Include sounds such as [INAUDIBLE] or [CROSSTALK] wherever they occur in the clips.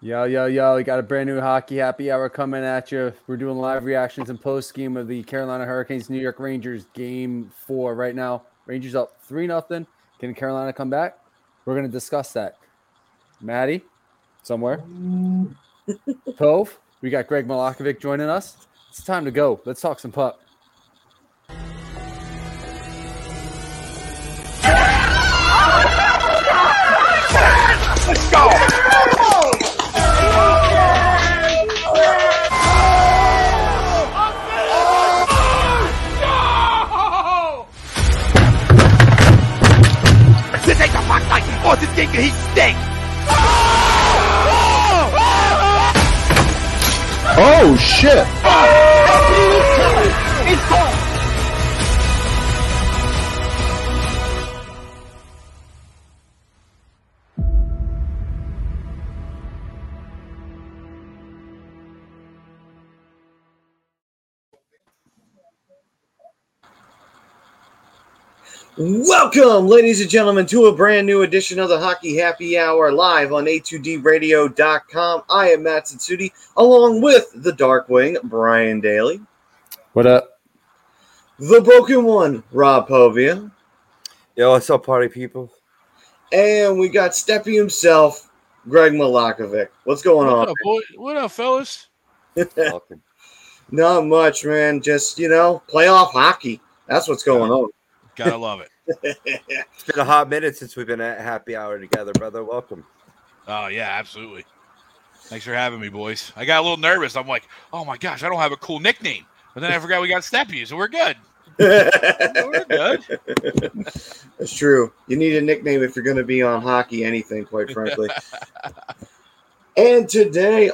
Yo, yo, yo, we got a brand new hockey happy hour coming at you. We're doing live reactions and post game of the Carolina Hurricanes New York Rangers game four right now. Rangers up 3 nothing. Can Carolina come back? We're going to discuss that. Maddie, somewhere. [LAUGHS] Tove, we got Greg Malakovic joining us. It's time to go. Let's talk some puck. Night! Austin Stinker, he stinks! Oh shit! Welcome, ladies and gentlemen, to a brand new edition of the Hockey Happy Hour live on A2DRadio.com. I am Matt Satsuti, along with the Dark Wing, Brian Daly, What up? the Broken One, Rob Povia, Yo, what's up, party people? and we got Steppy himself, Greg Malakovic. What's going What on? up, boy? What up, fellas? Welcome. [LAUGHS] Not much, man. Just, you know, playoff hockey. That's what's going on. Gotta love it. [LAUGHS] It's been a hot minute since we've been at happy hour together, brother. Welcome. Oh yeah, absolutely. Thanks for having me, boys. I got a little nervous. I'm like, oh my gosh, I don't have a cool nickname. But then I forgot we got Steppy, so we're good. [LAUGHS] We're good. That's true. You need a nickname if you're going to be on hockey, anything, quite frankly. [LAUGHS] and today,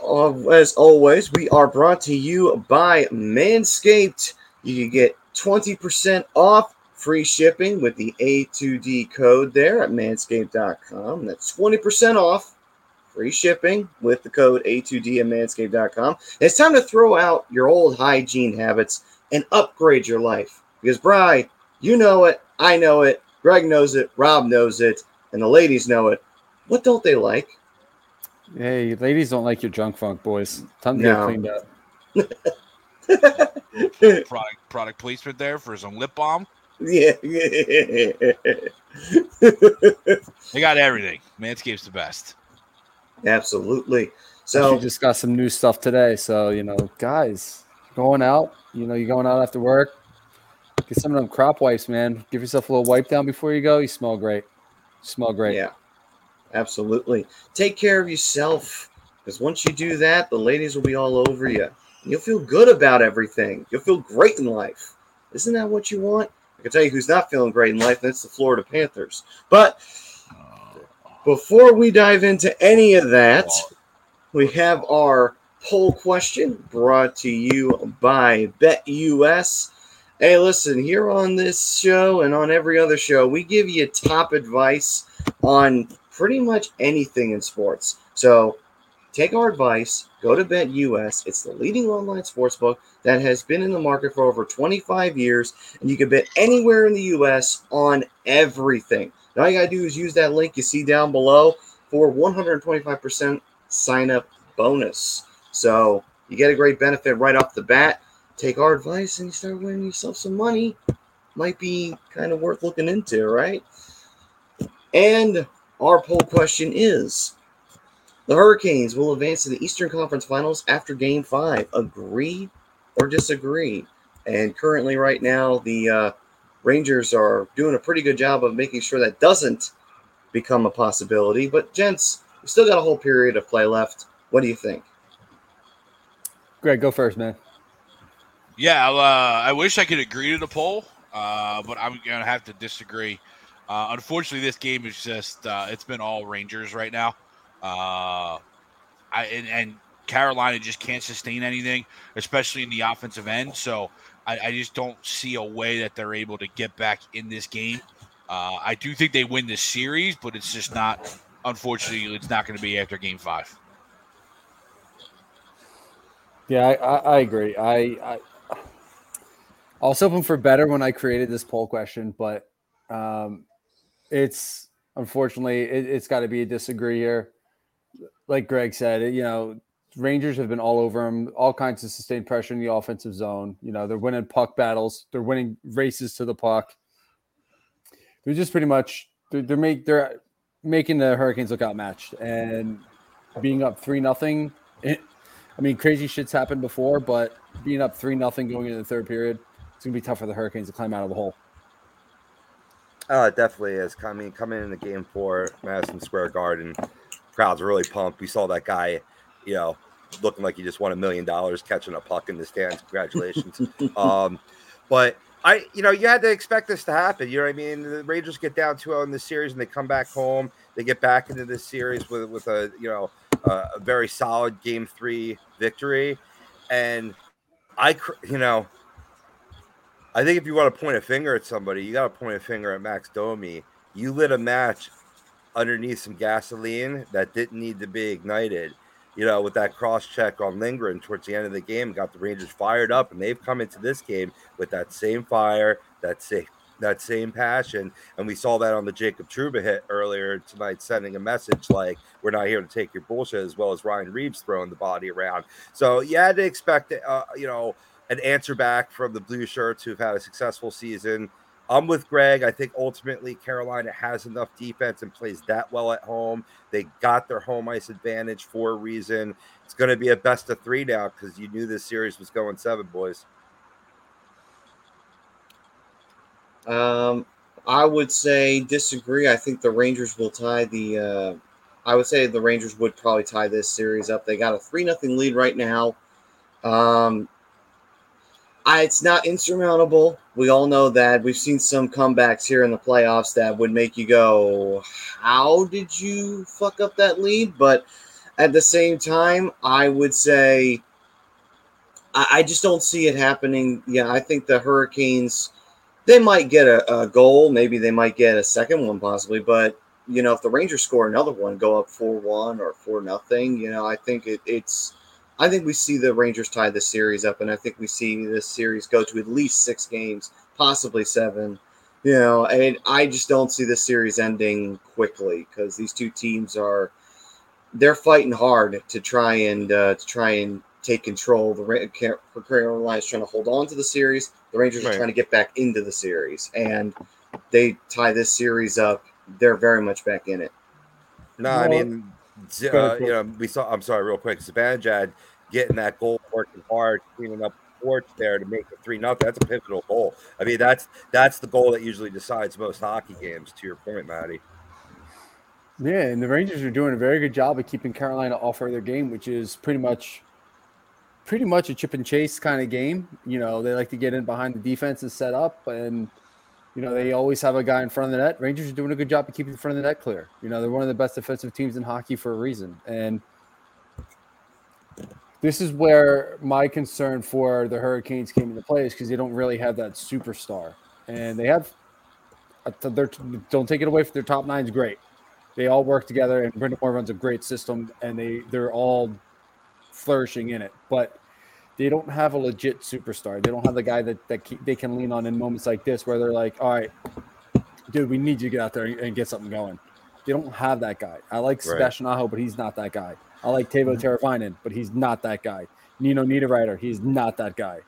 as always, we are brought to you by Manscaped. You can get 20% off free shipping with the A2D code there at manscaped.com. That's 20% off free shipping with the code A2D at manscaped.com. It's time to throw out your old hygiene habits and upgrade your life. Because, Bry, you know it, I know it, Greg knows it, Rob knows it, and the ladies know it. What don't they like? Hey, ladies don't like your junk funk, boys. Time to No. get cleaned up. [LAUGHS] [LAUGHS] Product product placement there for some lip balm. Yeah. [LAUGHS] They got everything. Manscaped's the best. Absolutely. So So, we just got some new stuff today. So you know, guys, going out. You know, you're going out after work. Get some of them crop wipes, man. Give yourself a little wipe down before you go. You smell great. You smell great. yeah, absolutely. Take care of yourself because once you do that, the ladies will be all over you. You'll feel good about everything. You'll feel great in life. Isn't that what you want? I can tell you who's not feeling great in life, that's the Florida Panthers. But before we dive into any of that, we have our poll question brought to you by BetUS. Hey, listen, here on this show and on every other show, we give you top advice on pretty much anything in sports. So take our advice, go to BetUS. It's the leading online sportsbook that has been in the market for over 25 years, and you can bet anywhere in the US on everything. And all you got to do is use that link you see down below for 125% sign up bonus. So you get a great benefit right off the bat. Take our advice and you start winning yourself some money. Might be kind of worth looking into, right? And our poll question is the Hurricanes will advance to the Eastern Conference Finals after game five. Agree or disagree? And currently, right now, the uh, Rangers are doing a pretty good job of making sure that doesn't become a possibility. But, gents, we still got a whole period of play left. What do you think? Greg, go first, man. Yeah, I'll, uh, I wish I could agree to the poll, uh, but I'm gonna have to disagree. Uh, unfortunately, this game is just uh, it's been all Rangers right now. Uh, I and, and Carolina just can't sustain anything, especially in the offensive end. So I, I just don't see a way that they're able to get back in this game. Uh, I do think they win this series, but it's just not. Unfortunately, it's not going to be after Game Five. Yeah, I, I, I agree. I, I I was hoping for better when I created this poll question, but um, it's unfortunately it, it's got to be a disagree here. Like Greg said, you know, Rangers have been all over them, all kinds of sustained pressure in the offensive zone. You know, they're winning puck battles, they're winning races to the puck. They're just pretty much they're, they're make they're making the Hurricanes look outmatched and being up three nothing. [LAUGHS] I mean, crazy shits happened before, but being up three nothing going into the third period, it's gonna be tough for the Hurricanes to climb out of the hole. Oh, it definitely is. I mean, coming into game four, Madison Square Garden, crowds really pumped. We saw that guy, you know, looking like he just won a million dollars catching a puck in the stands. Congratulations. [LAUGHS] um, but I, you know, you had to expect this to happen. You know what I mean? The Rangers get down 2 0 in this series and they come back home. They get back into this series with, with a, you know, uh, a very solid game three victory. And I, you know, I think if you want to point a finger at somebody, you got to point a finger at Max Domi. You lit a match underneath some gasoline that didn't need to be ignited. You know, with that cross check on Lindgren towards the end of the game, got the Rangers fired up, and they've come into this game with that same fire, that same that same passion, and we saw that on the Jacob Trouba hit earlier tonight, sending a message like "We're not here to take your bullshit," as well as Ryan Reaves throwing the body around. So you had to expect, uh, you know, an answer back from the blue shirts who've had a successful season. I'm with Greg. I think ultimately Carolina has enough defense and plays that well at home. They got their home ice advantage for a reason. It's going to be a best of three now because you knew this series was going seven, boys. Um, I would say disagree. I think the Rangers will tie the. Uh, I would say the Rangers would probably tie this series up. They got a three nothing lead right now. Um, I, it's not insurmountable. We all know that. We've seen some comebacks here in the playoffs that would make you go, How did you fuck up that lead? But at the same time, I would say, I, I just don't see it happening. Yeah, I think the Hurricanes, they might get a, a goal. Maybe they might get a second one, possibly. But, you know, if the Rangers score another one, go up 4 1 or 4 nothing, you know, I think it, it's I think we see the Rangers tie the series up, and I think we see this series go to at least six games, possibly seven. You know, and I just don't see this series ending quickly because these two teams are they're fighting hard to try and uh, to try and take control. The Carolina is trying to hold on to the series. The Rangers right. are trying to get back into the series, and they tie this series up. They're very much back in it. No, I mean uh, you know, we saw. I'm sorry, real quick. Zibanejad getting that goal, working hard, cleaning up the porch there to make it three nothing. That's a pivotal goal. I mean, that's that's the goal that usually decides most hockey games. To your point, Maddie. Yeah, and the Rangers are doing a very good job of keeping Carolina off of their game, which is pretty much pretty much a chip and chase kind of game. You know, they like to get in behind the defense and set up and you know, they always have a guy in front of the net. Rangers are doing a good job of keeping the front of the net clear. You know, they're one of the best defensive teams in hockey for a reason. And this is where my concern for the Hurricanes came into play is because they don't really have that superstar. And they have, uh, they're, don't take it away from their top nine is great. They all work together, and Brind'Amour runs a great system, and they they're all flourishing in it. But they don't have a legit superstar. They don't have the guy that, that they can lean on in moments like this where they're like, all right, dude, we need you to get out there and get something going. They don't have that guy. I like right. Sebastian Aho, but he's not that guy. I like Teuvo mm-hmm. Teravainen, but he's not that guy. Nino Niederreiter, he's not that guy.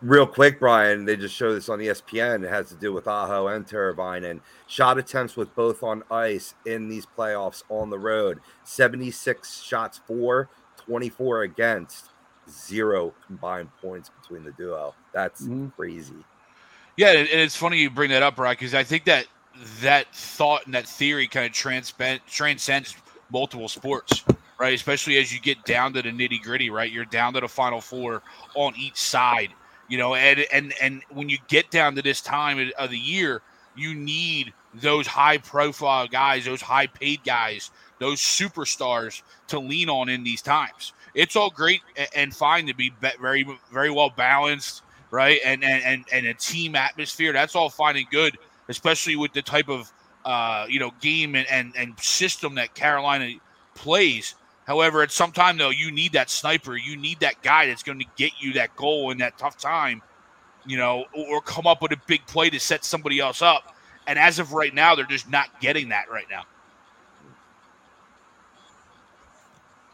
Real quick, Brian, they just showed this on ESPN. It has to do with Aho and Teravainen. Shot attempts with both on ice in these playoffs on the road. 76 shots for, 24 against zero combined points between the duo. That's mm-hmm. crazy. Yeah, and it's funny you bring that up, right? Because I think that that thought and that theory kind of transcend, transcends multiple sports, right? Especially as you get down to the nitty gritty, right? You're down to the final four on each side, you know, and and and when you get down to this time of the year, you need those high profile guys, those high paid guys, those superstars to lean on in these times it's all great and fine to be very very well balanced, right? And and and, a team atmosphere. That's all fine and good, especially with the type of uh, you know game and, and and system that Carolina plays. However, at some time though, you need that sniper. You need that guy that's going to get you that goal in that tough time, you know, or come up with a big play to set somebody else up. And as of right now, they're just not getting that right now.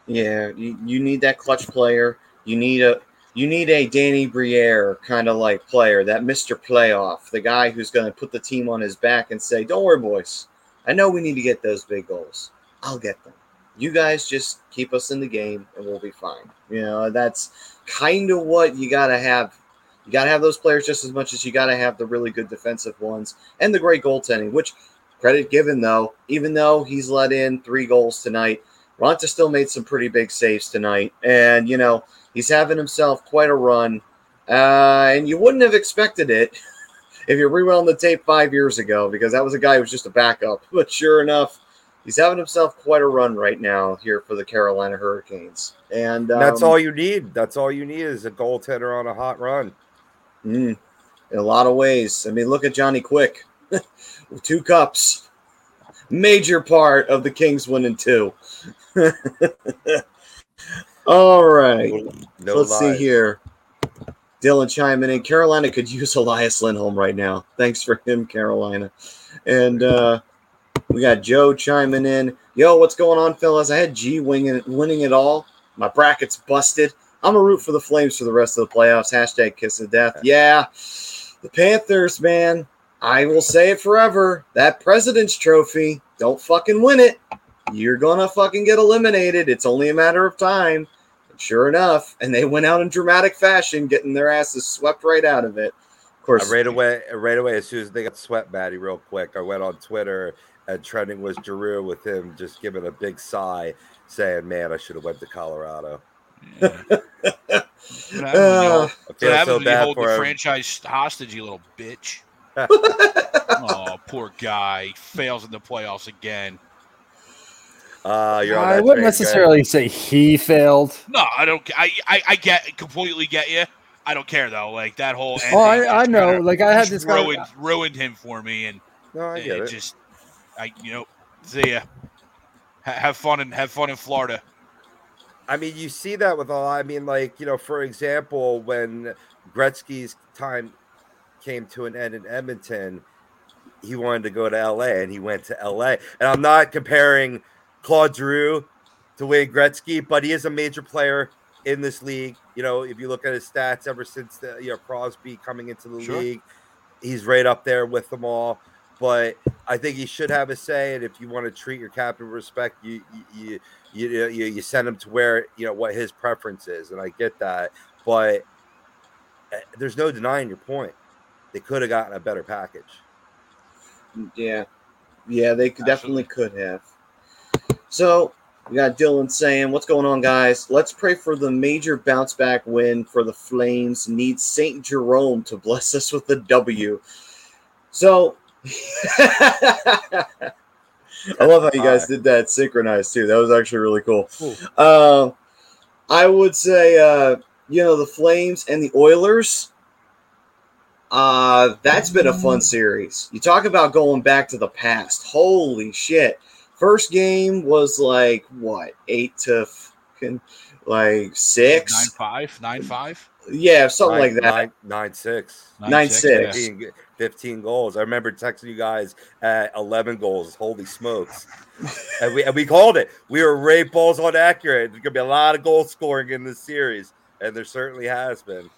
Yeah, you, you need that clutch player. You need a you need a Danny Briere kind of like player, that Mr. Playoff, the guy who's going to put the team on his back and say, "Don't worry, boys. I know we need to get those big goals. I'll get them. You guys just keep us in the game, and we'll be fine." You know, that's kind of what you got to have. You got to have those players just as much as you got to have the really good defensive ones and the great goaltending. Which credit given though, even though he's let in three goals tonight Raanta still made some pretty big saves tonight, and you know he's having himself quite a run. Uh, and you wouldn't have expected it [LAUGHS] if you rewound the tape five years ago, because that was a guy who was just a backup. [LAUGHS] But sure enough, he's having himself quite a run right now here for the Carolina Hurricanes. And um, That's all you need. That's all you need is a goaltender on a hot run. mm, in a lot of ways. I mean, look at Johnny Quick, [LAUGHS] two cups, major part of the Kings winning two. [LAUGHS] All right. No Let's lies. see here. Dylan chiming in. Carolina could use [LAUGHS] Elias Lindholm right now. Thanks for him, Carolina. And uh, we got Joe chiming in. Yo, what's going on, fellas? I had G winging, winning it all. My bracket's busted. I'm a root for the Flames for the rest of the playoffs. Hashtag kiss of death. Yeah, the Panthers, man. I will say it forever. That President's Trophy, don't fucking win it. You're gonna fucking get eliminated. It's only a matter of time. And sure enough, and they went out in dramatic fashion, getting their asses swept right out of it. Of course, Uh, right away, right away, as soon as they got swept, Maddie, real quick, I went on Twitter and trending was Giroux with him just giving a big sigh, saying, "Man, I should have went to Colorado." Yeah. What happens when you Uh, hold- I what happens so when you hold the him. franchise hostage, you little bitch? [LAUGHS] oh, poor guy. Fails in the playoffs again. Uh, you're on I wouldn't train, Greg. necessarily say he failed. No, I don't. I, I, I get completely get you. I don't care though. Like that whole. Oh, I, I know. kinda- Like I had just this guy. ruined ruined him for me, and No, I get it. just, I you know, see ya. Ha- have fun and have fun in Florida. I mean, you see that with all. I mean, like you know, for example, when Gretzky's time came to an end in Edmonton, he wanted to go to LA, and he went to LA. And I'm not comparing Claude Giroux to Wayne Gretzky, but he is a major player in this league. You know, if you look at his stats ever since the you know Crosby coming into the Sure. league, he's right up there with them all. But I think he should have a say, and if you want to treat your captain with respect, you you you you, you, you send him to where you know what his preference is, and I get that. But eh, there's no denying your point. They could have gotten a better package. Yeah, yeah, they could, definitely could have. So we got Dylan saying, "What's going on, guys? Let's pray for the major bounce back win for the Flames. Need Saint Jerome to bless us with the W." So. [LAUGHS] I love how you guys did that synchronized too. That was actually really cool. Cool. Uh, I would say, uh, you know, the Flames and the Oilers. Uh, that's been a fun series. You talk about going back to the past. Holy shit! First game was like what eight to fucking like six. Nine five, nine five, Yeah, something like that. Nine, nine six. Nine, six. 15, 15 goals. I remember texting you guys at 11 goals. Holy smokes. and, we, and we called it. We were right balls on accurate. There's going to be a lot of goal scoring in this series. And there certainly has been.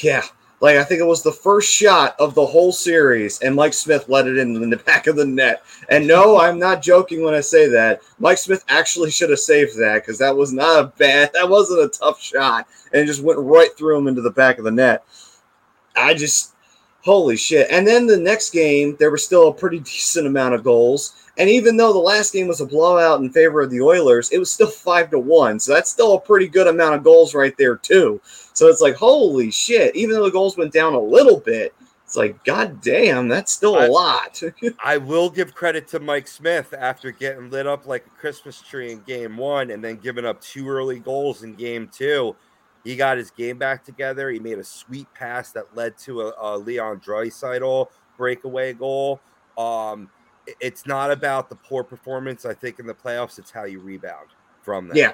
Yeah. Like I think it was the first shot of the whole series, and Mike Smith let it in in the [LAUGHS] back of the net. And no, I'm not joking when I say that. Mike Smith actually should have saved that because that was not a bad, [LAUGHS] that wasn't a tough shot, and it just went right through him into the back of the net. I just, holy shit! And then the next game, there was still a pretty [LAUGHS] decent amount of goals. And even though the last game was a blowout in favor of the Oilers, it was still five to one. So that's still a pretty good amount of goals right there too. So it's like, holy shit! Even though the goals went down a little bit, it's like, god damn, that's still a I- lot. [LAUGHS] I will give credit to Mike Smith after getting lit up like a Christmas tree in game one and then giving up two early goals in game two. He got his game back together. He made a sweet pass that led to a, a Leon Draisaitl breakaway goal. Um, it's not about the poor performance. I think in the playoffs, it's how you rebound from that. yeah,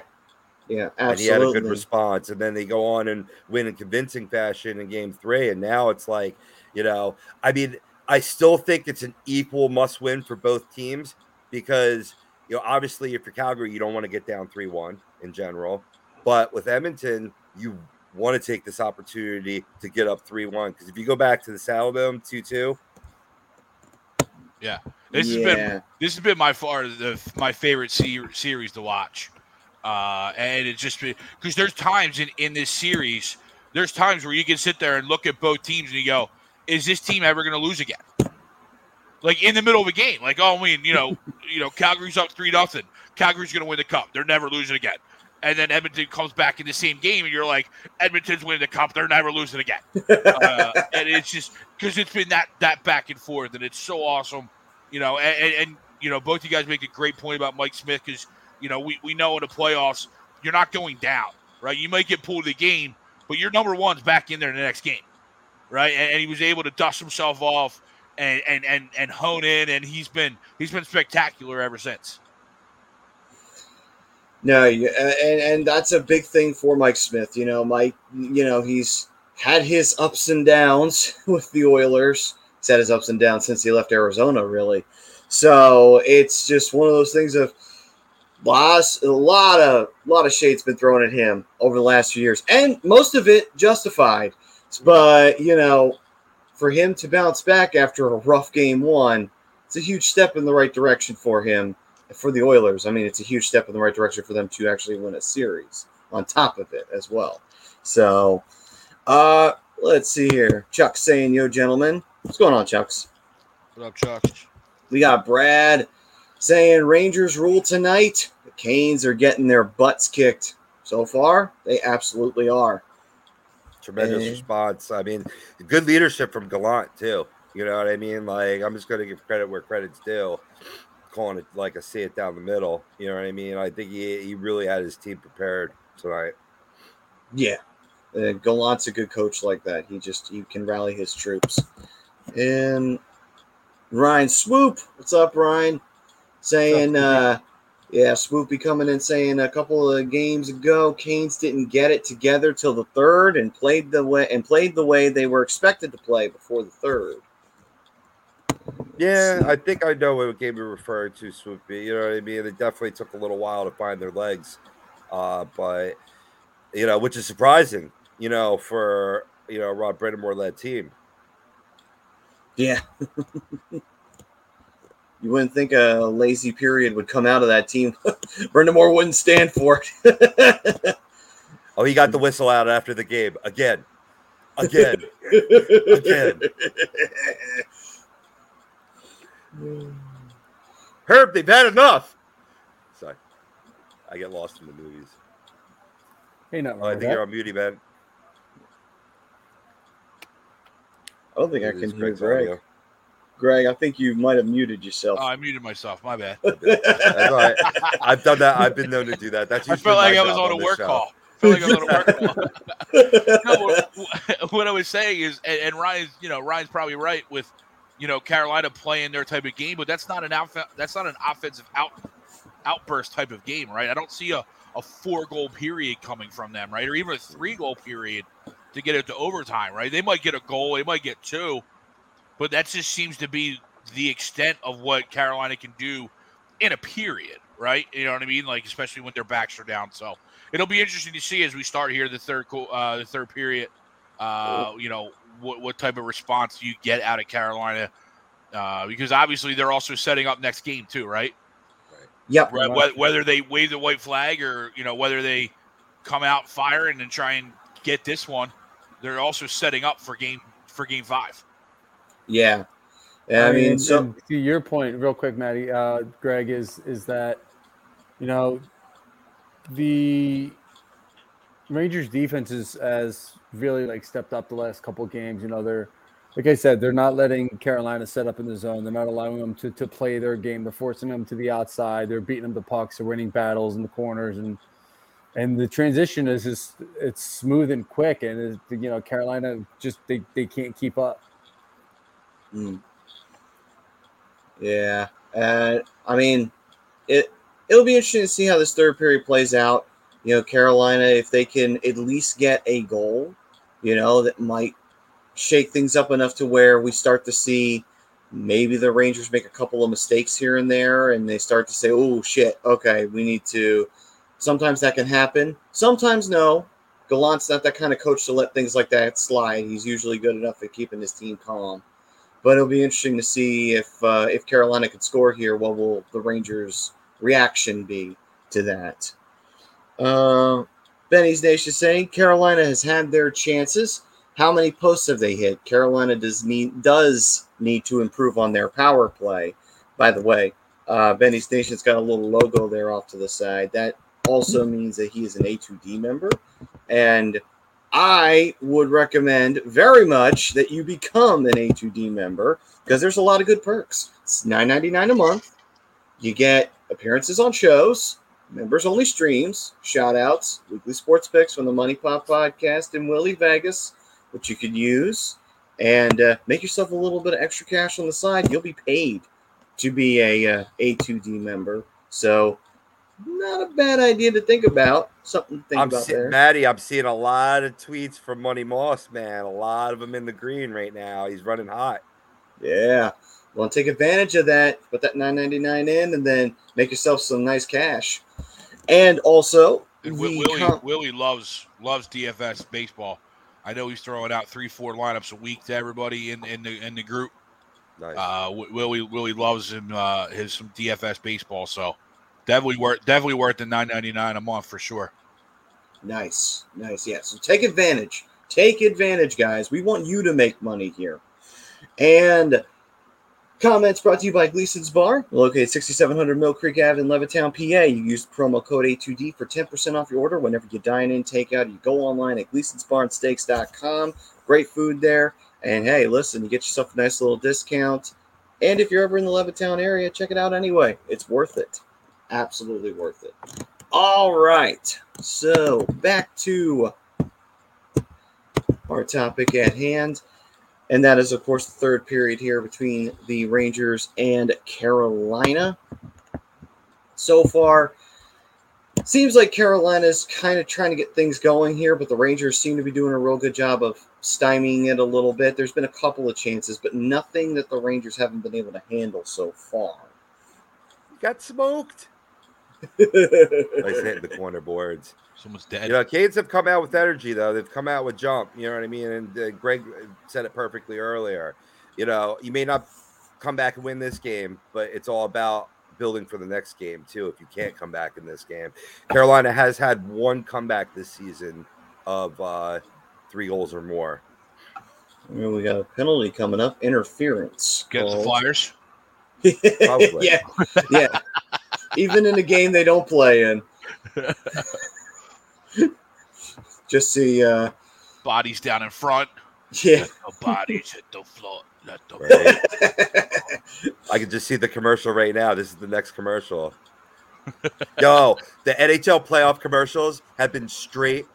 yeah, and he had a good response. And then they go on and win in convincing fashion in game three. And now it's like, you know, I mean, I still think it's an equal must win for both teams because you know, obviously, if you're Calgary, you don't want to get down 3 1 in general. But with Edmonton, you want to take this opportunity to get up 3 1. Because if you go back to the Saddledome 2 2, Yeah. This has yeah. been this has been my far the my favorite se- series to watch, uh, and it's just because there's times in in this series, there's times where you can sit there and look at both teams and you go, is this team ever going to lose again? Like in the middle of a game, like oh, I mean, you know, you know, Calgary's up three nothing. Calgary's going to win the cup. They're never losing again. And then Edmonton comes back in the same game, and you're like, Edmonton's winning the cup. They're never losing again. [LAUGHS] uh, and it's just because it's been that that back and forth, and it's so awesome, you know. And, and, and you know, both you guys make a great point about Mike Smith because you know we, we know in the playoffs you're not going down, right? You might get pulled the game, but your number one's back in there in the next game, right? And, and he was able to dust himself off and and and and hone in, and he's been he's been spectacular ever since. No, and and that's a big thing for Mike Smith. You know, Mike. You know, he's had his ups and downs [LAUGHS] with the Oilers. He's had his ups and downs since he left Arizona, really. So it's just one of those things of lots, a lot of a lot of shade's been thrown at him over the last few years, and most of it justified. But you know, for him to bounce back after a rough game one, it's a huge step in the right direction for him for the Oilers. I mean, it's a huge step in the right direction for them to actually win a series on top of it as well. So, uh, let's see here. Chuck saying, "Yo, gentlemen, what's going on, Chucks?" What up, Chuck? We got Brad saying Rangers rule tonight. The Canes are getting their butts kicked. So far, they absolutely are. tremendous Eh. response. I mean, good leadership from Gallant, too. You know what I mean? Like, I'm just going to give credit where credit's due. Calling it like I see it down the middle. You know what I mean? I think he, he really had his team prepared tonight. Yeah. Uh, Gallant's a good coach like that. He just he can rally his troops. And Ryan Swoop, what's up, Ryan? Saying, uh, yeah, Swoopy coming in saying a couple of games ago, Canes didn't get it together till the third and played the way and played the way they were expected to play before the third. Yeah, I think I know what game you're referring to, Swoopy. You know what I mean? It definitely took a little while to find their legs, uh, but you know, which is surprising. You know, for you know Rob Brind'Amour led team. Yeah. [LAUGHS] you wouldn't think a lazy period would come out of that team. [LAUGHS] Brind'Amour wouldn't stand for it. [LAUGHS] Oh, he got the whistle out after the game again, again. Again. Herb, they've had enough. Sorry, I get lost in the movies. Hey, nothing Oh, I think that. you're on muty, man. I don't think I can is hear Greg. audio. Greg, I think you might have muted yourself. Oh, I muted myself. My bad. That's all right. I've done that. I've been known to do that. That's I felt like I was job on a work show. call. I felt like I was on a work [LAUGHS] call. [LAUGHS] no, what, what I was saying is, and, and Ryan's, you know, Ryan's probably right with, you know, Carolina playing their type of game, but that's not an off- that's not an offensive out outburst type of game, right? I don't see a, a four goal period coming from them, right, or even a three goal period to get it to overtime, right? They might get a goal, they might get two, but that just seems to be the extent of what Carolina can do in a period, right? You know what I mean? Like especially when their backs are down. So it'll be interesting to see as we start here the third uh, the third period. Uh, you know what what type of response you get out of Carolina uh, because obviously they're also setting up next game too, right? yep. Whe- whe- Whether they wave the white flag or you know whether they come out firing and try and get this one, they're also setting up for game for game five. Yeah. Yeah, I mean, and- so and to your point, real quick, Maddie, uh, Greg, is is that you know the Rangers defense is has really like stepped up the last couple games. You know, they're like I said, they're not letting Carolina set up in the zone. They're not allowing them to to play their game. They're forcing them to the outside. They're beating them to pucks. They're winning battles in the corners and. And the transition is just it's smooth and quick, and you know Carolina just they, they can't keep up. Mm. Yeah, uh, I mean, it it'll be interesting to see how this third period plays out. You know, Carolina, if they can at least get a goal, you know, that might shake things up enough to where we start to see maybe the Rangers make a couple of mistakes here and there, and they start to say, "Oh shit, okay, we need to." Sometimes that can happen. Sometimes no. Gallant's not that kind of coach to let things like that slide. He's usually good enough at keeping his team calm. But it'll be interesting to see if uh, if Carolina could score here. What will the Rangers' reaction be to that? Uh, Benny's Nation saying Carolina has had their chances. How many posts have they hit? Carolina does need does need to improve on their power play. By the way, uh, Benny's Nation's got a little logo there off to the side. That also means that he is an A2D member, and I would recommend very much that you become an A2D member because there's a lot of good perks. It's $9.99 a month. You get appearances on shows, members only streams, shout outs, weekly sports picks from the Money Pop podcast and Willie Vegas, which you could use and uh, make yourself a little bit of extra cash on the side. You'll be paid to be a uh, A2D member. So not a bad idea to think about. Something to think I'm about see- there. Maddie, I'm seeing a lot of tweets from Money Moss, man. A lot of them in the green right now. He's running hot. Yeah. Well, take advantage of that. Put that nine ninety nine in, and then make yourself some nice cash. And also, And Wi- Willie com- Willie loves loves DFS baseball. I know he's throwing out three four lineups a week to everybody in, in the in the group. Nice. Uh, Willie Willie loves him uh, his some DFS baseball. So definitely worth definitely worth the nine ninety nine a month for sure. nice, nice. Yeah. So take advantage. Take advantage, guys. We want you to make money here. And comments brought to you by Gleason's Bar, located 6700 Mill Creek Ave in Levittown, PA. You use promo code A2D for 10% off your order whenever you dine in, take out. You go online at gleasonsbarnsteaks.com. Great food there. And hey, listen, you get yourself a nice little discount. And if you're ever in the Levittown area, check it out anyway. It's worth it. Absolutely worth it. All right. So back to our topic at hand. And that is, of course, the third period here between the Rangers and Carolina. So far, seems like Carolina's kind of trying to get things going here, but the Rangers seem to be doing a real good job of stymieing it a little bit. There's been a couple of chances, but nothing that the Rangers haven't been able to handle so far. Got smoked. Nice hit the corner boards. Someone's dead. You know, Canes have come out with energy, though. They've come out with jump. You know what I mean? And uh, Greg said it perfectly earlier. You know, you may not come back and win this game, but it's all about building for the next game, too, if you can't come back in this game. Carolina has had one comeback this season of uh, three goals or more. Well, we got a penalty coming up interference. Get the. Flyers. [LAUGHS] Yeah, yeah. Even in a game they don't play in. [LAUGHS] [LAUGHS] Just see, uh, Bodies down in front. yeah. Let the bodies hit the floor. Let the Right? I can just see the commercial right now. This is the next commercial. Yo, the NHL playoff commercials have been straight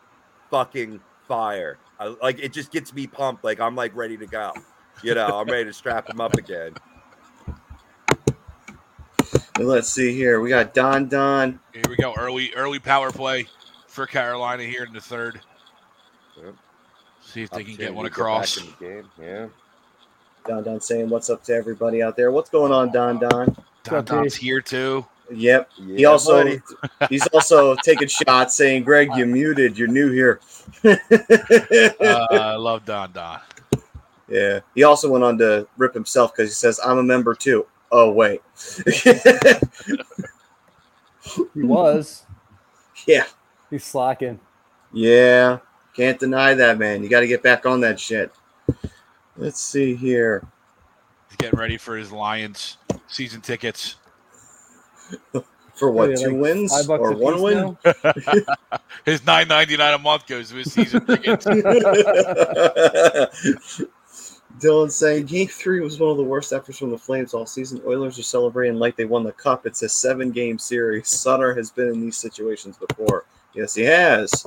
fucking fire. I, like it just gets me pumped. Like I'm like ready to go. You know, I'm ready to strap them up again. Let's see here. We got Don Don. Here we go. Early early power play for Carolina here in the third. Yep. See if they can get one across. in the game. Yeah. Don Don saying, What's up to everybody out there? What's going on, Don Don? Don Don's here too. Yep. He also buddy. [LAUGHS] he's also taking shots saying, Greg, you're muted. You're new here. [LAUGHS] Uh, I [LAUGHS] love Don Don. yeah. He also went on to rip himself because he says, I'm a member too. Oh, wait. He was. yeah. He's slacking. Yeah, can't deny that, man. You got to get back on that shit. Let's see here. He's getting ready for his Lions season tickets. [LAUGHS] For what, What are they, two like wins or one win? [LAUGHS] [LAUGHS] His nine ninety nine a month goes to his season tickets. Dylan saying game three was one of the worst efforts from the Flames all season. Oilers are celebrating like they won the cup. It's a seven game series. Sutter has been in these situations before. Yes, he has.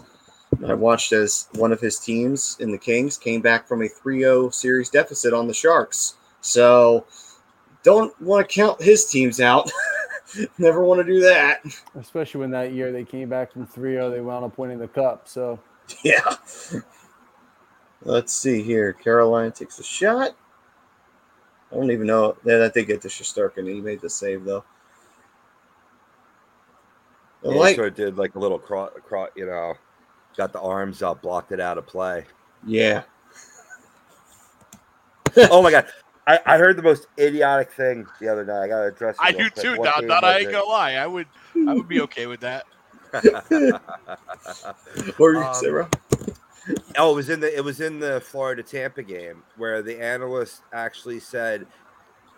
I watched as one of his teams in the Kings came back from a 3 0 series deficit on the Sharks. So don't want to count his teams out. [LAUGHS] Never want to do that. Especially when that year they came back from 3 0, they wound up winning the cup. So Yeah. Let's see here. Caroline takes a shot. I don't even know. Yeah, that did get to Shesterkin. He made the save though. I Yeah, he like, sort of did like a little cross, cro- you know, got the arms up, blocked it out of play. yeah. [LAUGHS] oh my god. I, I heard the most idiotic thing the other night. I gotta address I do quick. too. What Not, game not I ain't gonna lie. I would I would be okay with that. [LAUGHS] What were you gonna Um, bro? Oh, it was in the it was in the Florida Tampa game where the analyst actually said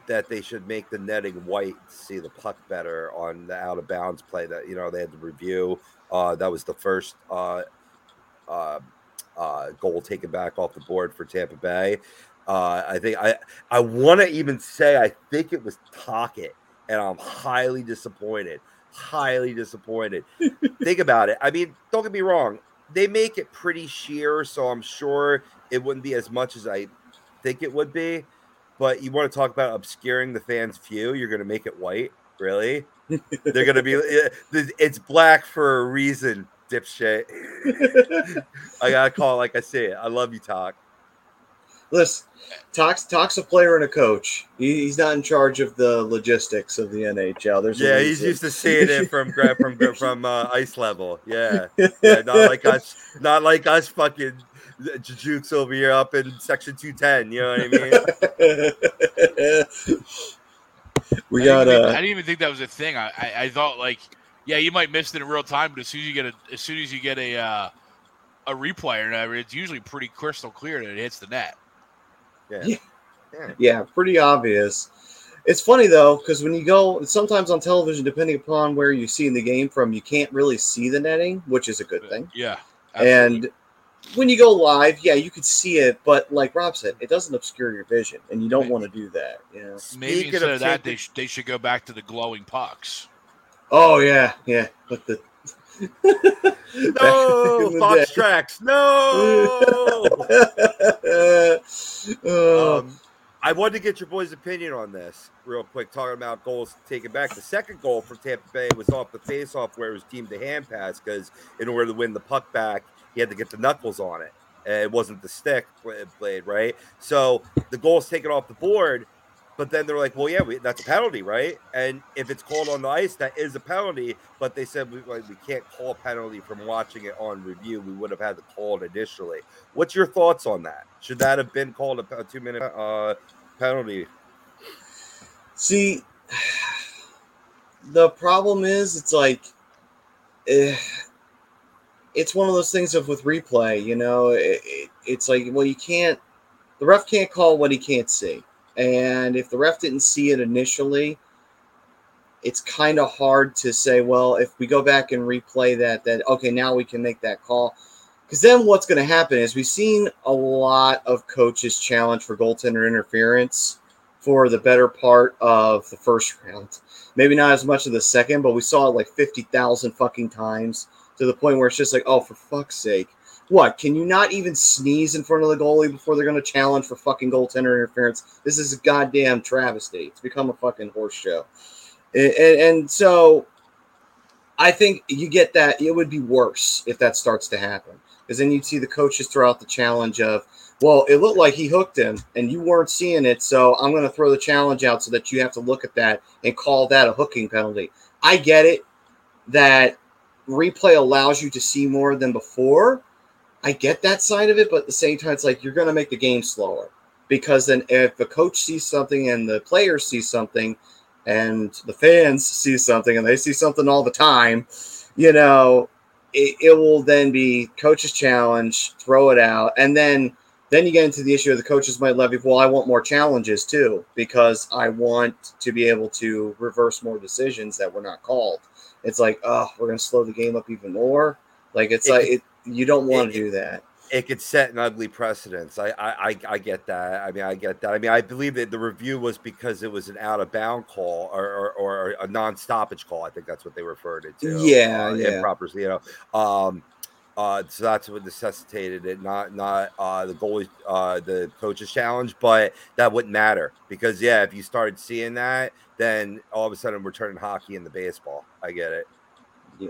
that they should make the netting white to see the puck better on the out of bounds play that you know they had to review. Uh, that was the first uh, uh, uh, goal taken back off the board for Tampa Bay. Uh, I think I I want to even say I think it was Tocchet, and I'm highly disappointed. Highly disappointed. [LAUGHS] think about it. I mean, don't get me wrong. They make it pretty sheer, so I'm sure it wouldn't be as much as I think it would be. But you want to talk about obscuring the fans' view? You're going to make it white, really? They're going to be. It's black for a reason, dipshit. [LAUGHS] I gotta call it like I see it. I love you, Talk. Listen, Talk's Talk's a player and a coach. He, he's not in charge of the logistics of the NHL. There's Yeah, he's used to seeing it from [LAUGHS] gra- from from uh, ice level. Yeah, yeah, not like us, not like us fucking jukes over here up in section two ten. You know what I mean? [LAUGHS] we I got didn't, even, I uh, didn't even think that was a thing. I, I, I thought like, yeah, you might miss it in real time, but as soon as you get a as soon as you get a uh, a replay or whatever, it's usually pretty crystal clear that it hits the net. Yeah, Yeah. yeah. yeah, pretty obvious. It's funny though, because when you go sometimes on television, depending upon where you see the game from, you can't really see the netting, which is a good thing. Yeah, absolutely. And when you go live, yeah, you could see it, but like Rob said, it doesn't obscure your vision, and you don't want to do that. You know? maybe Speaking instead of of that, they sh- they should go back to the glowing pucks. Oh yeah, yeah. But the [LAUGHS] No, in the Fox day. tracks. No. [LAUGHS] Um, I wanted to get your boys' opinion on this real quick. Talking about goals taken back. The second goal for Tampa Bay was off the face-off where it was deemed a hand pass because in order to win the puck back, he had to get the knuckles on it. It wasn't the stick blade, right? So the goal's taken off the board. But then they're like, well, yeah, we, that's a penalty, right? And if it's called on the ice, that is a penalty. But they said we, like, we can't call a penalty from watching it on review. We would have had to call it initially. What's your thoughts on that? Should that have been called a, a two minute uh, penalty? see, [SIGHS] the problem is, it's like, eh, it's one of those things of with replay. You know, it, it, it's like, well, you can't. The ref can't call what he can't see, and if the ref didn't see it initially, it's kind of hard to say. Well, if we go back and replay that, that okay, now we can make that call. Because then what's going to happen is we've seen a lot of coaches challenge for goaltender interference for the better part of the first round. Maybe not as much of the second, but we saw it like 50,000 fucking times to the point where it's just like, oh, for fuck's sake. What? Can you not even sneeze in front of the goalie before they're going to challenge for fucking goaltender interference? This is a goddamn travesty. It's become a fucking horse show. And, and, and so I think you get that. It would be worse if that starts to happen. Because then you'd see the coaches throw out the challenge of, well, it looked like he hooked him and you weren't seeing it. So I'm going to throw the challenge out so that you have to look at that and call that a hooking penalty. I get it that replay allows you to see more than before. I get that side of it, but at the same time, it's like you're going to make the game slower because then if the coach sees something and the players see something and the fans see something and they see something all the time, you know, it, it will then be coach's challenge, throw it out, and then then you get into the issue of the coaches might levy. Well, I want more challenges too because I want to be able to reverse more decisions that were not called. It's like, oh, we're gonna slow the game up even more. Like it's It- like it, you don't want to do that. It could set an ugly precedence. I, I, I, I get that. I mean, I get that. I mean, I believe that the review was because it was an out of bound call or, or, or a non stoppage call. I think that's what they referred it to. Yeah, uh, yeah. Improper, you know. Um, uh, so that's what necessitated it, not not uh, the goalie, uh, the coach's challenge, but that wouldn't matter because yeah, if you started seeing that, then all of a sudden we're turning hockey into baseball. I get it. Yeah.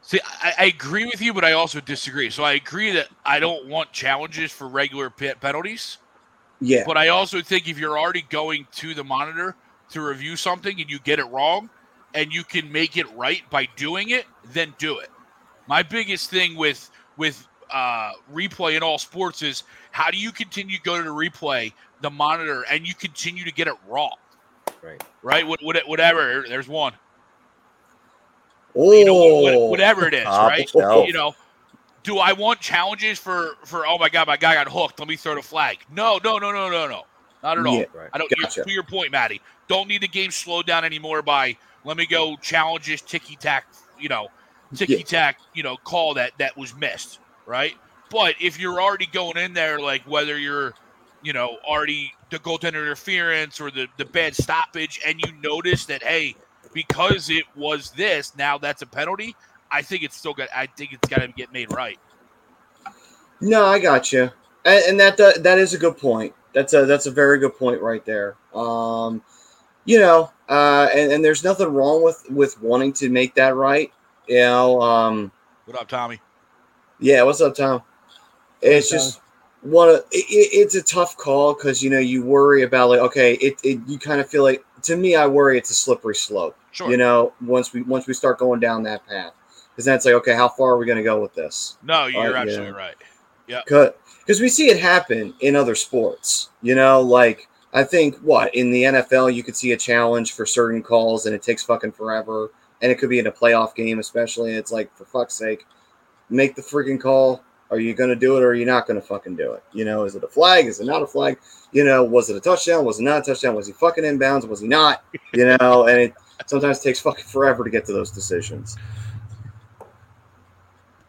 See, I, I agree with you, but I also disagree. So I agree that I don't want challenges for regular pe- penalties. Yeah. But I also think if you're already going to the monitor to review something and you get it wrong and you can make it right by doing it, then do it. My biggest thing with with uh, replay in all sports is how do you continue to go to the replay, the monitor, and you continue to get it wrong? Right. Right? What, what, whatever. There's one. Oh, You know, oh, whatever it is, right? shelf. You know, do I want challenges for for? Oh my god, my guy got hooked. Let me throw the flag. No, no, no, no, no, no, not at all. Yeah, Right. I don't. Gotcha. To your point, Maddie, don't need the game slowed down anymore by let me go challenges ticky tack. You know, ticky tack. You know, call that that was missed, right? But if you're already going in there, like whether you're, you know, already the goaltender interference or the the bad stoppage, and you notice that hey, because it was this, now that's a penalty. I think it's still got. I think it's got to get made right. No, I got you, and, and that uh, that is a good point. That's a that's a very good point right there. Um, you know, uh, and, and there's nothing wrong with with wanting to make that right. You know, um, What up, Tommy? yeah. What's up, Tom? It's What's just one of it, it- it's a tough call because you know you worry about like okay, it, it you kind of feel like to me I worry it's a slippery slope. Sure. You know, once we once we start going down that path, because then it's like okay, how far are we going to go with this? no, you're Uh, yeah. absolutely right. because we see it happen in other sports. You know, like I think what in the NFL you could see a challenge for certain calls and it takes fucking forever, and it could be in a playoff game, especially. It's like for fuck's sake, make the freaking call. Are you going to do it or are you not going to fucking do it? You know, is it a flag? Is it not a flag? You know, was it a touchdown? Was it not a touchdown? Was he fucking inbounds? Was he not? You know, and it sometimes takes fucking forever to get to those decisions.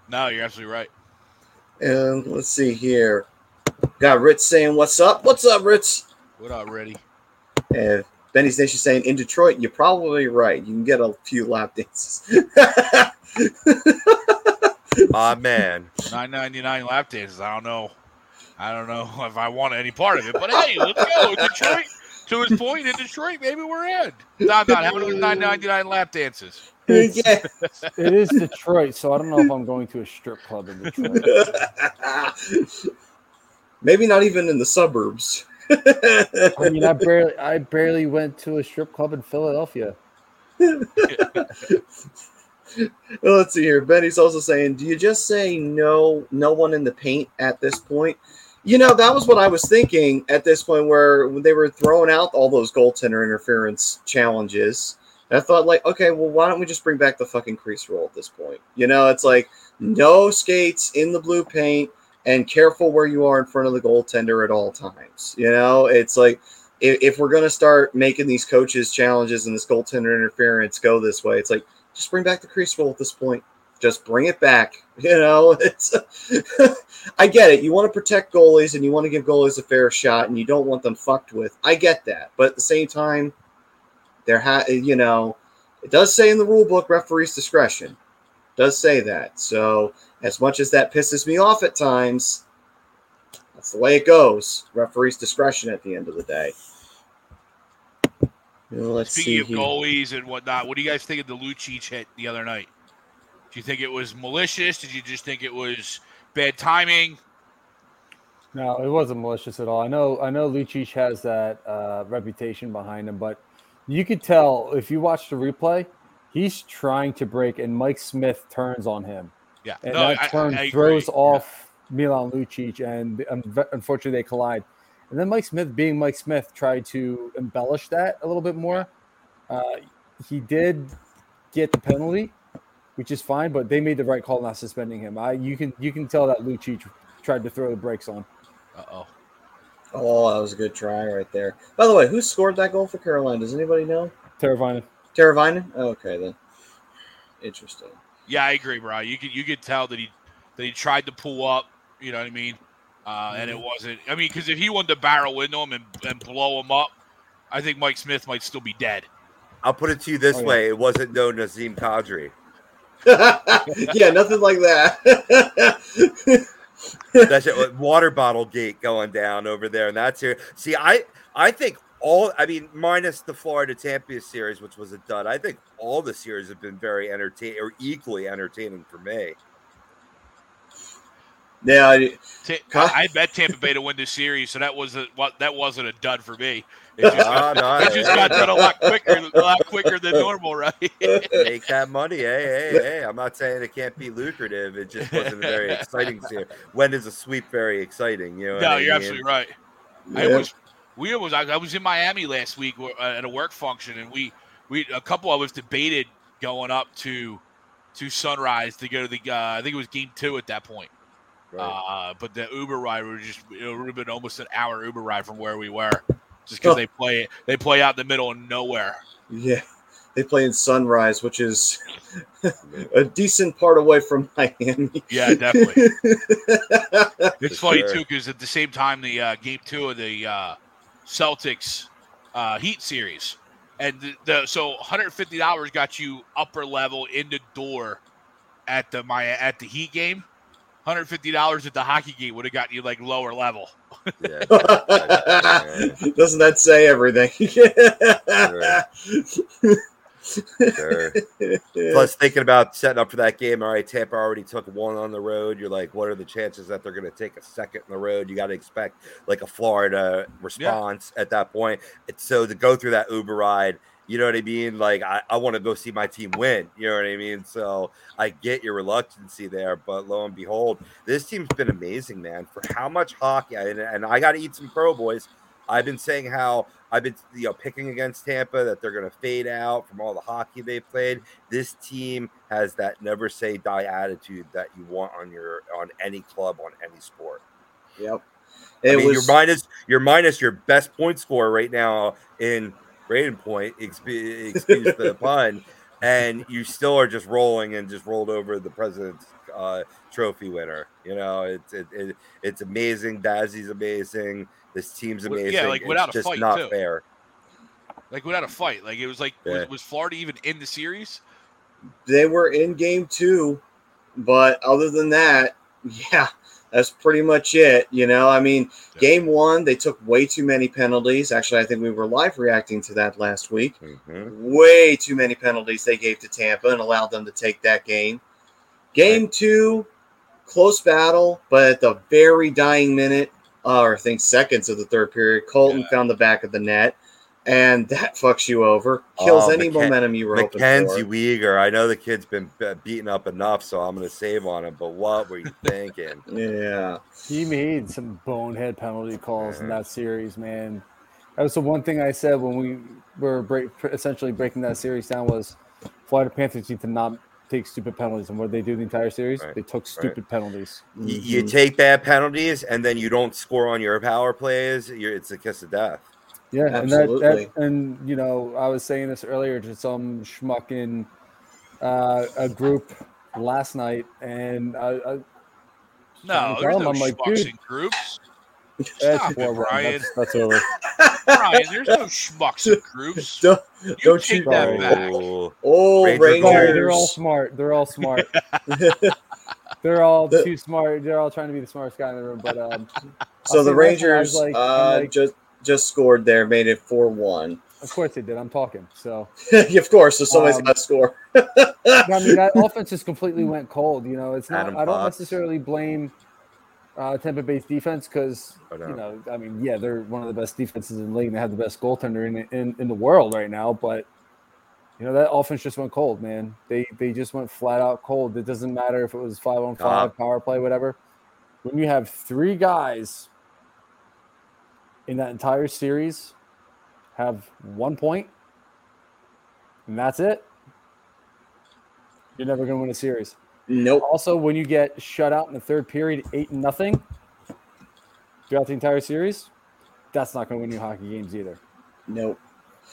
No, you're absolutely right. And let's see here. Got Ritz saying, What's up? What's up, Ritz? What up, Reddy? And Benny's Nation saying, In Detroit, you're probably right. You can get a few lap dances. [LAUGHS] My [LAUGHS] man. Nine ninety nine lap dances. I don't know. I don't know [LAUGHS] if I want any part of it, but hey, let's go. Detroit. To his point, in Detroit, maybe we're in. Not not how many nine ninety nine lap dances? It's, yeah. [LAUGHS] it is Detroit, so I don't know if I'm going to a strip club in Detroit. Maybe not even in the suburbs. I mean, I barely, I barely went to a strip club in Philadelphia. [LAUGHS] Let's see here. Benny's also saying, "Do you just say no, no one in the paint at this point?" You know, that was what I was thinking at this point, where they were throwing out all those goaltender interference challenges. I thought, like, okay, well, why don't we just bring back the fucking crease rule at this point? You know, it's like no skates in the blue paint and careful where you are in front of the goaltender at all times. You know, it's like if, if we're gonna start making these coaches challenges and this goaltender interference go this way, it's like just bring back the crease roll at this point. Just bring it back. [LAUGHS] You know, it's [LAUGHS] I get it. You want to protect goalies and you want to give goalies a fair shot and you don't want them fucked with. I get that. But at the same time, there ha you know, it does say in the rule book referee's discretion. It does say that. So as much as that pisses me off at times, that's the way it goes. Referee's discretion at the end of the day. Well, let's Speaking see of here. goalies and whatnot, what do you guys think of the Lucic hit the other night? Do you think it was malicious? Did you just think it was bad timing? No, it wasn't malicious at all. I know, I know, Lucic has that uh, reputation behind him, but you could tell if you watch the replay, he's trying to break, and Mike Smith turns on him, Yeah, and no, that I- turn I agree. throws off Milan Lucic, and um, unfortunately they collide. And then Mike Smith, being Mike Smith, tried to embellish that a little bit more. Uh, he did get the penalty, which is fine, but they made the right call not suspending him. I you can you can tell that Lucic tried to throw the brakes on. Uh oh. Oh, that was a good try right there. By the way, who scored that goal for Carolina? Does anybody know? Teravainen. Teravainen? Okay, then. Interesting. Yeah, I agree, bro. You could you could tell that he that he tried to pull up. You know what I mean? Uh, and it Mm-hmm. wasn't. I mean, because if he wanted to barrel into him and, and blow him up, I think Mike Smith might still be dead. I'll put it to you this Oh, yeah. way: it wasn't no Nazem Kadri. [LAUGHS] yeah, nothing like that. [LAUGHS] That's it. Water bottle gate going down over there, and that's here. See, I I think all. I mean, minus the Florida Tampa series, which was a dud. I think all the series have been very entertaining or equally entertaining for me. Yeah, I- Ta- Huh? I bet Tampa Bay to win this series, so that wasn't what that wasn't a dud for me. It just, Ah, no, it just got done a lot quicker, a lot quicker than normal, right? Make that money. Hey, hey, hey. I'm not saying it can't be lucrative. It just wasn't a very exciting series. When is a sweep very exciting? You know no, you're mean? absolutely right. I was we was I, I was in Miami last week uh, at a work function, and we we a couple of us debated going up to to Sunrise to go to the uh, I think it was game two at that point. Right. Uh, but the Uber ride was just it would have been almost an hour Uber ride from where we were, just because Oh. they play they play out in the middle of nowhere. yeah. They play in Sunrise, which is [LAUGHS] a decent part away from Miami. Yeah, definitely. [LAUGHS] It's For funny sure. too because at the same time the uh, game two of the uh, Celtics uh, Heat series, and the, the so 150 dollars got you upper level in the door at the my at the Heat game. 150 dollars at the hockey game would have got you like lower level. Yeah. [LAUGHS] Doesn't that say everything? Sure. Plus, thinking about setting up for that game, all right, Tampa already took one on the road. You're like, what are the chances that they're going to take a second in the road? You got to expect like a Florida response at that point. It's so to go through that Uber ride, you know what I mean? Like, I, I want to go see my team win. You know what I mean? So I get your reluctancy there, but lo and behold, this team's been amazing, man. For how much hockey, and, and I got to eat some pro boys. I've been saying how I've been you know picking against Tampa that they're going to fade out from all the hockey they played. This team has that never say die attitude that you want on your on any club on any sport. Yep. I It mean, was you're minus you're minus your best point scorer right now in Brayden Point. Excuse, excuse the pun. And you still are just rolling and just rolled over the president's uh, trophy winner. You know, it's it, it, it's amazing. Dazzy's amazing. This team's Well, yeah, amazing. like, without a just fight, not too. fair. Like without a fight, like it was like Yeah. was, was Florida even in the series? they were in game two, but other than that, [LAUGHS] yeah, that's pretty much it. You know, I mean, Yeah. game one, they took way too many penalties. Actually, I think we were live reacting to that last week. Mhm. Way too many penalties they gave to Tampa and allowed them to take that game. Game two, close battle, but at the very dying minute, uh, or I think seconds of the third period, Colton Yeah. found the back of the net, and that fucks you over, kills Oh, any McKen- momentum you were hoping Mackenzie for. Weegar. I know the kid's been beaten up enough, so I'm going to save on him. But what were you [LAUGHS] thinking? Yeah. He made some bonehead penalty calls in that series, man. That was the one thing I said when we were break, essentially breaking that series down was Florida Panthers need to not take stupid penalties. And what did they do the entire series? Right, They took stupid penalties. you, you Mhm. take bad penalties and then you don't score on your power plays. You're, it's a kiss of death. Yeah, and that, Absolutely. that and you know I was saying this earlier to some schmuck in uh, a group last night, and I, I No, there's no I'm like, schmucks dude. in groups. that's Stop it, four one. Brian. That's, that's over. Brian, there's no schmucks in groups. [LAUGHS] Don't, You don't take you? that back. Oh, Oh, Ranger Rangers. They're all smart. They're all smart. [LAUGHS] They're all The- too smart. They're all trying to be the smartest guy in the room. But um, so I'll the say last night, I was Rangers like- uh, like- just just scored there, made it four one. of course they did. I'm talking. So [LAUGHS] of course, so somebody's Um, got to score. I mean, that [LAUGHS] offense just completely went cold. You know, it's not. Adam I don't Fox. necessarily blame uh, Tampa Bay's defense because I know. you know, I mean, yeah, they're one of the best defenses in the league. and They have the best goaltender in, in in the world right now, but you know that offense just went cold, man. They they just went flat out cold. It doesn't matter if it was five on five, power play, whatever. When you have three guys in that entire series have one point, and that's it, you're never going to win a series. Nope. Also, when you get shut out in the third period, eight nothing throughout the entire series, that's not going to win you hockey games either. Nope.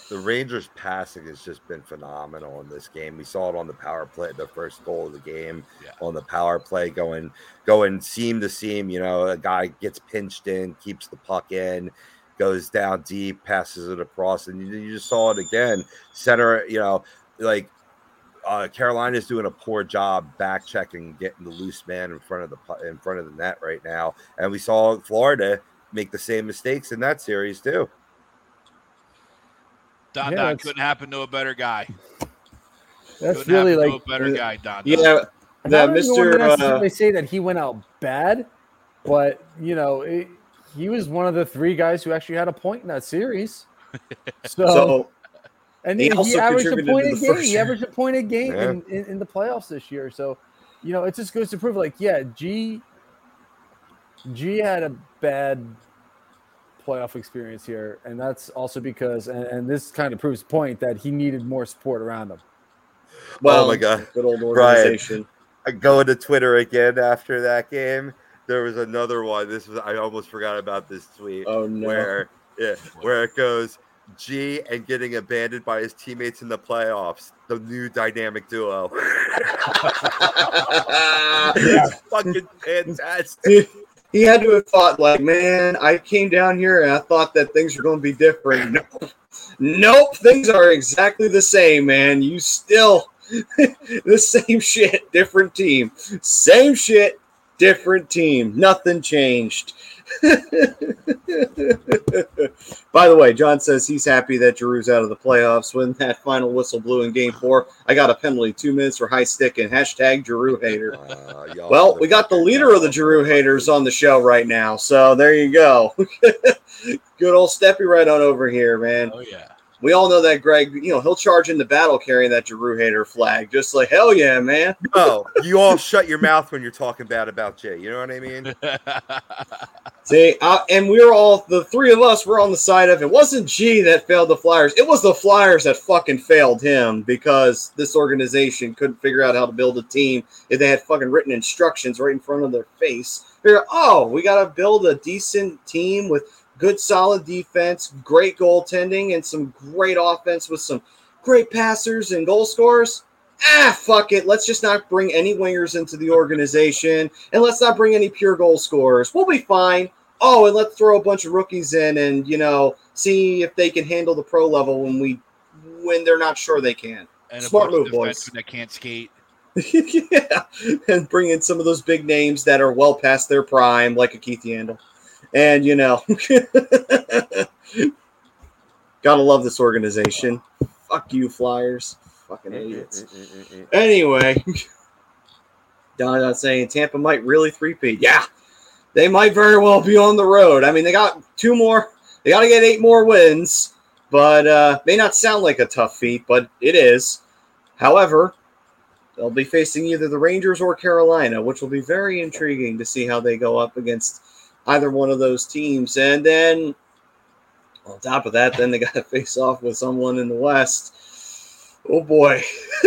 The Rangers' passing has just been phenomenal in this game. We saw it on the power play, the first goal of the game Yeah. on the power play, going going seam to seam. You know, a guy gets pinched in, keeps the puck in, goes down deep, passes it across, and you, you just saw it again. Center, you know, like uh, Carolina's doing a poor job back checking, getting the loose man in front of the in front of the net right now, and we saw Florida make the same mistakes in that series too. Don Yeah, Don couldn't happen to a better guy. That's couldn't really like to a better guy, Don. Don. Yeah. I That don't Mr., to uh, necessarily say that he went out bad. but you know, it, he was one of the three guys who actually had a point in that series. [LAUGHS] So, So and he he, he averaged a point a game. He averaged a point a game Yeah. in, in, in the playoffs this year. So, you know, it just goes to prove, like, yeah, G G had a bad playoff experience here, and that's also because, and, and this kind of proves the point that he needed more support around him. well, oh my god. good old Brian. organization. I go into Twitter again after that game. There was another one. This was I almost forgot about this tweet. Oh no. Where yeah, where it goes G and getting abandoned by his teammates in the playoffs. The new dynamic duo. it's [LAUGHS] [LAUGHS] fucking fantastic. [LAUGHS] he had to have thought like, man, I came down here and I thought that things were going to be different. [LAUGHS] Nope, nope, things are exactly the same, man. You still [LAUGHS] the same shit, different team, same shit, different team. Nothing changed. [LAUGHS] By the way, John says he's happy that Giroux's out of the playoffs. When that final whistle blew in Game Four, I got a penalty, two minutes for high stick, and hashtag Giroux hater. Uh, Well, we got the leader of the Giroux haters on the show right now, so there you go. [LAUGHS] Good old Steppy right on over here, man. Oh yeah. We all know that Greg, you know, he'll charge into battle carrying that Giroux hater flag, just like hell yeah, man. [LAUGHS] No, you all shut your mouth when you're talking bad about Jay. You know what I mean? [LAUGHS] See, uh, and we were all the three of us were on the side of it. wasn't G that failed the Flyers. It was the Flyers that fucking failed him because this organization couldn't figure out how to build a team if they had fucking written instructions right in front of their face. They're oh, we got to build a decent team with good, solid defense, great goaltending, and some great offense with some great passers and goal scorers. Ah, fuck it. Let's just not bring any wingers into the organization, and let's not bring any pure goal scorers. We'll be fine. Oh, and let's throw a bunch of rookies in, and you know, see if they can handle the pro level when we when they're not sure they can. and Smart move, boys. that can't skate. [LAUGHS] yeah, and bring in some of those big names that are well past their prime, like a Keith Yandle. And you know, [LAUGHS] gotta love this organization. Fuck you, Flyers. Fucking idiots. Anyway, [LAUGHS] Don not saying Tampa might really three-peat. Yeah, they might very well be on the road. I mean, they got two more. They got to get eight more wins, but uh, may not sound like a tough feat, but it is. However, they'll be facing either the Rangers or Carolina, which will be very intriguing to see how they go up against either one of those teams. And then on top of that, then they got to [LAUGHS] face off with someone in the West. Oh boy. [LAUGHS]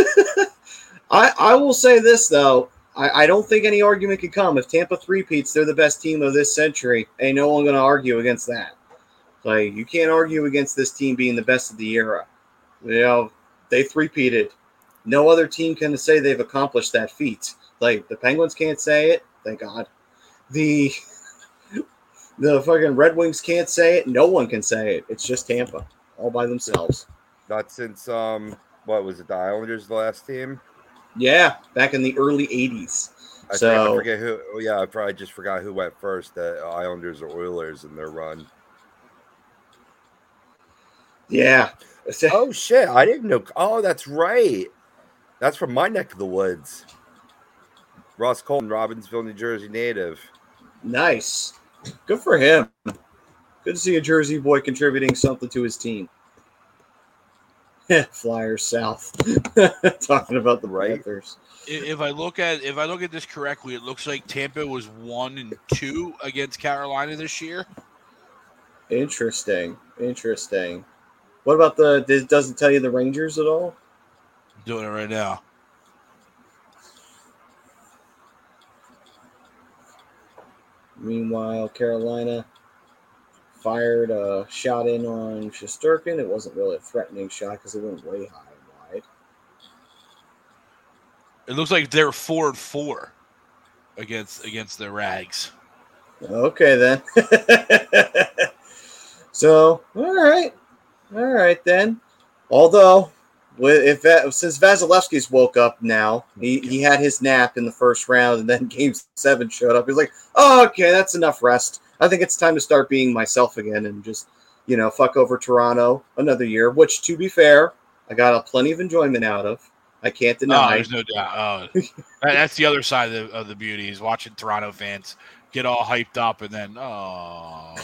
I I will say this though. I, I don't think any argument can come. If Tampa three peats, they're the best team of this century. Ain't no one gonna argue against that. Like you can't argue against this team being the best of the era. You know, they three peated. No other team can say they've accomplished that feat. Like the Penguins can't say it, thank God. The the fucking Red Wings can't say it. No one can say it. It's just Tampa, all by themselves. Not since um, what was it? The Islanders, the last team. Yeah, back in the early '80s. I, So- forget, I forget who. Oh yeah, I probably just forgot who went first. The Islanders or Oilers in their run. Yeah. [LAUGHS] Oh shit! I didn't know. Oh, that's right. That's from my neck of the woods. Ross Colton, Robbinsville, New Jersey native. Nice. Good for him. Good to see a Jersey boy contributing something to his team. [LAUGHS] Flyers South. [LAUGHS] Talking about the Right. Panthers. If I look at if I look at this correctly, it looks like Tampa was one and two against Carolina this year. Interesting. Interesting. What about the this doesn't tell you the Rangers at all? I'm doing it right now. Meanwhile, Carolina fired a shot in on Shesterkin. It wasn't really a threatening shot because it went way high and wide. It looks like they're four and four against against the Rags. Okay then. [LAUGHS] so, all right, all right then. Although, if since Vasilevskiy's woke up now, he, he had his nap in the first round, and then [LAUGHS] Game Seven showed up. He's like, oh, okay, that's enough rest. I think it's time to start being myself again and just, you know, fuck over Toronto another year. Which, to be fair, I got a plenty of enjoyment out of. I can't No, deny. there's no doubt. Oh, [LAUGHS] that's the other side of the, of the beauty is watching Toronto fans get all hyped up, and then oh,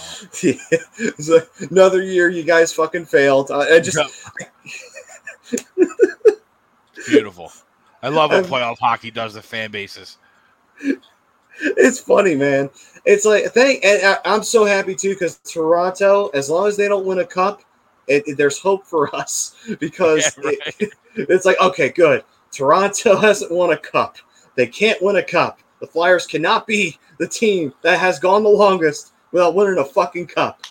[LAUGHS] like, another year you guys fucking failed. I, I just beautiful. I love what playoff hockey does to fan bases. it's funny, man. It's like thank, and I, I'm so happy too because Toronto, as long as they don't win a cup, it, it- there's hope for [LAUGHS] us because Yeah, it- [LAUGHS] it's like okay, good. Toronto [LAUGHS] hasn't won a cup. They can't win a cup. The Flyers cannot be the team that has gone the longest without winning a fucking cup.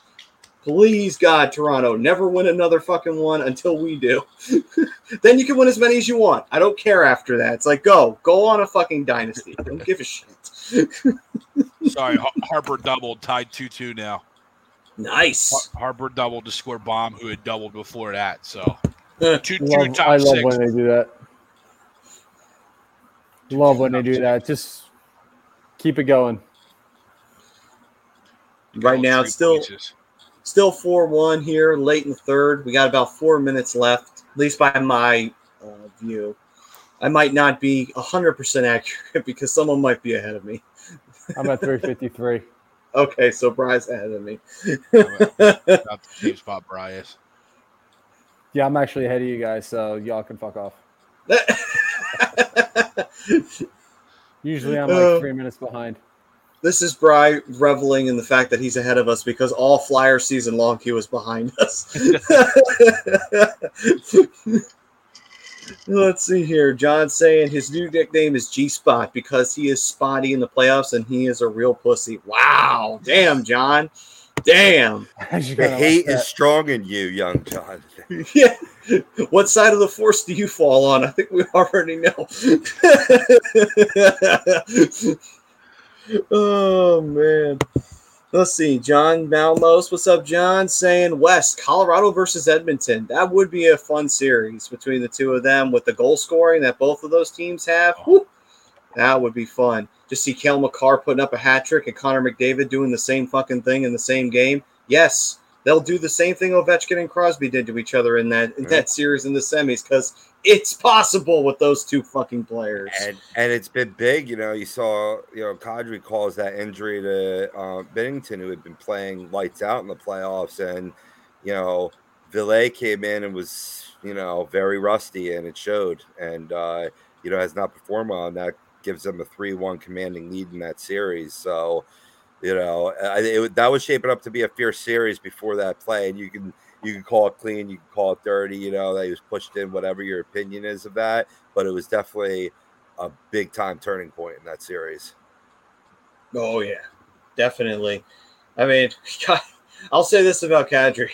Please, God, Toronto, never win another fucking one until we do. [LAUGHS] then you can win as many as you want. I don't care after that. It's like go, go on a fucking dynasty. I don't give a shit. [LAUGHS] Sorry, Harper doubled, tied two two now. Nice. Har- Harper doubled to score Bohm, who had doubled before that. So Huh. two two Love, top I love six. when they do that. Love when they do that. Just keep it going. Right now, it's still Pieces. Still four one here, late in the third. We got about four minutes left, at least by my uh, view. I might not be hundred percent accurate [LAUGHS] because someone might be ahead of me. I'm at 353. [LAUGHS] Okay, so Bry's ahead of me. Not [LAUGHS] the same spot Bryce. Yeah, I'm actually ahead of you guys, so y'all can fuck off. Usually I'm like Uh, three minutes behind. This is Bry reveling in the fact that he's ahead of us because all Flyer season long he was behind us. [LAUGHS] Let's see here. John saying his new nickname is G Spot because he is spotty in the playoffs and he is a real pussy. Wow. Damn, John. Damn. [LAUGHS] The gonna like hate that. is strong in you, young John. [LAUGHS] Yeah. What side of the force do you fall on? I think we already know. Oh man. Let's see. John Malmos. What's up, John? Saying West, Colorado versus Edmonton. That would be a fun series between the two of them with the goal scoring that both of those teams have. That would be fun. Just see Cale Makar putting up a hat trick and Connor McDavid doing the same fucking thing in the same game. Yes, they'll do the same thing Ovechkin and Crosby did to each other in that in that series in the semis because it's possible with those two fucking players. And and it's been big, you know. You saw, you know, Kadri calls that injury to uh, Binnington, who had been playing lights out in the playoffs, and you know, Ville came in and was, you know, very rusty, and it showed. And uh, you know, has not performed well, and that gives them a three-one commanding lead in that series. So, you know, I, it, that was shaping up to be a fierce series before that play, and you can you can call it clean, you can call it dirty, you know, that he was pushed in, whatever your opinion is of that, but it was definitely a big time turning point in that series. Oh yeah, definitely. I mean, [LAUGHS] I'll say this about Kadri.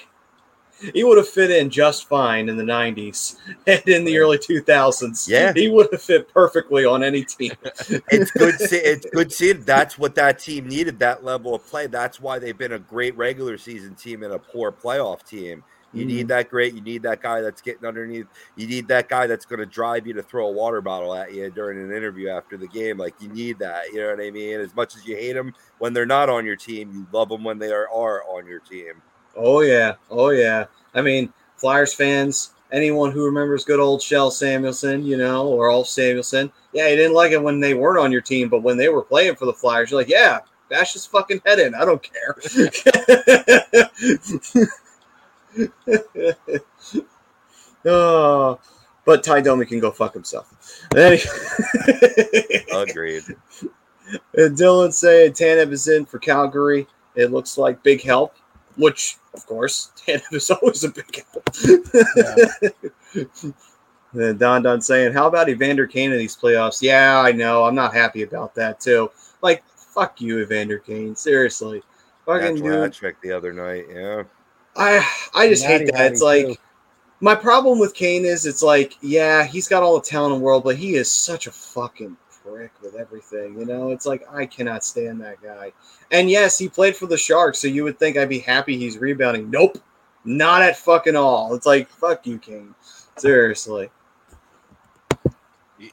He would have fit in just fine in the 90s and in the early 2000s. Yeah. He would have fit perfectly on any team. [LAUGHS] It's good. See, it's good seeing that's what that team needed. That level of play. That's why they've been a great regular season team and a poor playoff team. You need mm-hmm. that great. You need that guy that's getting underneath. You need that guy that's going to drive you to throw a water bottle at you during an interview after the game. Like you need that. You know what I mean? As much as you hate them when they're not on your team, you love them when they are, are on your team. Oh yeah, oh yeah. I mean, Flyers fans, anyone who remembers good old Kjell Samuelsson, you know, or Ulf Samuelsson, yeah, you didn't like it when they weren't on your team, but when they were playing for the Flyers, you're like, yeah, bash his fucking head in. I don't care. [LAUGHS] oh, but Ty Domi can go fuck himself. [LAUGHS] Agreed. And Dylan saying Tanev is in for Calgary. It looks like big help, which, of course, [LAUGHS] Tanev is always a big help. and [LAUGHS] Don Don saying, How about Evander Kane in these playoffs? Yeah, I know. I'm not happy about that, too. Like, fuck you, Evander Kane. Seriously. Fucking Natural hat dude. trick the other night. Yeah. I, I just Natty hate that. Natty, It's like, too. my problem with Kane is it's like, yeah, he's got all the talent in the world, but he is such a fucking prick with everything. You know, it's like I cannot stand that guy. And yes, he played for the Sharks, so you would think I'd be happy he's rebounding. Nope, not at fucking all. It's like fuck you, King. Seriously.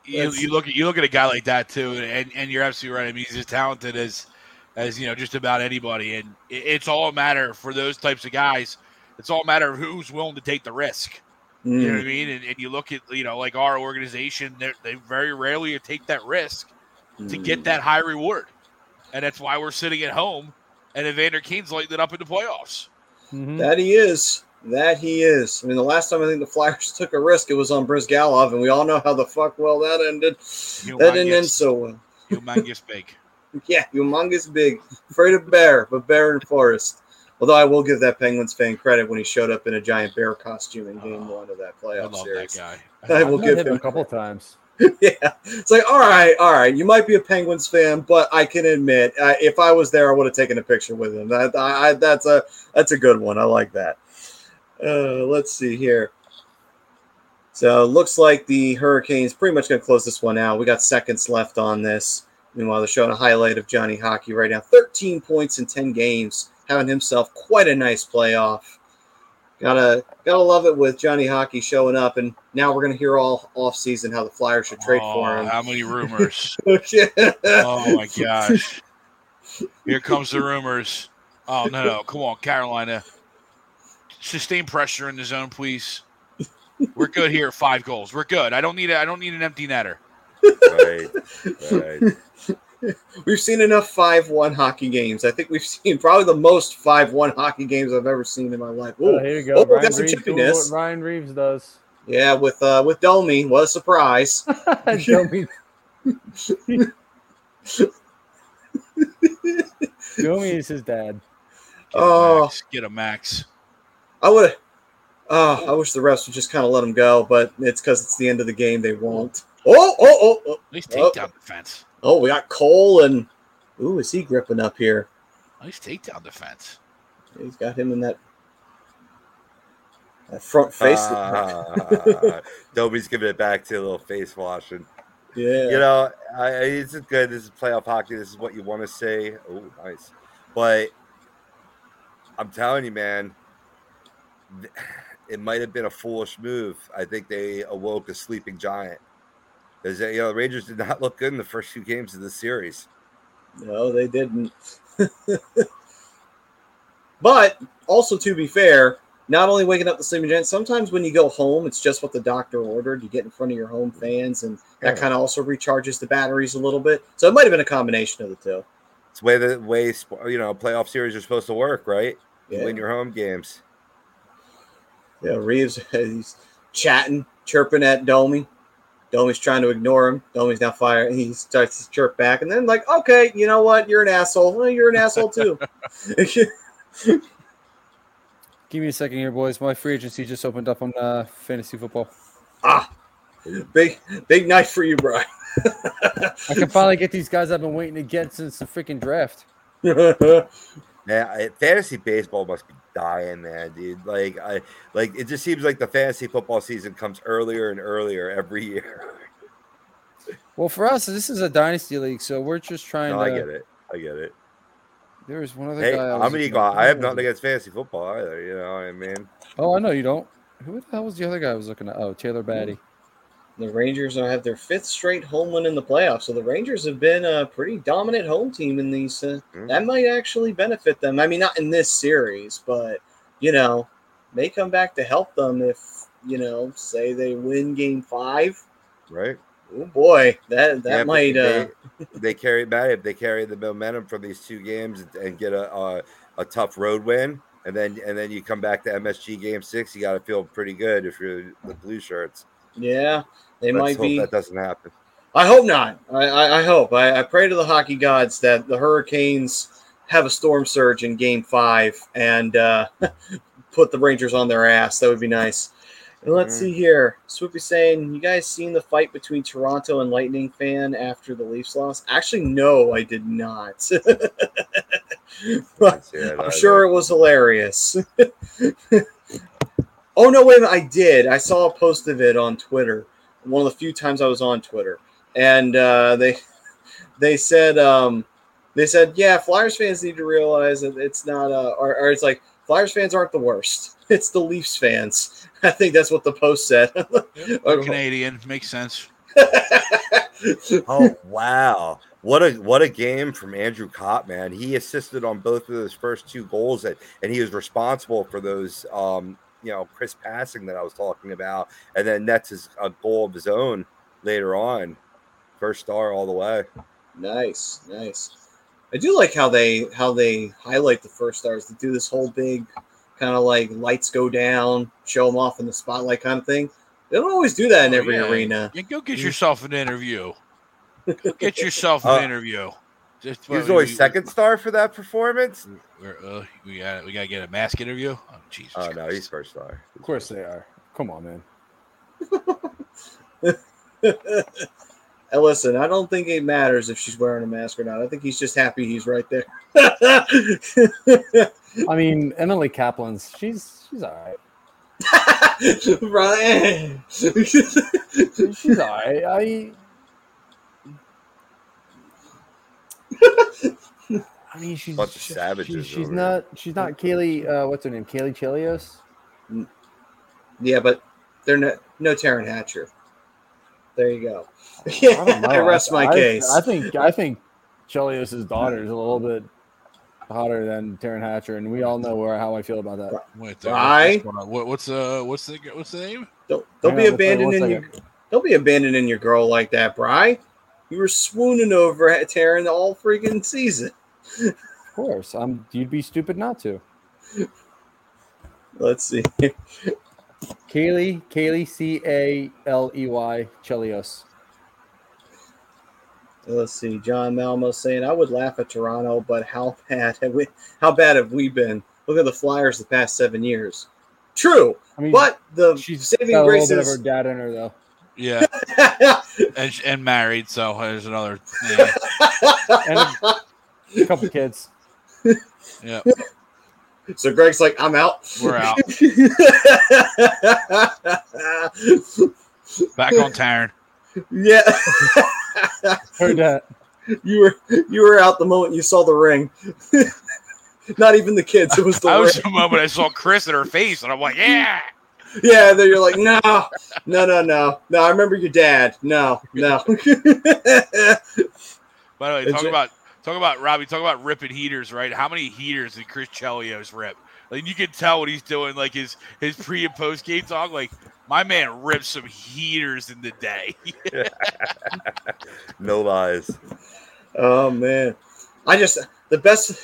You, you, look at you look at a guy like that too, and, and you're absolutely right. I mean, he's as talented as as you know just about anybody, and it, it's all a matter for those types of guys. It's all a matter of who's willing to take the risk. You know what I Mm. mean? And, and you look at you know like our organization, they're- very rarely take that risk to Mm. get that high reward. and that's why we're sitting at home. And Evander Kane's lighting it up in the playoffs. Mhm. That he is. That he is. I mean, the last time I think the Flyers [LAUGHS] took a risk, it was on Bryzgalov, and we all know how the fuck well that ended. That didn't end so well. humongous big. [LAUGHS] Yeah, humongous big. Afraid of bear, but bear in forest. Although I will give that Penguins fan credit when he showed up in a giant bear costume in game Oh, one of that playoff [LAUGHS] I love series. that I guy. will I've give him him a couple times. [LAUGHS] yeah, it's like all right, all right. You might be a Penguins fan, but I can admit, uh, if I was there, I would have taken a picture with him. That I, that's a that's a good one. I like that. Uh, let's see here. So looks like the Hurricanes pretty much going to close this one out. We got seconds left on this. Meanwhile, they're showing a highlight of Johnny Hockey right now. 13 points in 10 games, having himself quite a nice playoff. Gotta gotta love it with Johnny Hockey showing up, and now we're gonna hear all off season how the Flyers should trade for Oh, him. How many [LAUGHS] rumors? Oh my gosh. Here comes the rumors. Oh no, no, come on, Carolina. Sustain pressure in the zone, please. We're good here. Five goals. We're good. I don't need a, I don't need an empty netter. Right. Right. [LAUGHS] We've seen enough five-one hockey games. I think we've seen probably the most five-one hockey games I've ever seen in my life. Ooh, Oh, here you go. Oh, Ryan, got some Reaves chippiness. what Ryan Reaves does. yeah, with uh, with Domi, what a surprise! Show me. Show me is his dad. Get Oh. max. Get a max. I would. Oh, I wish the refs would just kind of let him go, but it's because it's the end of the game. They won't. Oh, oh, oh, oh, Nice Oh. takedown defense. Oh! We got Cole and ooh, is he gripping up here? Oh, nice takedown defense. He's got him in that that front face. Ah, [LAUGHS] Dobie's giving it back to a little face washing. yeah. You know, I, I, this is good. This is playoff hockey. This is what you want to say. Oh, nice. But I'm telling you, man, [SIGHS] it might have been a foolish move. I think they awoke a sleeping giant. Because you know, the Rangers did not look good in the first few games of the series. No, they didn't. [LAUGHS] but also, to be fair, not only waking up the sleeping giant, sometimes when you go home, it's just what the doctor ordered. You get in front of your home fans, and that Yeah. kind of also recharges the batteries a little bit. So it might have been a combination of the two. It's the way the way you know playoff series are supposed to work, right? You Yeah. win your home games. Yeah, Reaves, [LAUGHS] he's chatting, chirping at Domi. Domi's trying to ignore him. Domi's now firing. He starts to chirp back, and then like, okay, you know what? You're an asshole. Well, you're an asshole too. [LAUGHS] Give me a second here, boys. My free agency just opened up on uh, fantasy football. ah, big big night for you, Brian. [LAUGHS] I can finally get these guys I've been waiting to get since the freaking draft. [LAUGHS] Man, I, fantasy baseball must be dying, man, dude. Like, I like it just seems like the fantasy football season comes earlier and earlier every [LAUGHS] year. Well, for us, this is a dynasty league, so we're just trying No, to. I get it. I get it. There was one other Hey, guy. I I'm an Eagle. I have nothing against fantasy football either. You know what I mean? Oh, I know you don't. Who the hell was the other guy I was looking at? Oh, Taylor Batty. The Rangers have their fifth straight home win in the playoffs. So the Rangers have been a pretty dominant home team in these. Uh, Mm. that might actually benefit them. I mean, not in this series, but you know, may come back to help them if you know, say they win Game Five. Right? Oh boy, that that Yeah, might. Uh, They, [LAUGHS] they carry back if they carry the momentum from these two games and, and get a, a a tough road win, and then and then you come back to MSG Game Six. You got to feel pretty good if you're the blue shirts. yeah, they Let's might hope be. that doesn't happen. I hope not. I, I, I hope. I, I pray to the hockey gods that the Hurricanes have a storm surge in Game Five and uh, [LAUGHS] put the Rangers on their ass. That would be nice. And let's Mhm. see here. Swoopy saying, "You guys seen the fight between Toronto and Lightning fan after the Leafs loss?" Actually, no, I did not. [LAUGHS] But I'm sure it was hilarious. [LAUGHS] oh no, wait a minute, I did. I saw a post of it on Twitter. One of the few times I was on Twitter, and uh, they [LAUGHS] they said um, they said yeah, Flyers fans need to realize that it's not uh, or, or it's like Flyers fans aren't the worst. [LAUGHS] It's the Leafs fans. [LAUGHS] I think that's what the post said. We're Canadian. Makes sense. Oh wow! What a what a game from Andrew Copp, man. He assisted on both of those first two goals, and, and he was responsible for those, um, you know, crisp passing that I was talking about, and then nets his a goal of his own later on. First star all the way. Nice, nice. I do like how they how they highlight the first stars. They do this whole big kind of like lights go down, show them off in the spotlight kind of thing. They don't always do that in Oh, every yeah. arena. Yeah, go get yourself an interview. Go get yourself an Uh, interview. Just He was we- always we- second star for that performance. we're, uh, we got we got to get a mask interview. Oh Jesus! Oh no, he's first star. Of course they are. Come on, man. [LAUGHS] And listen, I don't think it matters if she's wearing a mask or not. I think he's just happy he's right there. I mean, Emily Kaplan's she's she's all right. [LAUGHS] right. She's all right. I. I mean, she's Bunch of she- savages She's, she's over not. She's not Caley. Uh, what's her name? Caley Chelios. yeah, but they're no no Taryn Hatcher. There you go. I, Yeah, don't. [LAUGHS] I rest my I- case. I think. I think Chelios' daughter is a little bit hotter than Taryn Hatcher, and we all know where how I feel about that. Wait, Right. what's, going what, what's uh what's the what's the name? don't don't Hang be on, one second, one abandoning your don't be abandoning your girl like that, Bry. You were swooning over at Taryn all freaking season. Of course, I'm. You'd be stupid not to. Let's see. Caley, Caley, C A L E Y, Chelios. Let's see. John Malmo saying, "I would laugh at Toronto, but how bad have we? How bad have we been? Look at the Flyers the past seven years. True, I mean, but the she's saving grace little bit of her dad in her though. Yeah, [LAUGHS] and, and married. So there's another. Yeah, And a couple kids. yeah so Greg's like, I'm out. we're out. [LAUGHS] Back on Taryn. yeah, Her dad. you were you were out the moment you saw the ring. [LAUGHS] Not even the kids. It was the I ring. was the moment I saw Chris in her face, and I'm like, yeah. Yeah, then you're like, no, no, no, no, no. I remember your dad. No, no. [LAUGHS] By the way, talk a- about talk about Robbie. Talk about ripping heaters, right? How many heaters did Chris Chelios rip? Like you can tell what he's doing, like his his pre and post game talk. Like my man ripped some heaters in the day. [LAUGHS] No lies. oh man, I just the best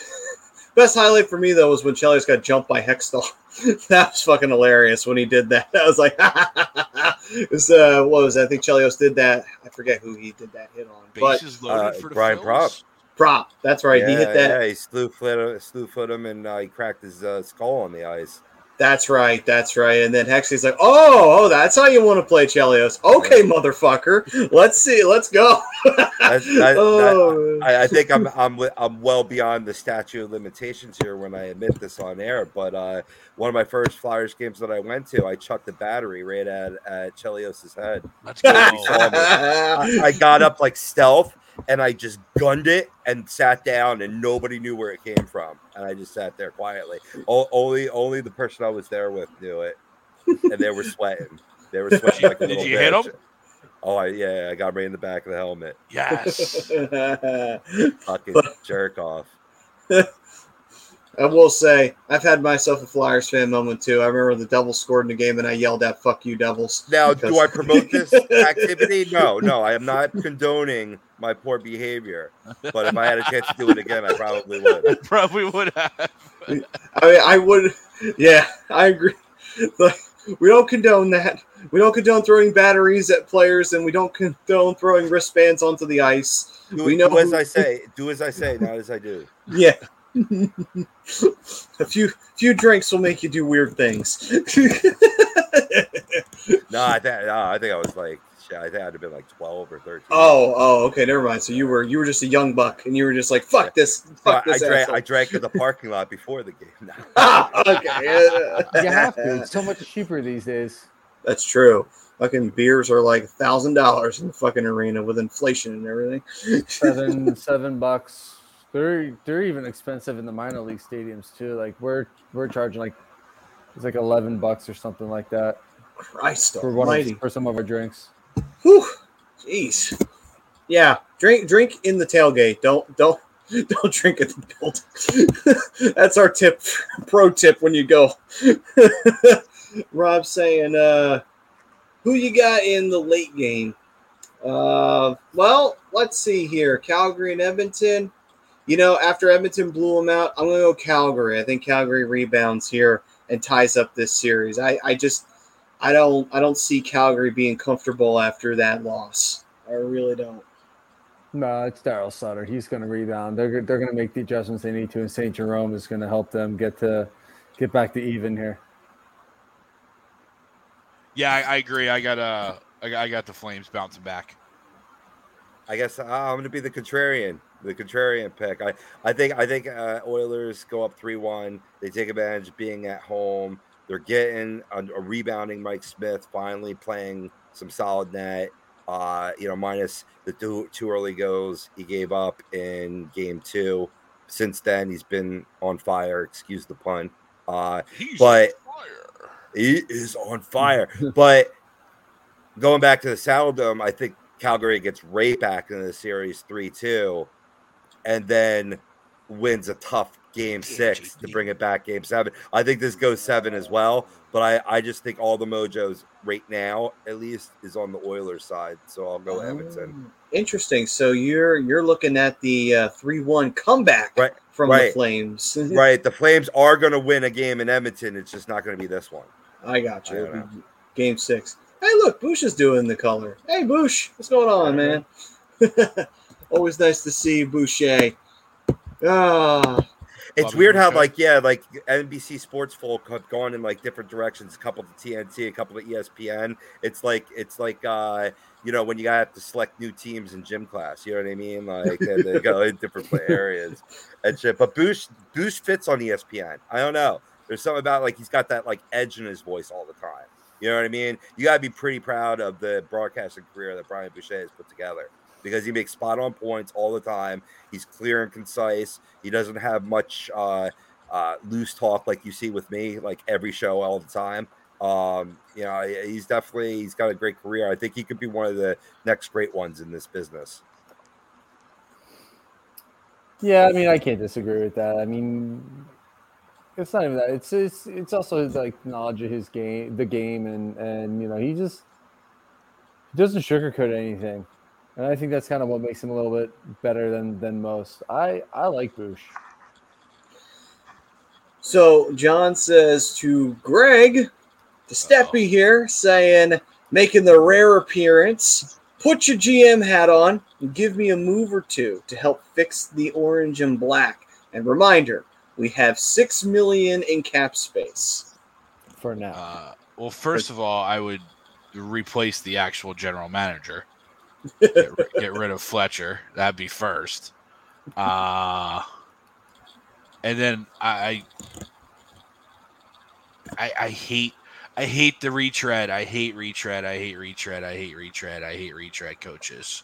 best highlight for me though was when Chelios got jumped by Hextall. [LAUGHS] that was fucking hilarious when he did that. [LAUGHS] I was like, [LAUGHS] it was, uh, what was that? I think Chelios did that. I forget who he did that hit on, but uh, for Brian Propp. prop. That's right. he hit that. Yeah, he slew foot, slew foot him, and uh, he cracked his uh, skull on the ice. That's right. That's right. And then Hextall's like, oh, oh, that's how you want to play Chelios. Okay, motherfucker. Let's see. Let's go. That's- [LAUGHS] that- oh, I, I think I'm I'm I'm well beyond the statute of limitations here when I admit this on air. But uh, one of my first Flyers games that I went to, I chucked the battery right at at Chelios's head. Let's go. I, I got up like stealth and I just gunned it and sat down and nobody knew where it came from. And I just sat there quietly. O- only only the person I was there with knew it. And they were sweating. They were sweating like a Did little you hit bitch. 'em? Oh, I, yeah, I got right in the back of the helmet. yes. Fucking jerk off. [LAUGHS] I will say, I've had myself a Flyers fan moment too. I remember the Devils scored in the game and I yelled at fuck you, Devils. Now, Because- do I promote this [LAUGHS] activity? No, no, I am not condoning my poor behavior. But if I had a chance to do it again, I probably would. Probably would have. I mean, I would, yeah, I agree. But we don't condone that. We don't condone throwing batteries at players and we don't condone throwing wristbands onto the ice. Do, We know do as who- I say. Do as I say, not as I do. [LAUGHS] Yeah. [LAUGHS] a few few drinks will make you do weird things. [LAUGHS] No, I think no, I think I was like, shit, I think I'd have been like twelve or thirteen. oh, oh, okay, never mind. So you were you were just a young buck and you were just like, fuck this, So fuck I, I this. drank. I drank in the parking lot before the game. No. [LAUGHS] Ah, okay. You have to. It's so much cheaper these days. That's true. Fucking beers are like thousand dollars in the fucking arena with inflation and everything. Seven seven bucks. They're they're even expensive in the minor league stadiums too. Like we're we're charging like it's like eleven bucks or something like that Christ for one of, for some of our drinks. Whew. Jeez. Yeah, drink drink in the tailgate. Don't don't [LAUGHS] don't drink at the building. [LAUGHS] That's our tip, pro tip when you go. [LAUGHS] Rob saying, uh, who you got in the late game? Uh, well, let's see here. Calgary and Edmonton. You know, after Edmonton blew them out, I'm going to go Calgary. I think Calgary rebounds here and ties up this series. I, I just, I don't, I don't see Calgary being comfortable after that loss. I really don't. No, it's Darryl Sutter. He's going to rebound. They're they're going to make the adjustments they need to, and St. Jerome is going to help them get to get back to even here. Yeah, I, I agree. I got uh, I got, I got the Flames bouncing back. I guess uh, I'm going to be the contrarian, the contrarian pick. I, I think I think uh, Oilers go up three one. They take advantage of being at home. They're getting a, a rebounding Mike Smith finally playing some solid net. Uh, you know, minus the two two early goals he gave up in game two. Since then, he's been on fire. Excuse the pun. Uh, He's But- on fire. he is on fire. but going back to the Saddledome, I think Calgary gets right back into the series 3 2 and then wins a tough game six to bring it back game seven. I think this goes seven as well, but I, I just think all the mojos right now, at least, is on the Oilers side. So I'll go Edmonton. Oh, Interesting. So you're you're looking at the uh, three one comeback Right, from the right. Flames. [LAUGHS] Right. The Flames are going to win a game in Edmonton. It's just not going to be this one. I got you. don't. Game six. Hey, look, Boosh is doing the color. Hey, Boosh, what's going on, man? [LAUGHS] Always nice to see you, Boucher. Ah, It's Bobby weird how Boucher. like yeah, like NBC sports folk have gone in like different directions. A couple to TNT, a couple to ESPN. It's like it's like uh you know when you gotta have to select new teams in gym class. You know what I mean? Like and they go in different play [LAUGHS] areas and shit. But Boosh Boosh fits on ESPN. I don't know. There's something about like he's got that like edge in his voice all the time. You know what I mean? You gotta be pretty proud of the broadcasting career that Brian Boucher has put together because he makes spot on points all the time. He's clear and concise. He doesn't have much uh, uh, loose talk like you see with me, like every show all the time. Um, you know, he's definitely he's got a great career. I think he could be one of the next great ones in this business. Yeah, I mean, I can't disagree with that. I mean, it's not even that. It's it's it's also his like knowledge of his game, the game, and and you know he just doesn't sugarcoat anything, and I think that's kind of what makes him a little bit better than than most. I I like Boosh. so John says to Greg, to Steppy here, saying, making the rare appearance. Put your GM hat on and give me a move or two to help fix the orange and black. And reminder, we have six million in cap space. For now, Uh, well, first of all, I would replace the actual general manager. Get, get rid of Fletcher. That'd be first. Uh, and then I, I, I hate, I hate the retread. I hate retread. I hate retread. I hate retread. I hate retread coaches.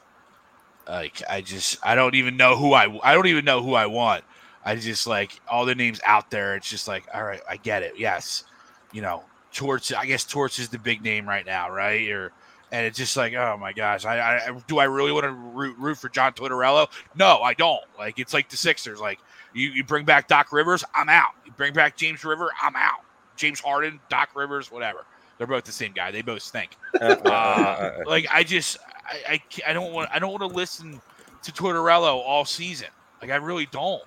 Like I just, I don't even know who I, I don't even know who I want. I just like all the names out there. It's just like, all right, I get it. Yes, you know, Torch. I guess Torch is the big name right now, right? Or and it's just like, oh my gosh, I, I do I really want to root, root for John Tortorella? No, I don't. Like it's like the Sixers. Like you, you bring back Doc Rivers, I'm out. You bring back James River, I'm out. James Harden, Doc Rivers, whatever. They're both the same guy. They both stink. [LAUGHS] Uh, like I just I, I I don't want I don't want to listen to Tortorello all season. Like I really don't.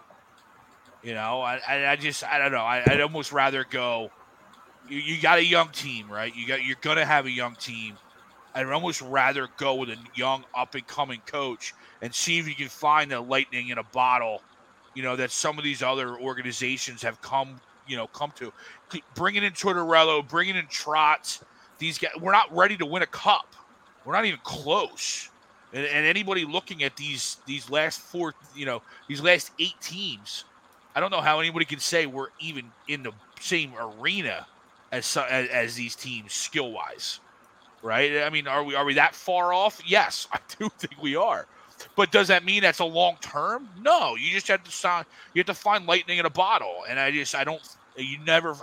You know, I I, I just I don't know. I, I'd almost rather go. You, you got a young team, right? You got you're gonna have a young team. I'd almost rather go with a young up and coming coach and see if you can find the lightning in a bottle. You know that some of these other organizations have come you know come to bringing in Tortorello, bringing in Trotz. These guys, we're not ready to win a cup. We're not even close. And, and anybody looking at these these last four, you know, these last eight teams, I don't know how anybody can say we're even in the same arena as as, as these teams skill wise, right? I mean, are we are we that far off? Yes, [LAUGHS] I do think we are. But does that mean that's a long term? No, you just have to sign. You have to find lightning in a bottle, and I just I don't. You never.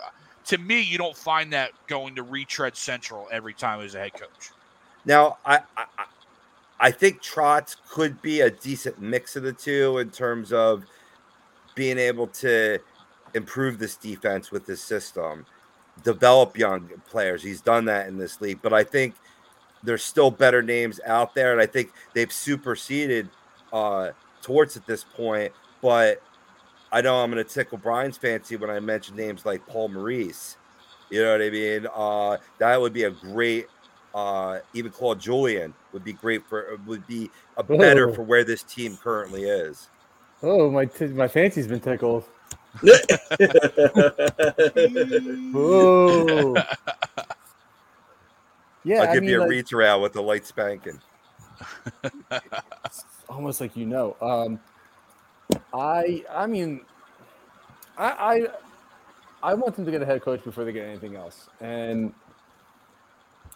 To me, you don't find that going to retread central every time as a head coach. Now, I, I I- think Trotz could be a decent mix of the two in terms of being able to improve this defense with this system, develop young players. He's done that in this league, but I think there's still better names out there, and I think they've superseded uh, Torts at this point but I know I'm going to tickle Brian's fancy when I mention names like Paul Maurice. You know what I mean? Uh, that would be a great. Uh, even Claude Julien would be great for would be a better Oh. for where this team currently is. Oh, my t- my fancy's been tickled. [LAUGHS] Yeah, I'll I give mean, you a like, reach around with the light spanking. [LAUGHS] almost like you know. Um, I I mean, I I I want them to get a head coach before they get anything else, and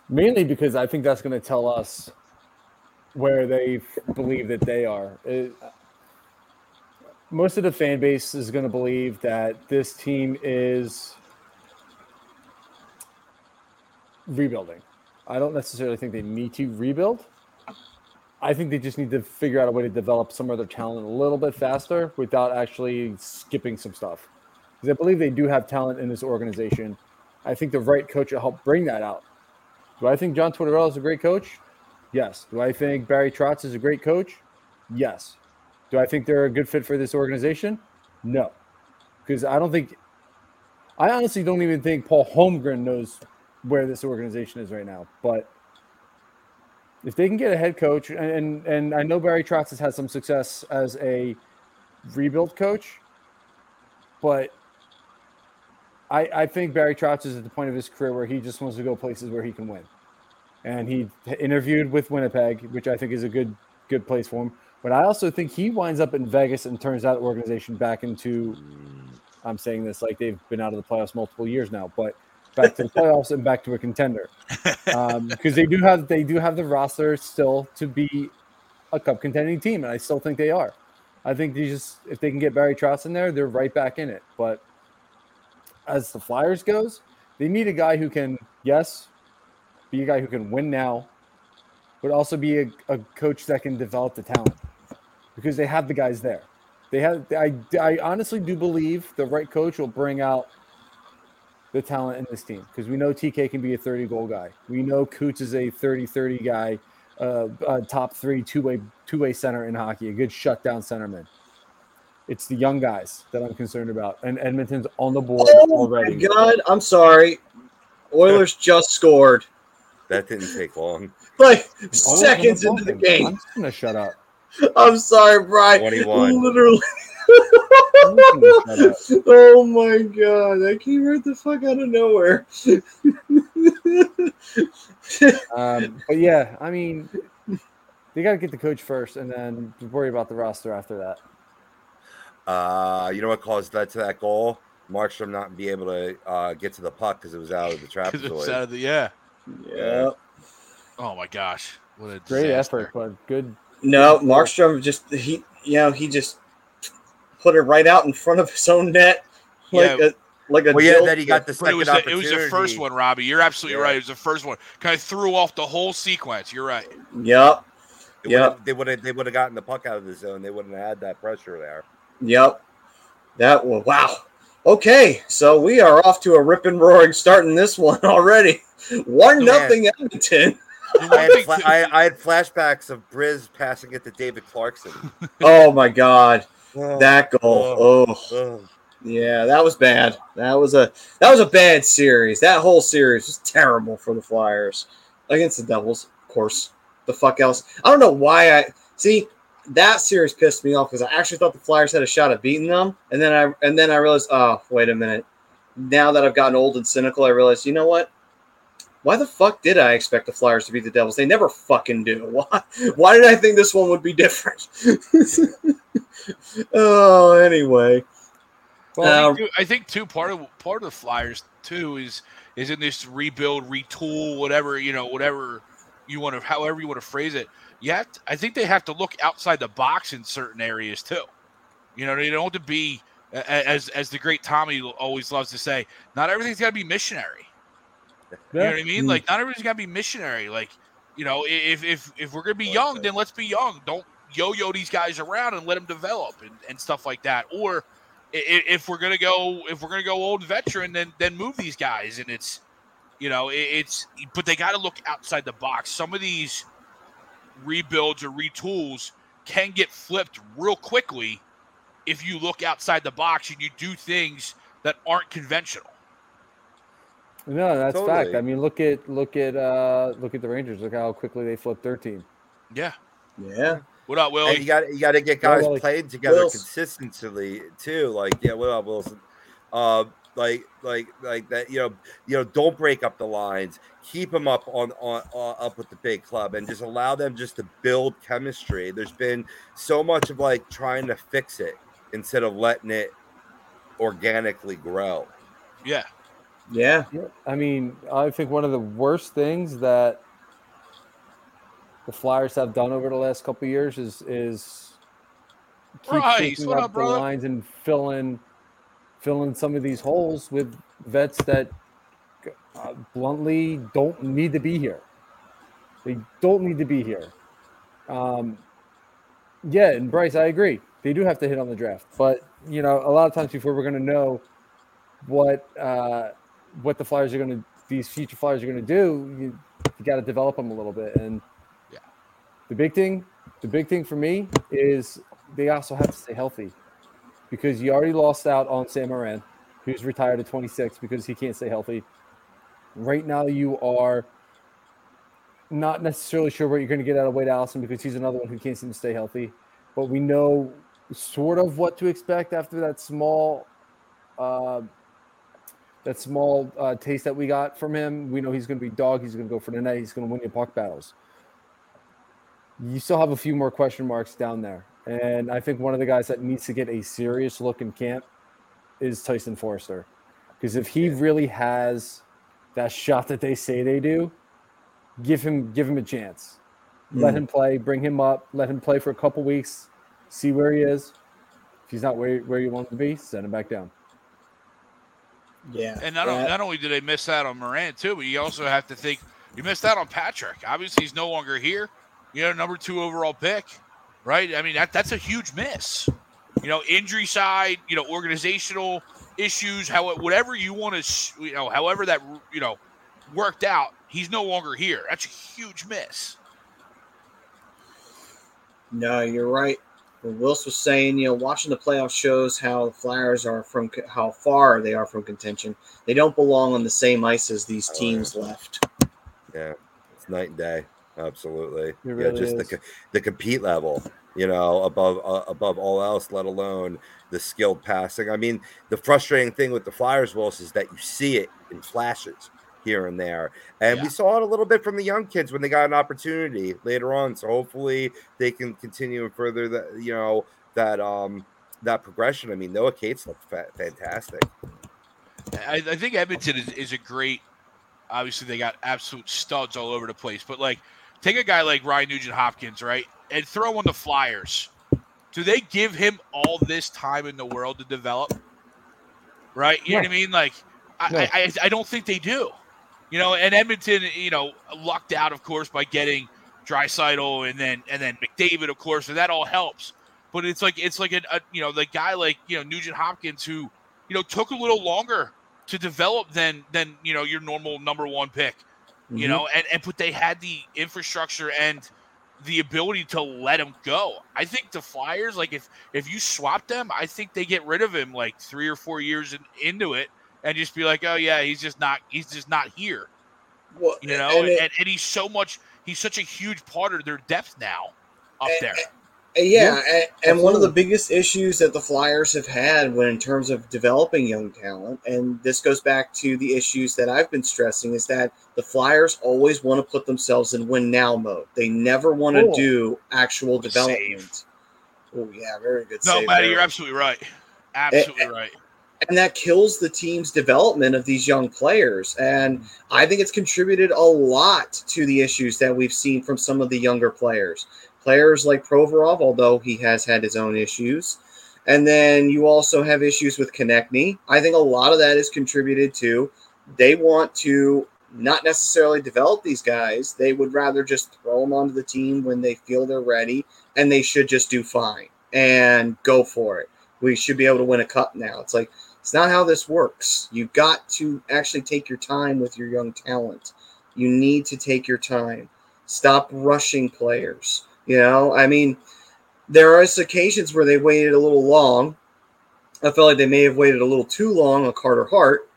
mainly because I think that's going to tell us where they believe that they are. It- most of the fan base is going to believe that this team is rebuilding. I don't necessarily think they need to rebuild. I think they just need to figure out a way to develop some of their talent a little bit faster without actually skipping some stuff. Because I believe they do have talent in this organization. I think the right coach will help bring that out. Do I think John Tortorella is a great coach? Yes. Do I think Barry Trotz is a great coach? Yes. Do I think they're a good fit for this organization? No. Because I don't think, I honestly don't even think Paul Holmgren knows where this organization is right now. But if they can get a head coach, and and, I know Barry Trotz has had some success as a rebuild coach, but I I think Barry Trotz is at the point of his career where he just wants to go places where he can win, and he interviewed with Winnipeg, which I think is a good good place for him. But I also think he winds up in Vegas and turns that organization back into. I'm saying this like they've been out of the playoffs multiple years now, but back to the playoffs and back to a contender um, [LAUGHS] because they do have they do have the roster still to be a cup contending team, and I still think they are. I think they just if they can get Barry Trotz in there, they're right back in it. But as the Flyers goes, they need a guy who can yes, be a guy who can win now, but also be a, a coach that can develop the talent because they have the guys there. They have. I, I honestly do believe the right coach will bring out the talent in this team because we know TK can be a 30 goal guy. We know Coots is a 30 30 guy, uh, a top three two way two way center in hockey, a good shutdown centerman. It's the young guys that I'm concerned about, and Edmonton's on the board Oh already. my god! I'm sorry. Oilers just scored. That didn't take long. Like seconds into the game. I'm just gonna shut up. [LAUGHS] I'm sorry, Brian. 21. Literally. I'm just gonna shut up. oh my god, that came right the fuck out of nowhere. [LAUGHS] Um, but yeah, I mean, they got to get the coach first, and then worry about the roster after that. Uh, you know what caused that to that goal? Markstrom not be able to uh, get to the puck because it was out of the [LAUGHS] 'Cause it's trapezoid. out of the yeah. yeah. Oh my gosh, what a Great disaster. effort, but good. No, Markstrom just he you know, he just put it right out in front of his own net like Yeah. a like a Well, yeah, that he got the second it was the, it was the first one, Robbie. You're absolutely Yeah. right. It was the first one. Kind of threw off the whole sequence. You're right. Yep. They Yeah. They would have they would have gotten the puck out of the zone. They wouldn't have had that pressure there. Yep. That was wow. Okay, so we are off to a rip and roaring start in this one [LAUGHS] already. One nothing Edmonton. The I had, fla- I, I had flashbacks of Bryz passing it to David Clarkson. [LAUGHS] Oh my god, Oh, that goal. Oh, oh, oh. yeah, that was bad. That was a that was a bad series. That whole series was terrible for the Flyers against the Devils, of course. The fuck else? I don't know why I see that series pissed me off because I actually thought the Flyers had a shot at beating them, and then I and then I realized, oh wait a minute. Now that I've gotten old and cynical, I realized, you know what? Why the fuck did I expect the Flyers to beat the Devils? They never fucking do. [LAUGHS] Why? Why did I think this one would be different? [LAUGHS] oh, anyway. Well, I, Uh, think, too, I think too part of part of the Flyers too is is in this rebuild, retool, whatever you know, whatever you want to, however you want to phrase it. You have to, I think they have to look outside the box in certain areas too. You know, they don't have to be as as the great Tommy always loves to say. Not everything's got to be missionary. You know what I mean? Mm. Like not everybody's got to be missionary. Like you know, if if if we're gonna be young, then let's be young. Don't yo-yo these guys around and let them develop and, and stuff like that. Or i- i- if we're gonna go if we're gonna go old veteran, then then move these guys. And it's you know it, it's but they got to look outside the box. Some of these rebuilds or retools can get flipped real quickly if you look outside the box and you do things that aren't conventional. No, that's fact. I mean, look at look at uh look at the Rangers. Look how quickly they flipped their team. Yeah. Yeah. What up, And you got you got to get Well, guys Willie. playing together Wills. consistently too. Like yeah, what up, Wilson? Uh, like like like that. You know, you know, don't break up the lines. Keep them up on on, on up with the big club, and just allow them just to build chemistry. There's been so much of like trying to fix it instead of letting it organically grow. yeah. Yeah. I mean, I think one of the worst things that the Flyers have done over the last couple of years is is keep Bryce, shaking what up up, the lines and filling filling some of these holes with vets that uh, bluntly don't need to be here. They don't need to be here. Um, yeah, and Bryce, I agree. They do have to hit on the draft, but you know, a lot of times before we're going to know what uh, what the Flyers are going to, these future Flyers are going to do, you, you got to develop them a little bit. And Yeah. the big thing, the big thing for me is they also have to stay healthy because you already lost out on Sam Morin, who's retired at 26 because he can't stay healthy. Right now, you are not necessarily sure what you're going to get out of Wade Allison because he's another one who can't seem to stay healthy. But we know sort of what to expect after that small, uh, that small uh, taste that we got from him. We know he's going to be dog. He's going to go for the net. He's going to win your puck battles. You still have a few more question marks down there, and I think one of the guys that needs to get a serious look in camp is Tyson Foerster, because if he really has that shot that they say they do, give him give him a chance. Let Mm. him play, bring him up, let him play for a couple weeks, see where he is. If he's not where, where you want him to be, send him back down. Yeah. And not, not only did they miss out on Morin too, but you also have to think you missed out on Patrick. Obviously, he's no longer here. You know, number two overall pick, right? I mean, that that's a huge miss. You know, injury side, you know, organizational issues, how whatever you want to, you know, however that you know worked out, he's no longer here. That's a huge miss. No, you're right. When Wills was saying, you know, watching the playoff shows how the Flyers are from how far they are from contention. They don't belong on the same ice as these Oh, teams left. Yeah, it's night and day. Absolutely. yeah, just the is. co- the compete level, you know, above uh, above all else, let alone the skilled passing. I mean, the frustrating thing with the Flyers, Wills, is that you see it in flashes here and there, and Yeah. we saw it a little bit from the young kids when they got an opportunity later on. So hopefully they can continue and further that you know that um that progression. I mean, Noah Cates looked fa- fantastic. I, I think Edmonton is, is a great. Obviously, they got absolute studs all over the place. But like, take a guy like Ryan Nugent Hopkins, right, and throw on the Flyers. Do they give him all this time in the world to develop? Right, you know what I mean? Like, I, No. I, I, I don't think they do. You know, and Edmonton, you know, lucked out, of course, by getting Draisaitl and then and then McDavid, of course, and that all helps. But it's like it's like a, a you know the guy like you know Nugent Hopkins who you know took a little longer to develop than than you know your normal number one pick you Mhm. know and, and but they had the infrastructure and the ability to let him go i think the flyers like if if you swap them i think they get rid of him like three or four years in, into it and just be like oh yeah he's just not he's just not here Well, you know and and, it- and, he's so much he's such a huge part of their depth now up And- there Yeah, and, and one of the biggest issues that the Flyers have had when in terms of developing young talent, and this goes back to the issues that I've been stressing, is that the Flyers always want to put themselves in win now mode. They never want to Cool. do actual Good development. Oh yeah, very good. no save matty there. you're absolutely right absolutely eh, eh, right and that kills the team's development of these young players. And I think it's contributed a lot to the issues that we've seen from some of the younger players. Players like Provorov, although he has had his own issues. And then you also have issues with Konecny. I think a lot of that is contributed to they want to not necessarily develop these guys. They would rather just throw them onto the team when they feel they're ready, and they should just do fine and go for it. We should be able to win a cup now. It's like it's not how this works. You've got to actually take your time with your young talent. You need to take your time. Stop rushing players. You know, I mean, there are occasions where they waited a little long. I felt like they may have waited a little too long on Carter Hart.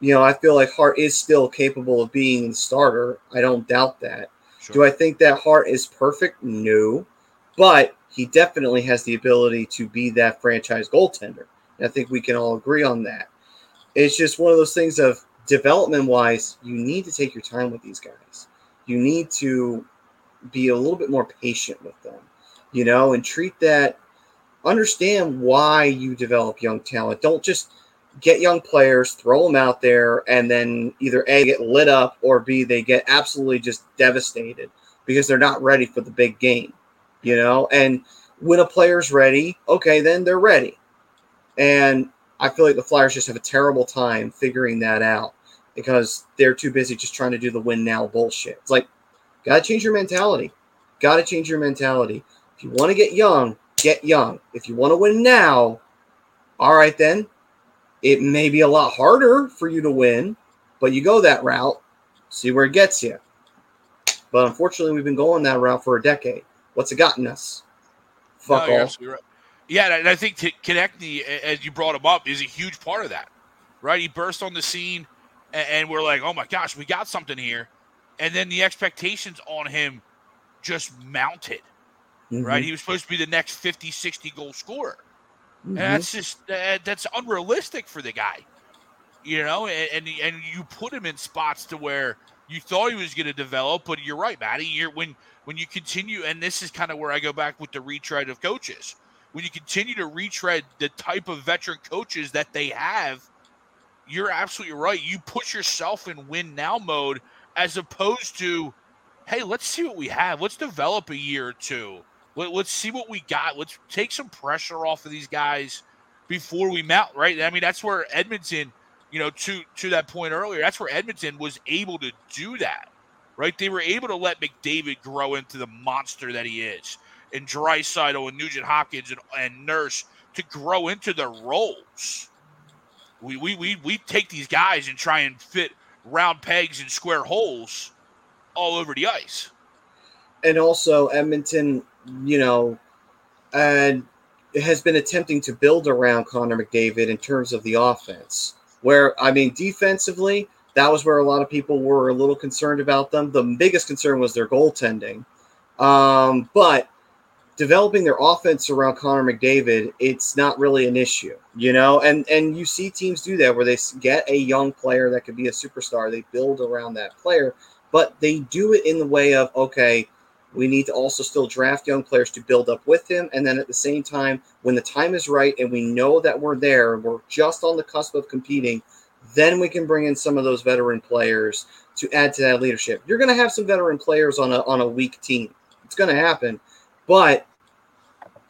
You know, I feel like Hart is still capable of being the starter. I don't doubt that. Sure. Do I think that Hart is perfect? No. But he definitely has the ability to be that franchise goaltender. I think we can all agree on that. It's just one of those things of development wise, you need to take your time with these guys. You need to be a little bit more patient with them, you know, and treat that, understand why you develop young talent. Don't just get young players, throw them out there, and then either A, get lit up, or B, they get absolutely just devastated because they're not ready for the big game, you know? And when a player's ready, okay, then they're ready. And I feel like the Flyers just have a terrible time figuring that out because they're too busy just trying to do the win now bullshit. It's like, got to change your mentality. Got to change your mentality. If you want to get young, get young. If you want to win now, all right, then it may be a lot harder for you to win, but you go that route, see where it gets you. But unfortunately, we've been going that route for a decade. What's it gotten us? Fuck No, you're all. absolutely right. Yeah, and I think Konecny, as you brought him up, is a huge part of that, right? He burst on the scene, and we're like, oh my gosh, we got something here. And then the expectations on him just mounted, Mhm. right? He was supposed to be the next 50, 60 goal scorer. Mhm. And that's just uh, that's unrealistic for the guy, you know. And, and and you put him in spots to where you thought he was going to develop, but you're right, Matty. You're when when you continue, and this is kind of where I go back with the retread of coaches. When you continue to retread the type of veteran coaches that they have, you're absolutely right. You put yourself in win now mode as opposed to, hey, let's see what we have. Let's develop a year or two. Let, let's see what we got. Let's take some pressure off of these guys before we mount. Right? I mean, that's where Edmonton, you know, to to that point earlier, that's where Edmonton was able to do that. Right? They were able to let McDavid grow into the monster that he is, and Draisaitl and Nugent Hopkins and, and Nurse to grow into their roles. We, we we we take these guys and try and fit round pegs and square holes all over the ice. and also Edmonton, you know, and has been attempting to build around Connor McDavid in terms of the offense. Where I mean, defensively, that was where a lot of people were a little concerned about them. The biggest concern was their goaltending, um, but developing their offense around Connor McDavid, it's not really an issue, you know. And and you see teams do that where they get a young player that could be a superstar, they build around that player, but they do it in the way of okay, we need to also still draft young players to build up with him. And then at the same time, when the time is right and we know that we're there, we're just on the cusp of competing, then we can bring in some of those veteran players to add to that leadership. You're going to have some veteran players on a, on a weak team. It's going to happen. But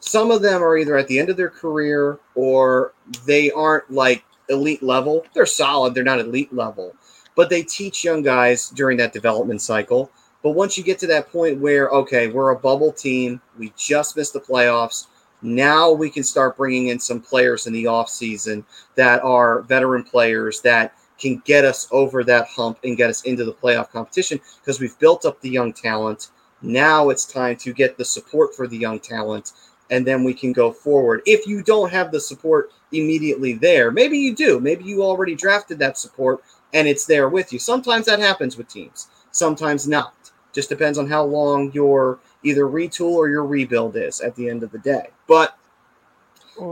some of them are either at the end of their career or they aren't like elite level. They're solid, they're not elite level. But they teach young guys during that development cycle. But once you get to that point where, okay, we're a bubble team, we just missed the playoffs. Now we can start bringing in some players in the offseason that are veteran players that can get us over that hump and get us into the playoff competition because we've built up the young talent. Now it's time to get the support for the young talent, and then we can go forward. If you don't have the support immediately there, maybe you do. Maybe you already drafted that support and it's there with you. Sometimes that happens with teams, sometimes not. Just depends on how long your either retool or your rebuild is at the end of the day. But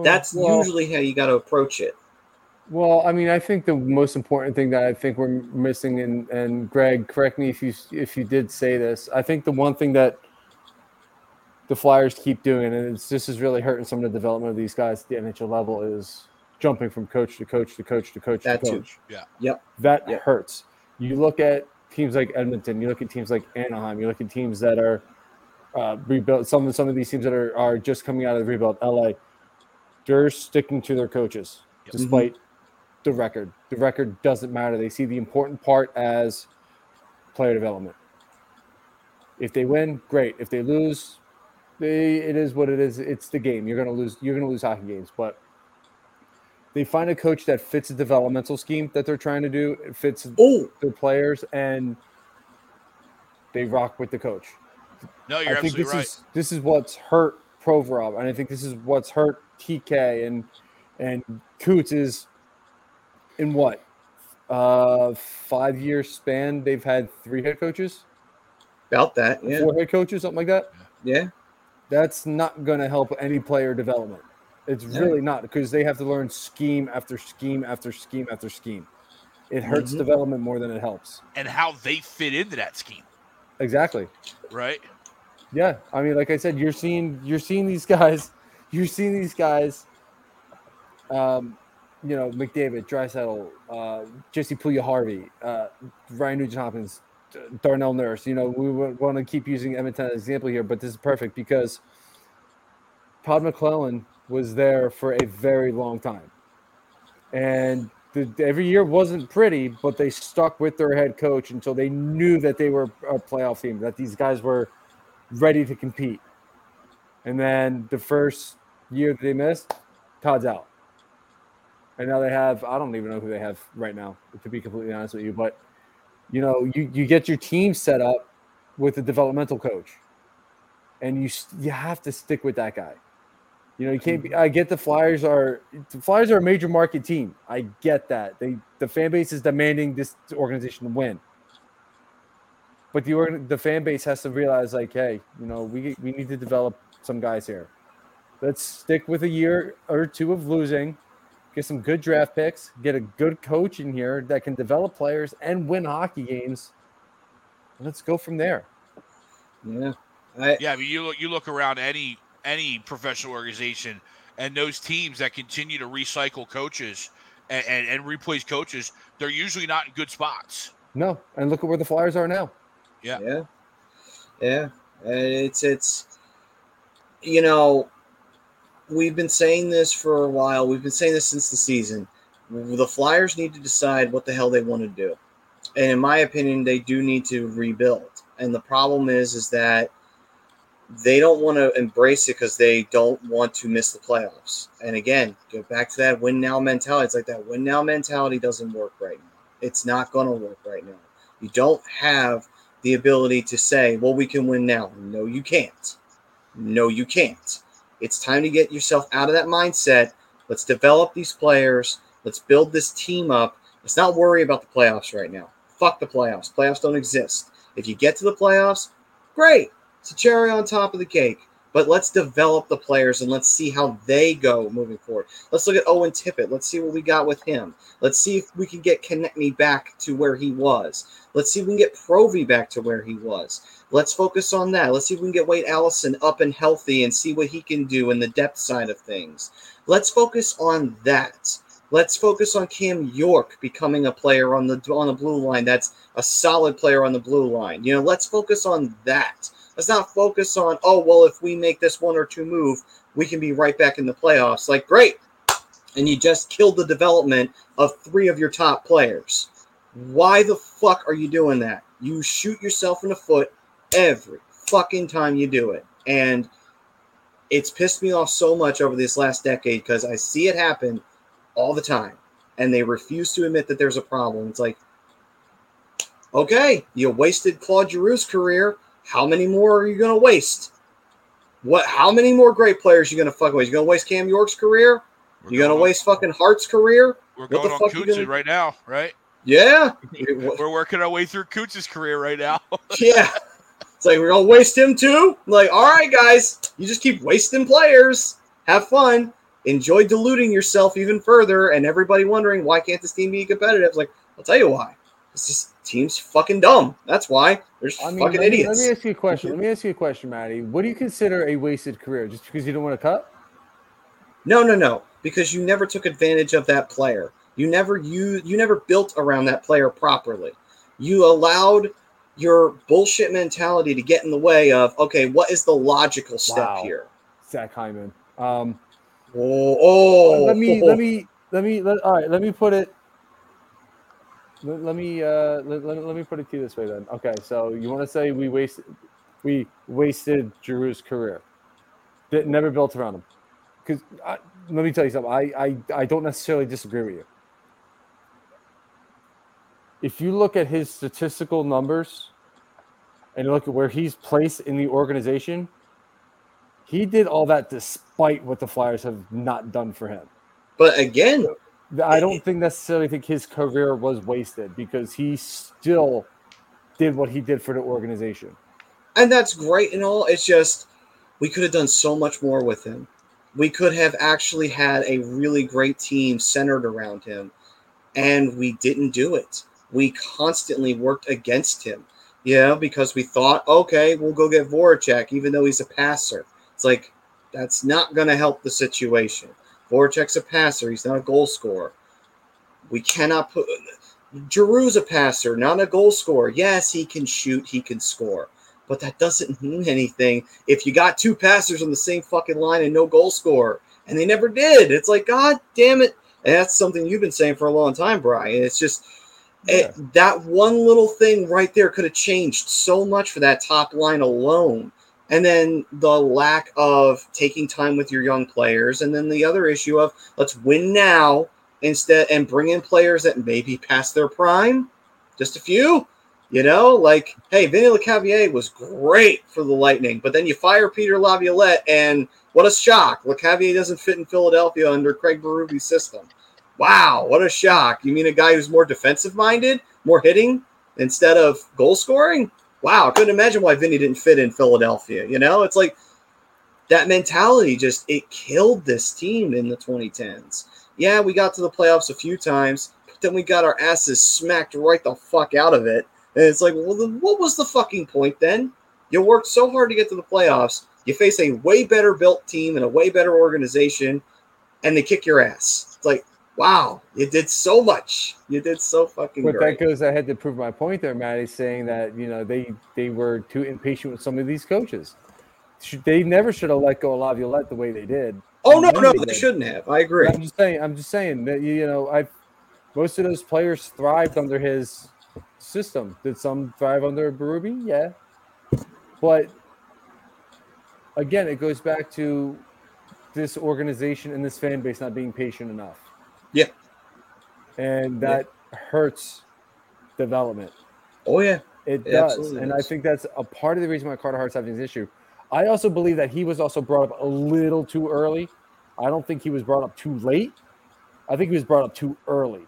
that's Well- usually how you got to approach it. Well, I mean, I think the most important thing that I think we're missing, and and Greg, correct me if you if you did say this. I think the one thing that the Flyers keep doing, it, and it's, this is really hurting some of the development of these guys at the NHL level, is jumping from coach to coach to coach to coach That to too. coach. Yeah. Yep. That Yep. hurts. You look at teams like Edmonton, you look at teams like Anaheim, you look at teams that are uh, rebuilt. Some of some of these teams that are, are just coming out of the rebuild. LA, they're sticking to their coaches Yep. despite the record. The record doesn't matter. They see the important part as player development. If they win, great. If they lose, they it is what it is. It's the game. You're gonna lose. You're gonna lose hockey games, but they find a coach that fits the developmental scheme that they're trying to do. It fits Oh, their players, and they rock with the coach. No, you're I think absolutely this right. is this is what's hurt Provorov, and I think this is what's hurt TK and and Coots is in what uh five year span they've had three head coaches, About that, yeah, four head coaches, something like that. yeah. That's not going to help any player development. It's No. really not because they have to learn scheme after scheme after scheme after scheme. It hurts Mhm. development more than it helps. and how they fit into that scheme, Exactly. right? Yeah, I mean, like I said, you're seeing you're seeing these guys, [LAUGHS] you're seeing these guys. Um, you know, McDavid, Draisaitl, uh, Jesse Puljujarvi, uh, Ryan Nugent Hopkins, Darnell Nurse. You know, we want to keep using Edmonton as an example here, but this is perfect because Todd McLellan was there for a very long time, and the, every year wasn't pretty, but they stuck with their head coach until they knew that they were a playoff team, that these guys were ready to compete. And then the first year that they missed, Todd's out. And now they have, I don't even know who they have right now, to be completely honest with you. But, you know, you, you get your team set up with a developmental coach. And you you have to stick with that guy. You know, you can't be, mm-hmm. I get the Flyers are the Flyers are a major market team. I get that. They the fan base is demanding this organization to win. But the organ, the fan base has to realize, like, hey, you know, we we need to develop some guys here. Let's stick with a year or two of losing, get some good draft picks, get a good coach in here that can develop players and win hockey games. Let's go from there. Yeah. I, Yeah, I mean, you look you look around any any professional organization, and those teams that continue to recycle coaches and, and, and replace coaches, they're usually not in good spots. No, and look at where the Flyers are now. Yeah. yeah. Yeah. And it's it's you know, we've been saying this for a while. We've been saying this since the season. The Flyers need to decide what the hell they want to do. And in my opinion, they do need to rebuild. And the problem is is that they don't want to embrace it because they don't want to miss the playoffs. And again, go back to that win now mentality. It's like that win now mentality doesn't work right now. It's not going to work right now. You don't have the ability to say, well, we can win now. No, you can't. No, you can't. It's time to get yourself out of that mindset. Let's develop these players. Let's build this team up. Let's not worry about the playoffs right now. Fuck the playoffs. Playoffs don't exist. If you get to the playoffs, great. It's a cherry on top of the cake. But let's develop the players and let's see how they go moving forward. Let's look at Owen Tippett. Let's see what we got with him. Let's see if we can get Konecny back to where he was. Let's see if we can get Provy back to where he was. Let's focus on that. Let's see if we can get Wade Allison up and healthy and see what he can do in the depth side of things. Let's focus on that. Let's focus on Cam York becoming a player on the on the blue line. That's a solid player on the blue line. You know, let's focus on that. Let's not focus on, oh, well, if we make this one or two move, we can be right back in the playoffs. Like, great. And you just killed the development of three of your top players. Why the fuck are you doing that? You shoot yourself in the foot every fucking time you do it. And it's pissed me off so much over this last decade because I see it happen all the time. And they refuse to admit that there's a problem. It's like, okay, you wasted Claude Giroux's career. How many more are you going to waste? What? How many more great players are you going to fuck with? You going to waste Cam York's career? We're You going to waste fucking Hart's career? We're what going on Coots right now, right? Yeah. [LAUGHS] We're working our way through Coots' career right now. [LAUGHS] yeah. It's like we're gonna waste him too. I'm like, all right, guys, you just keep wasting players. Have fun. Enjoy diluting yourself even further, and everybody wondering why can't this team be competitive? It's like, I'll tell you why. It's just team's fucking dumb. That's why. There's I mean, fucking let me, idiots. let me ask you a question. Let me ask you a question, Maddie. What do you consider a wasted career? Just because you don't want to cut? No, no, no. Because you never took advantage of that player. You never you you never built around that player properly. You allowed your bullshit mentality to get in the way of okay, what is the logical step Wow. here? Zach Hyman. Um, Oh, oh let me let me let me let, all right let me put it let, let me uh let, let, let me put it to you this way then. Okay so you want to say we wasted we wasted Giroux's career. That never built around him. Because let me tell you something. I, I I don't necessarily disagree with you. If you look at his statistical numbers and look at where he's placed in the organization He did all that despite what the Flyers have not done for him. But again, I don't think necessarily think his career was wasted because he still did what he did for the organization. and that's great and all. It's just we could have done so much more with him. We could have actually had a really great team centered around him, and we didn't do it. We constantly worked against him, you know, because we thought, okay, we'll go get Voracek, even though he's a passer. It's like that's not going to help the situation. Voracek's a passer; he's not a goal scorer. We cannot put. Giroux's a passer, not a goal scorer. Yes, he can shoot, he can score but that doesn't mean anything if you got two passers on the same fucking line and no goal scorer. And they never did. It's like, God damn it. And that's something you've been saying for a long time, Brian. It's just it, that one little thing right there could have changed so much for that top line alone. And then the lack of taking time with your young players. And then the other issue of let's win now instead and bring in players that maybe past their prime. Just a few. You know, like, hey, Vinny Lecavalier was great for the Lightning, but then you fire Peter Laviolette, and what a shock. Lecavalier doesn't fit in Philadelphia under Craig Berube's system. Wow, what a shock. You mean a guy who's more defensive minded, more hitting instead of goal scoring? Wow, I couldn't imagine why Vinny didn't fit in Philadelphia. You know, it's like that mentality just it killed this team in the 2010s. Yeah, we got to the playoffs a few times, but then we got our asses smacked right the fuck out of it. And it's like, well, then what was the fucking point then? You worked so hard to get to the playoffs. You face a way better built team and a way better organization, and they kick your ass. It's like, wow, you did so much. You did so fucking But great. that goes ahead to prove my point there, Maddie, saying that you know they they were too impatient with some of these coaches. Should- They never should have let go of Laviolette the way they did. oh no, no, they they shouldn't have. I agree. I'm just saying. I'm just saying that you know I most of those players thrived under his system. Did some thrive under Berube? Yeah, but again, it goes back to this organization and this fan base not being patient enough. Yeah. and that hurts development. Oh yeah, It It does, and I think that's a part of the reason why Carter Hart's having this issue. I also believe that he was also brought up a little too early. I don't think he was brought up too late. I think he was brought up too early,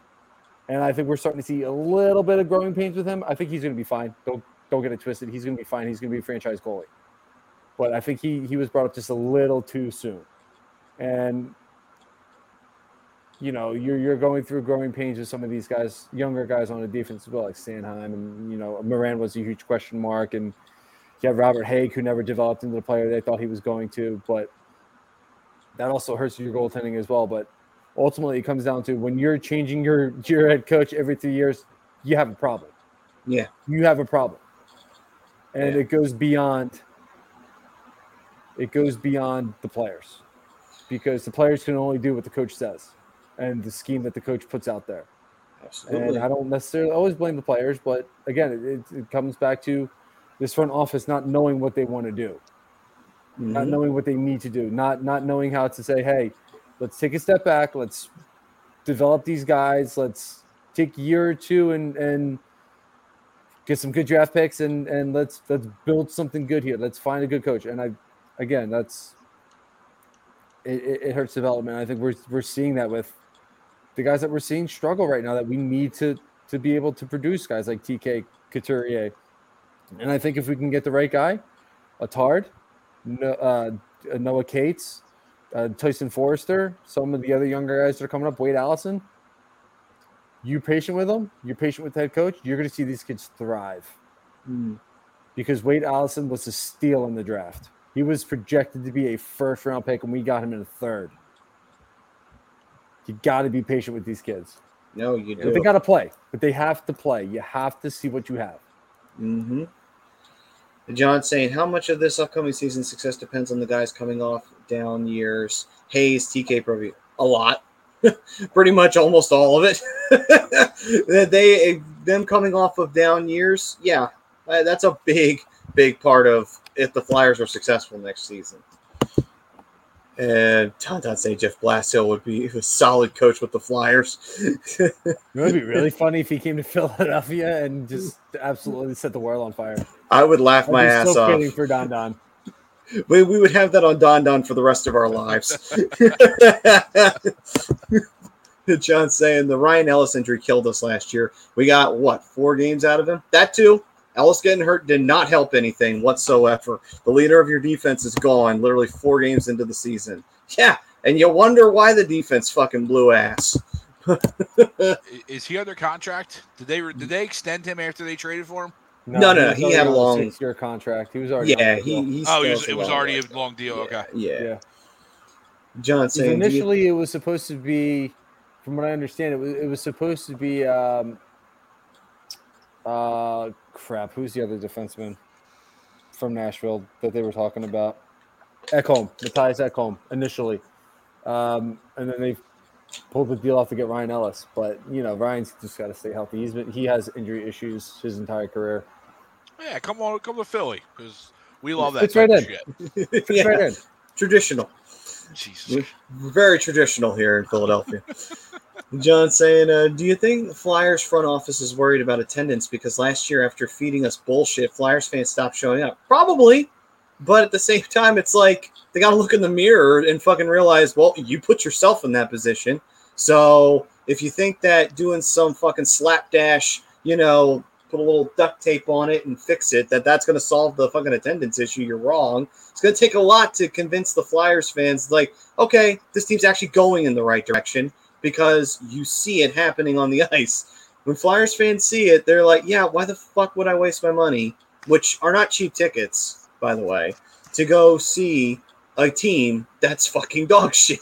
and I think we're starting to see a little bit of growing pains with him. I think he's going to be fine. Don't don't get it twisted. He's going to be fine. He's going to be a franchise goalie, but I think he he was brought up just a little too soon, and you know you're you're going through growing pains with some of these guys, younger guys on the defense as well, like Sanheim, and you know Morin was a huge question mark, and you have Robert Hägg who never developed into the player they thought he was going to, but that also hurts your goaltending as well. But ultimately, it comes down to when you're changing your your head coach every three years, you have a problem. Yeah. you have a problem, and Yeah. it goes beyond. It goes beyond the players, because the players can only do what the coach says, and the scheme that the coach puts out there. absolutely. And I don't necessarily always blame the players, but again, it, it, comes back to this front office not knowing what they want to do, not Mhm. knowing what they need to do, not not knowing how to say, "Hey, let's take a step back, let's develop these guys, let's take a year or two and and get some good draft picks and and let's let's build something good here. Let's find a good coach." And I, again, that's it, it, it hurts development. I think we're we're seeing that with the guys that we're seeing struggle right now that we need to to be able to produce guys like TK Couturier. And I think if we can get the right guy, a Tard, uh, Noah Cates, uh, Tyson Foerster, some of the other younger guys that are coming up, Wade Allison, you patient with them, you're patient with the head coach, you're going to see these kids thrive Mm. because Wade Allison was a steal in the draft. He was projected to be a first round pick, and we got him in a third. You got to be patient with these kids. No, you do. But they got to play, but they have to play. You have to see what you have. Mm-hmm. John saying, how much of this upcoming season success depends on the guys coming off down years? Hayes, TK, Provy, a lot, [LAUGHS] pretty much almost all of it. [LAUGHS] That they them coming off of down years, yeah, that's a big, big part of if the Flyers are successful next season. And Tonton say Jeff Blashill would be a solid coach with the Flyers. It would be [LAUGHS] really funny if he came to Philadelphia and just absolutely set the world on fire. I would laugh my I'd be ass so off. for Don Don. we, we would have that on Don Don for the rest of our lives. [LAUGHS] [LAUGHS] John saying the Ryan Ellis injury killed us last year. We got what four games out of him? That too. Ellis getting hurt did not help anything whatsoever. The leader of your defense is gone. Literally four games into the season. Yeah, and you wonder why the defense fucking blew ass. [LAUGHS] Is he under contract? Did they did they extend him after they traded for him? No, no, was he already had a long- six-year contract. He was already. Yeah, he, he Oh, still it was, a it was long already way. a long deal. Okay. Yeah. yeah. John 'Cause saying do you- initially, it was supposed to be, from what I understand, it was it was supposed to be. Um, uh, crap. Who's the other defenseman from Nashville that they were talking about? Ekholm, Mattias Ekholm, initially, um, and then they pulled the deal off to get Ryan Ellis. But you know, Ryan's just got to stay healthy. He's been he has injury issues his entire career. Yeah, come on, come to Philly because we love that Fits type right of in. shit. Fits Yeah, right in. traditional. Jesus. very traditional here in Philadelphia. John saying, uh, do you think the Flyers front office is worried about attendance because last year, after feeding us bullshit, Flyers fans stopped showing up? Probably, but at the same time, it's like they got to look in the mirror and fucking realize, well, you put yourself in that position. So if you think that doing some fucking slapdash, you know, put a little duct tape on it and fix it, that that's going to solve the fucking attendance issue, you're wrong. It's going to take a lot to convince the Flyers fans, like, okay, this team's actually going in the right direction because you see it happening on the [LAUGHS] ice. When Flyers fans see it, they're like, yeah, why the fuck would I waste my money, which are not cheap tickets, by the way, to go see a team that's fucking dog [LAUGHS] shit?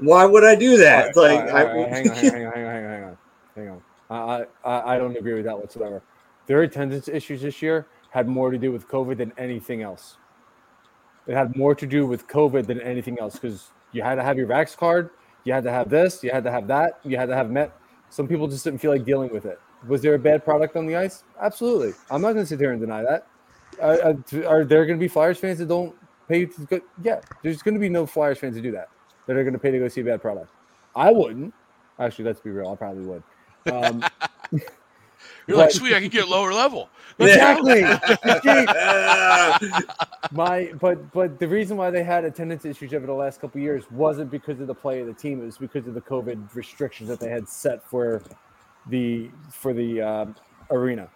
Why would I do that? Right, like, right, I, right, hang on, hang on, hang on, hang on, hang on, hang on. I, I, I don't agree with that whatsoever. Their attendance issues this year had more to do with COVID than anything else. It had more to do with COVID than anything else because you had to have your vax card, you had to have this, you had to have that, you had to have met. Some people just didn't feel like dealing with it. Was there a bad product on the ice? Absolutely. I'm not going to sit here and deny that. Are there going to be Flyers fans that don't pay to go? Yeah, there's going to be no Flyers fans to do that that are going to pay to go see a bad product. I wouldn't. Actually, let's be real. I probably would. Um, [LAUGHS] You're like, sweet, I can get lower level. [LAUGHS] exactly. [LAUGHS] My, but but the reason why they had attendance issues over the last couple of years wasn't because of the play of the team. It was because of the COVID restrictions that they had set for the for the um, arena.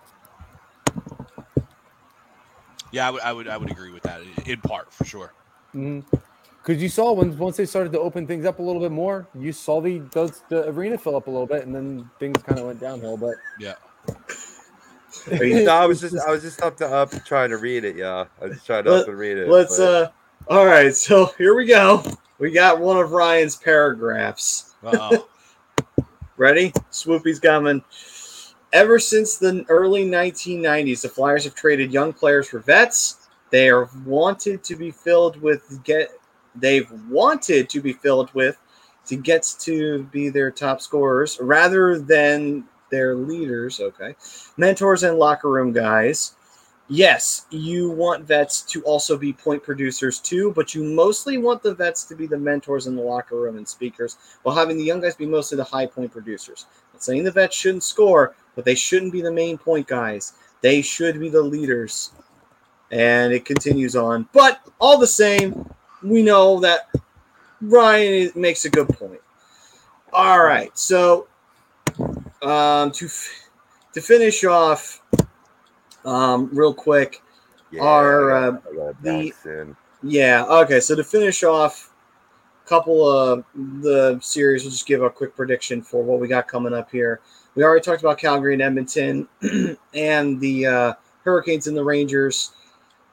Yeah, I would, I would, I would agree with that in part for sure. Because you saw when once they started to open things up a little bit more, you saw the those, the arena fill up a little bit, and then things kind of went downhill. But Yeah. No, I was just I was just up to up trying to read it. Yeah, I was just trying to Let- up and read it. let's, but- uh, all right, so here we go. We got one of Ryan's paragraphs. Uh-oh. [LAUGHS] Ready? Swoopy's coming. Ever since the early 1990s, the Flyers have traded young players for vets. They are wanted to be filled with get. They've wanted to be filled with to get to be their top scorers rather than their leaders. Okay, mentors and locker room guys. Yes, you want vets to also be point producers too, but you mostly want the vets to be the mentors in the locker room and speakers, while having the young guys be mostly the high point producers. Not saying the vets shouldn't score, but they shouldn't be the main point guys. They should be the leaders. And it continues on. But all the same, we know that Ryan makes a good point. All right, so um, to f- to finish off, um, real quick, yeah, our, uh, got- I gotta the- in. yeah. Okay. So to finish off, a couple of the series, we'll just give a quick prediction for what we got coming up here. We already talked about Calgary and Edmonton, [CLEARS THROAT] and the uh, Hurricanes and the Rangers.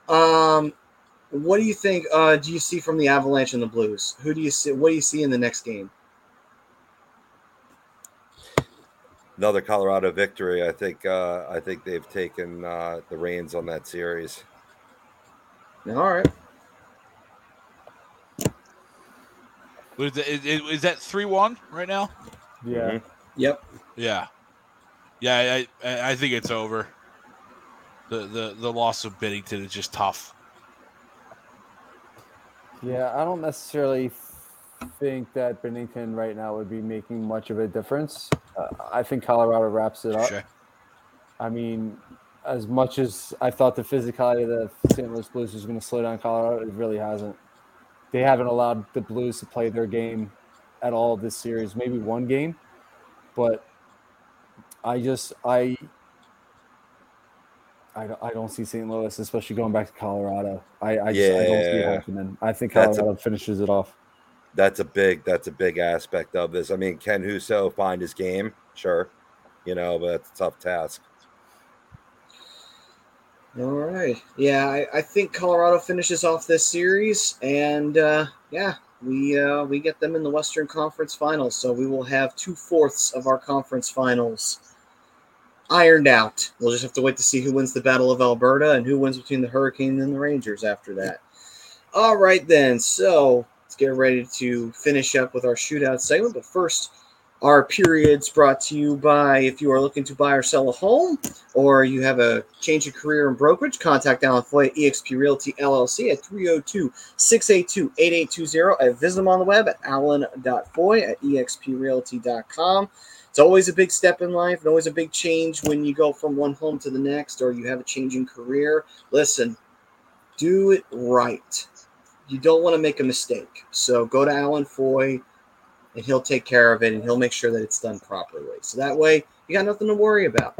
Um, what do you think? Uh, do you see from the Avalanche and the Blues? Who do you see? What do you see in the next game? Another Colorado victory. I think. Uh, I think they've taken uh, the reins on that series. All right. What is, it, is, is that three one right now? yeah, Mhm. Yep. Yeah, yeah. I, I, I think it's over. The, the the loss of Binnington is just tough. yeah, I don't necessarily think that Binnington right now would be making much of a difference. Uh, I think Colorado wraps it up. Sure. I mean, as much as I thought the physicality of the St. Louis Blues was going to slow down Colorado, it really hasn't. They haven't allowed the Blues to play their game at all this series. Maybe one game, but I just I I don't, I don't see St. Louis, especially going back to Colorado. I I, just, I don't see it happening. I think That's a- Colorado finishes it off. That's a big that's a big aspect of this. I mean, can Husso find his game? Sure. You know, but it's a tough task. All right. Yeah, I, I think Colorado finishes off this series, and uh, yeah, we uh, we get them in the Western Conference Finals. So we will have two fourths of our conference finals ironed out. We'll just have to wait to see who wins the Battle of Alberta and who wins between the Hurricanes and the Rangers after that. All right, then. So let's get ready to finish up with our shootout segment. But first, our periods brought to you by if you are looking to buy or sell a home or you have a change of career in brokerage, contact Alan Foy at eXp Realty LLC at 302 682 8820 and visit them on the web at alan.foy at exprealty.com. It's always a big step in life and always a big change when you go from one home to the next or you have a change in career. Listen, do it right. You don't want to make a mistake. So go to Alan Foy and he'll take care of it and he'll make sure that it's done properly. So that way you got nothing to worry about.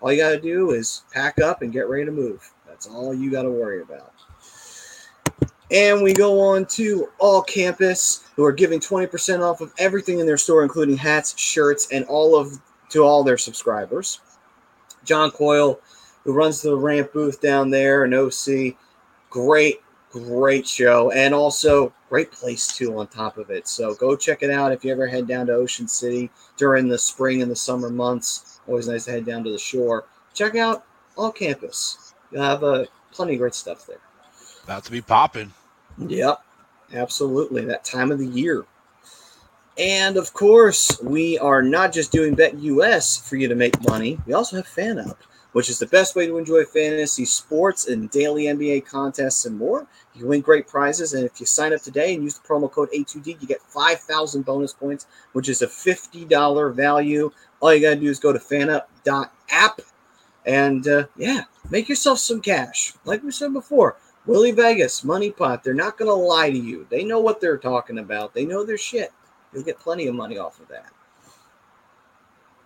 All you got to do is pack up and get ready to move. That's all you got to worry about. And we go on to All Campus, who are giving 20% off of everything in their store, including hats, shirts, and all of to all their subscribers. John Coyle, who runs the ramp booth down there in OC, great, great show, and also great place too on top of it. So go check it out if you ever head down to Ocean City during the spring and the summer months. Always nice to head down to the shore. Check out All Campus. You'll have uh, plenty of great stuff there. About to be popping. Yep, absolutely. That time of the year. And of course, we are not just doing Bet US for you to make money. We also have Fan Up, which is the best way to enjoy fantasy sports and daily NBA contests and more. You can win great prizes, and if you sign up today and use the promo code A2D, you get 5,000 bonus points, which is a $50 value. All you got to do is go to fanup.app and uh, yeah, make yourself some cash. Like we said before, Willie Vegas, Money Pot, they're not going to lie to you. They know what they're talking about. They know their shit. You'll get plenty of money off of that.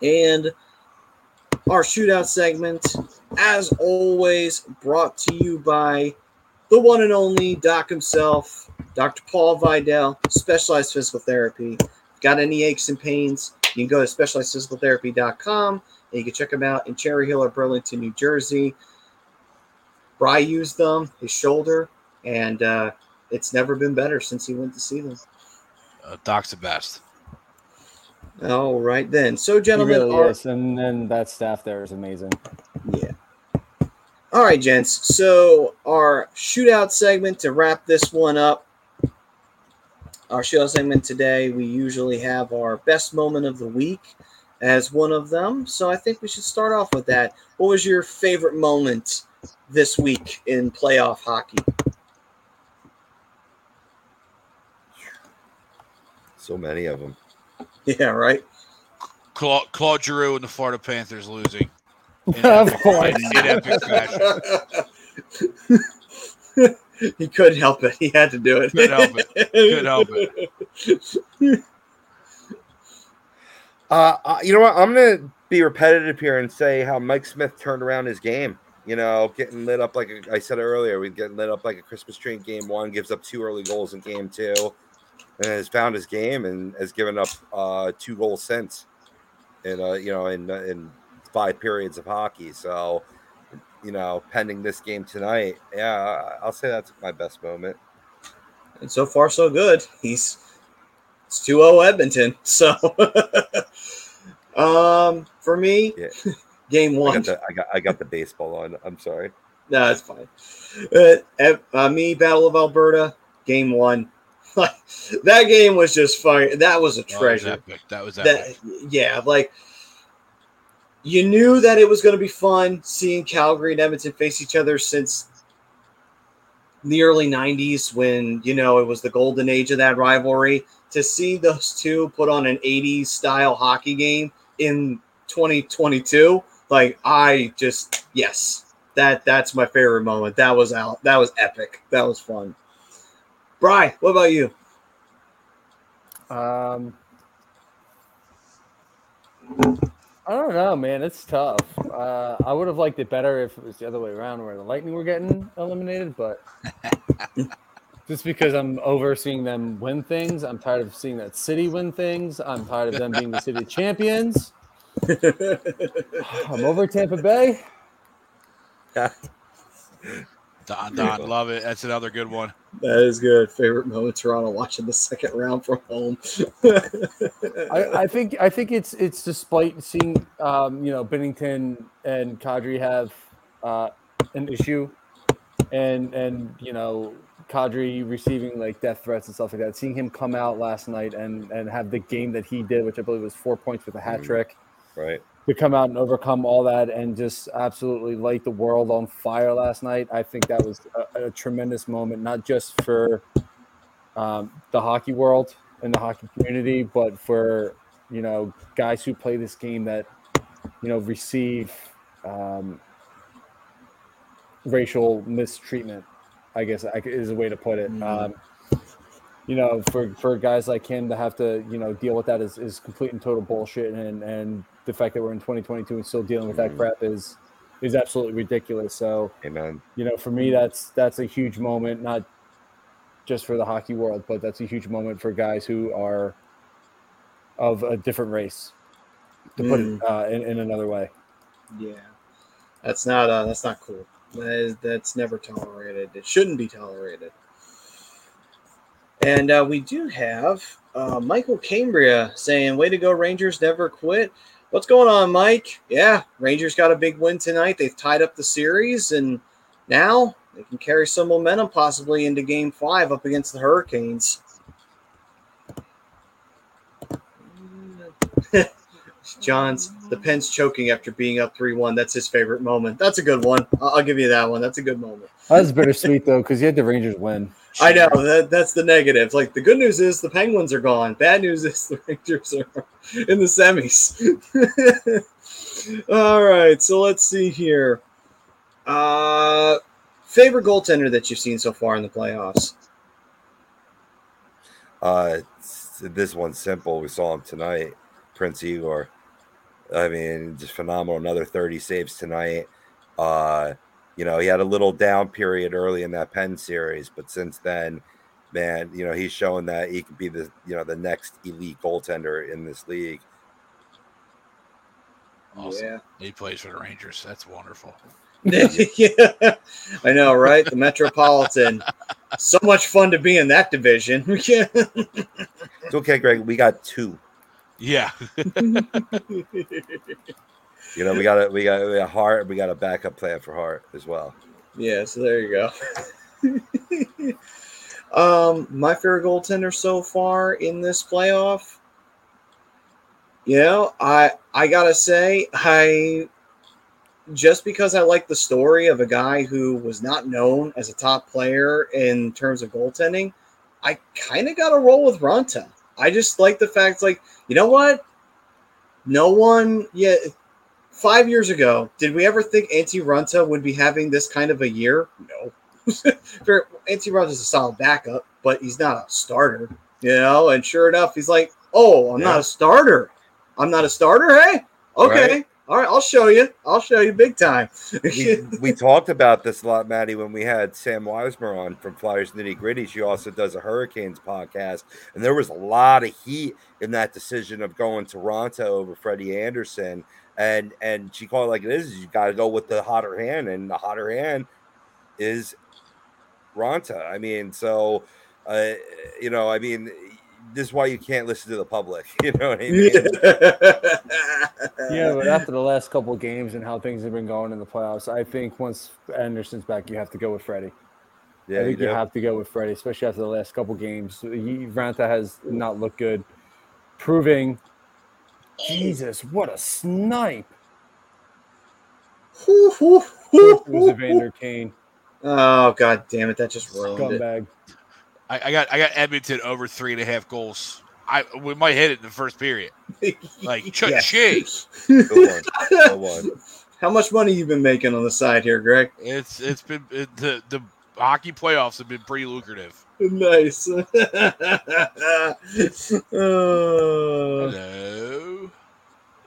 And our shootout segment, as always, brought to you by the one and only Doc himself, Dr. Paul Vidal, Specialized Physical Therapy. Got any aches and pains? You can go to specializedphysicaltherapy.com and you can check him out in Cherry Hill or Burlington, New Jersey. Bry used them, his shoulder, and uh, it's never been better since he went to see them. Uh, Doc's the best. All right, then. So, He gentlemen, really our- is, and then that staff there is amazing. Yeah. All right, gents. So our shootout segment to wrap this one up. Our shootout segment today, we usually have our best moment of the week as one of them. So I think we should start off with that. What was your favorite moment this week in playoff hockey? So many of them. [LAUGHS] Yeah, right. Claude, Claude Giroux and the Florida Panthers losing. Of course. In epic fashion. [LAUGHS] he couldn't help it. He had to do it. Couldn't help it. Couldn't help it. [LAUGHS] Uh, uh, you know what? I'm gonna be repetitive here and say how Mike Smith turned around his game. You know, getting lit up like a, I said earlier, we get lit up like a Christmas tree in game one, gives up two early goals in game two, and has found his game and has given up uh, two goals since. In uh, you know, in in five periods of hockey. So, you know, pending this game tonight, yeah, I'll say that's my best moment. And so far, so good. He's it's 2 0 Edmonton. [LAUGHS] So, um, for me, Yeah. [LAUGHS] game I one. got the I got I got the baseball on. I'm sorry. No, that's fine. Uh, uh, me, Battle of Alberta, game one. [LAUGHS] that game was just fun. That was a Oh, that was treasure. epic. That was epic. that yeah, like you knew that it was going to be fun seeing Calgary and Edmonton face each other since the early 90s when you know it was the golden age of that rivalry to see those two put on an 80s style hockey game in 2022 Like I just yes, that that's my favorite moment. That was out. That was epic. That was fun. Bry, what about you? Um, I don't know, man. It's tough. Uh, I would have liked it better if it was the other way around, where the Lightning were getting eliminated. But [LAUGHS] just because I'm overseeing them win things, I'm tired of seeing that City win things. I'm tired of them being the City champions. [LAUGHS] I'm over Tampa Bay. Don, Don, love it. That's another good one. That is good. Favorite moment Toronto watching the second round from home. I, I think I think it's it's despite seeing um, you know Binnington and Kadri have uh, an issue, and and you know Kadri receiving like death threats and stuff like that. Seeing him come out last night and and have the game that he did, which I believe was four points with a hat Mhm. trick, Right. To come out and overcome all that and just absolutely light the world on fire last night. I think that was a, a tremendous moment, not just for um, the hockey world and the hockey community, but for you know guys who play this game that you know receive um, racial mistreatment. I guess is a way to put it. Mhm. Um, you know, for for guys like him to have to you know deal with that is, is complete and total bullshit, and and the fact that we're in 2022 and still dealing with that Mhm. crap is is absolutely ridiculous. So Amen. you know, for me, that's that's a huge moment, not just for the hockey world, but that's a huge moment for guys who are of a different race. To put it uh, in, in another way, Yeah, that's not uh, that's not cool. That is, that's never tolerated. It shouldn't be tolerated. And uh, we do have uh, Michael Cambria saying, "Way to go, Rangers! Never quit." What's going on, Mike? Yeah, Rangers got a big win tonight. They've tied up the series, and now they can carry some momentum possibly into Game Five up against the Hurricanes. [LAUGHS] John's the Pens choking after being up three one. That's his favorite moment. That's a good one. I'll, I'll give you that one. That's a good moment. that was bittersweet though, because you had the Rangers win. I know that that's the negative. Like the good news is the Penguins are gone. Bad news is the [LAUGHS] Rangers are in the semis. [LAUGHS] All right, so let's see here. Uh, favorite goaltender that you've seen so far in the playoffs? Uh, this one's simple. We saw him tonight, Prince Igor. I mean, just phenomenal. Another 30 saves tonight. Uh, you know, he had a little down period early in that Penn series, but since then, man, you know, he's shown that he could be the you know the next elite goaltender in this league. Awesome. Yeah. He plays for the Rangers. That's wonderful. [LAUGHS] yeah, [LAUGHS] I know, right? The Metropolitan. so much fun to be in that division. [LAUGHS] It's okay, Greg. We got two. Yeah. You know, we got a we got, a heart. We got a backup plan for heart as well. Yeah, so there you go. [LAUGHS] um, my favorite goaltender so far in this playoff. You know, I I gotta say, I just because I like the story of a guy who was not known as a top player in terms of goaltending, I kind of got to roll with Raanta. I just like the fact, like, you know what? No one yet. Five years ago, did we ever think Antti Raanta would be having this kind of a year? No. [LAUGHS] Antti Raanta is a solid backup, but he's not a starter, you know. And sure enough, he's like, "Oh, I'm not a starter. I'm not a starter. Hey, okay, Right. all right, I'll show you. I'll show you big time." we, we [LAUGHS] talked about this a lot, Maddie, when we had Sam Weismer on from Flyers Nitty Gritty. She also does a Hurricanes podcast, and there was a lot of heat in that decision of going Toronto over Freddie Andersen. And and she called it like it is. You got to go with the hotter hand, and the hotter hand is Raanta. I mean, so uh, you know, I mean, this is why you can't listen to the public. [LAUGHS] You know what I mean? [LAUGHS] Yeah, but after the last couple of games and how things have been going in the playoffs, I think once Andersen's back, you have to go with Freddie. Yeah, I think you, do. have to go with Freddie, especially after the last couple games. He, Raanta has not looked good, proving. Jesus, what a snipe! It was Evander [LAUGHS] Kane, oh god damn it! That just ruined it. scumbag. I, I got I got Edmonton over three and a half goals. I we might hit it in the first period. Like [LAUGHS] Yeah. cha-ching. Good one. Good [LAUGHS] one. How much money you been making on the side here, Greg? It's it's been it, the the hockey playoffs have been pretty lucrative. Nice. Oh. [LAUGHS] Hello.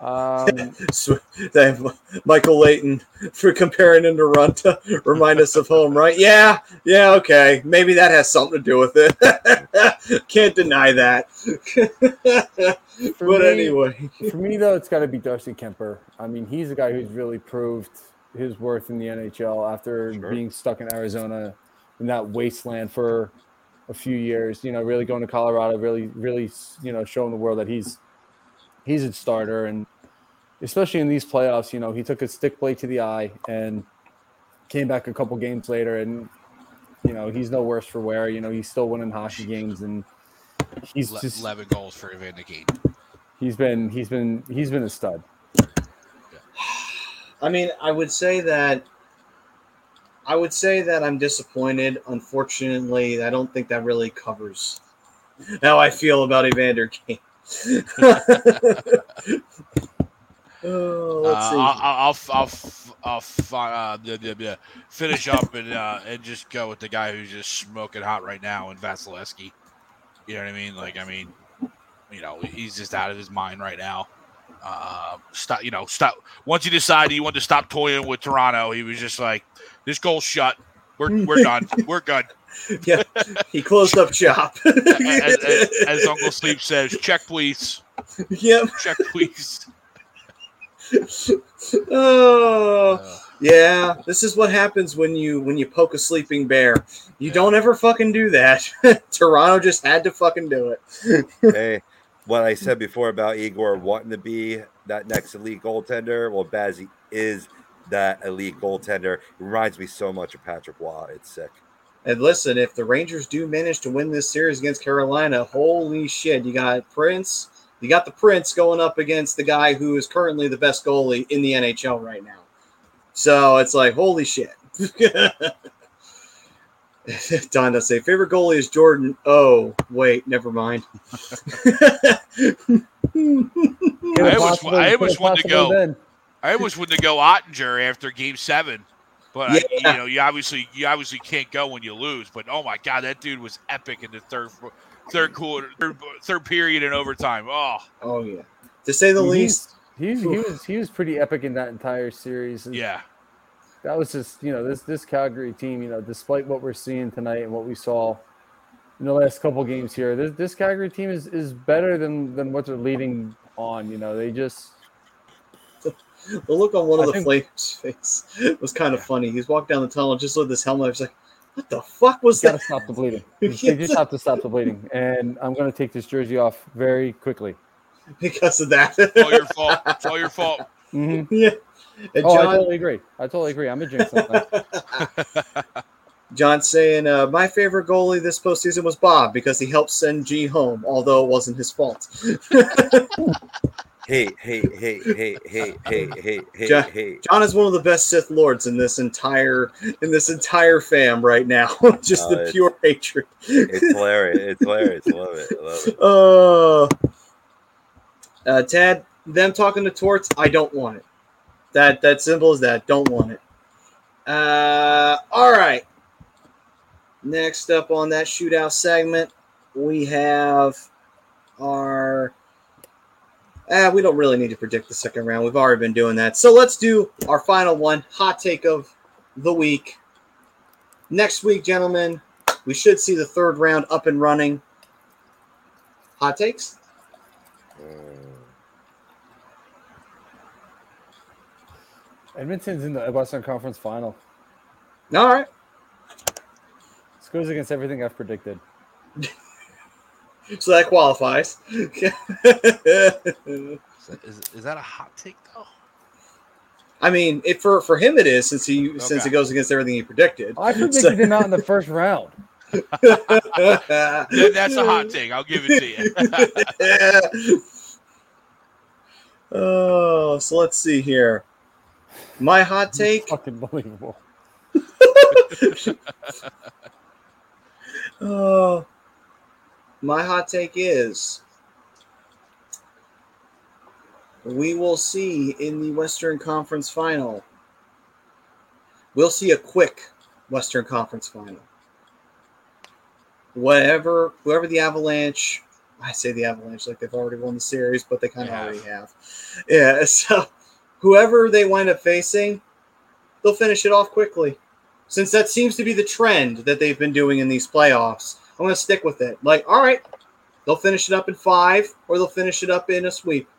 Um, So, thank Michael Layton for comparing him to Raanta. Remind us of home, right? Yeah, yeah, okay. Maybe that has something to do with it. [LAUGHS] Can't deny that. [LAUGHS] for but me- anyway, For me, though, it's got to be Darcy Kuemper. I mean, he's a guy who's really proved his worth in the NHL after Sure. being stuck in Arizona in that wasteland for a few years. You know, really going to Colorado, really, really, you know, showing the world that he's he's a starter, and especially in these playoffs, you know, he took a stick blade to the eye and came back a couple games later, and you know, he's no worse for wear. You know, he's still winning hockey games, and he's Le- just Eleven goals for Evander Kane. he's been he's been he's been a stud. I mean, I would say that I would say that I'm disappointed. Unfortunately, I don't think that really covers how I feel about Evander Kane. [LAUGHS] oh, let's Uh, see. I'll, I'll, I'll, I'll, uh, finish up and uh, and just go with the guy who's just smoking hot right now in Vasilevskiy. You know what I mean? Like, I mean, you know, he's just out of his mind right now. Uh, stop, you know, stop. Once he decided he wanted to stop toying with Toronto, he was just like, "This goal's shut. We're we're [LAUGHS] done. We're good." yeah, he closed up shop. as, [LAUGHS] as, as Uncle Sleep says, "Check, please. yep. Check, please." [LAUGHS] Oh. Uh, Yeah, this is what happens when you when you poke a sleeping bear. You don't ever fucking do that. Toronto just had to fucking do it. hey, what I said before about Igor wanting to be that next elite goaltender, well, Bazzi is that elite goaltender. It reminds me so much of Patrick Roy. It's sick. And listen, if the Rangers do manage to win this series against Carolina, holy shit, you got Prince, you got the Prince going up against the guy who is currently the best goalie in the NHL right now. So it's like, holy shit. [LAUGHS] [LAUGHS] Don does say favorite goalie is Jordan. Oh, wait, never mind. [LAUGHS] I almost- Possibly- I almost could've wanted to go- been. I almost wanted to go Oettinger after Game Seven, but I, you know, you obviously you obviously can't go when you lose. But oh my god, that dude was epic in the third third quarter, third, third period and overtime. Oh, oh yeah, to say the He's- least. He's, he was he was pretty epic in that entire series. and yeah, that was just you know this this Calgary team. You know, despite what we're seeing tonight and what we saw in the last couple games here, this this Calgary team is is better than than what they're leading on. You know, they just [LAUGHS] The look on one of I the think- Flames' [LAUGHS] face was kind of funny. He's walked down the tunnel just with this helmet. He's like, "What the fuck was that?" got to that?" stop the bleeding. [LAUGHS] They just have to stop the bleeding. And I'm going to take this jersey off very quickly. Because of that. it's all your fault. It's all your fault. Mhm. yeah. [LAUGHS] And Oh, I totally agree. I totally agree. I'm a jinx. [LAUGHS] [LAUGHS] John saying, uh, "My favorite goalie this postseason was Bob because he helped send G home, although it wasn't his fault." Hey, hey, hey, hey, hey, hey, hey, hey, John- hey. John is one of the best Sith lords in this entire in this entire fam right now. just Oh, the pure hatred. It's hilarious. It's hilarious. I love it. I love it. Uh, uh, Tad, them talking to Torts, I don't want it. That that simple as that. Don't want it. Uh, all right. Next up on that shootout segment, we have our. Uh, we don't really need to predict the second round. We've already been doing that. So let's do our final one hot take of the week. Next week, gentlemen, we should see the third round up and running. Hot takes? Mm. Edmonton's in the Western Conference Final. All right. This goes against everything I've predicted. So that qualifies. Is, is, is that a hot take though? I mean, it, for for him it is since he since it goes against everything he predicted. I predicted him out in the first round. [LAUGHS] That's a hot take. I'll give it to you. [LAUGHS] oh, so let's see here. My hot take. Fucking believable. [LAUGHS] Oh, my hot take is we will see in the Western Conference final. We'll see a quick Western Conference final. Whatever, whoever the Avalanche, I say the Avalanche like they've already won the series, but they kind of have. already have. Yeah, [LAUGHS] so whoever they wind up facing, they'll finish it off quickly. Since that seems to be the trend that they've been doing in these playoffs, I'm going to stick with it. Like, all right, they'll finish it up in five, or they'll finish it up in a sweep,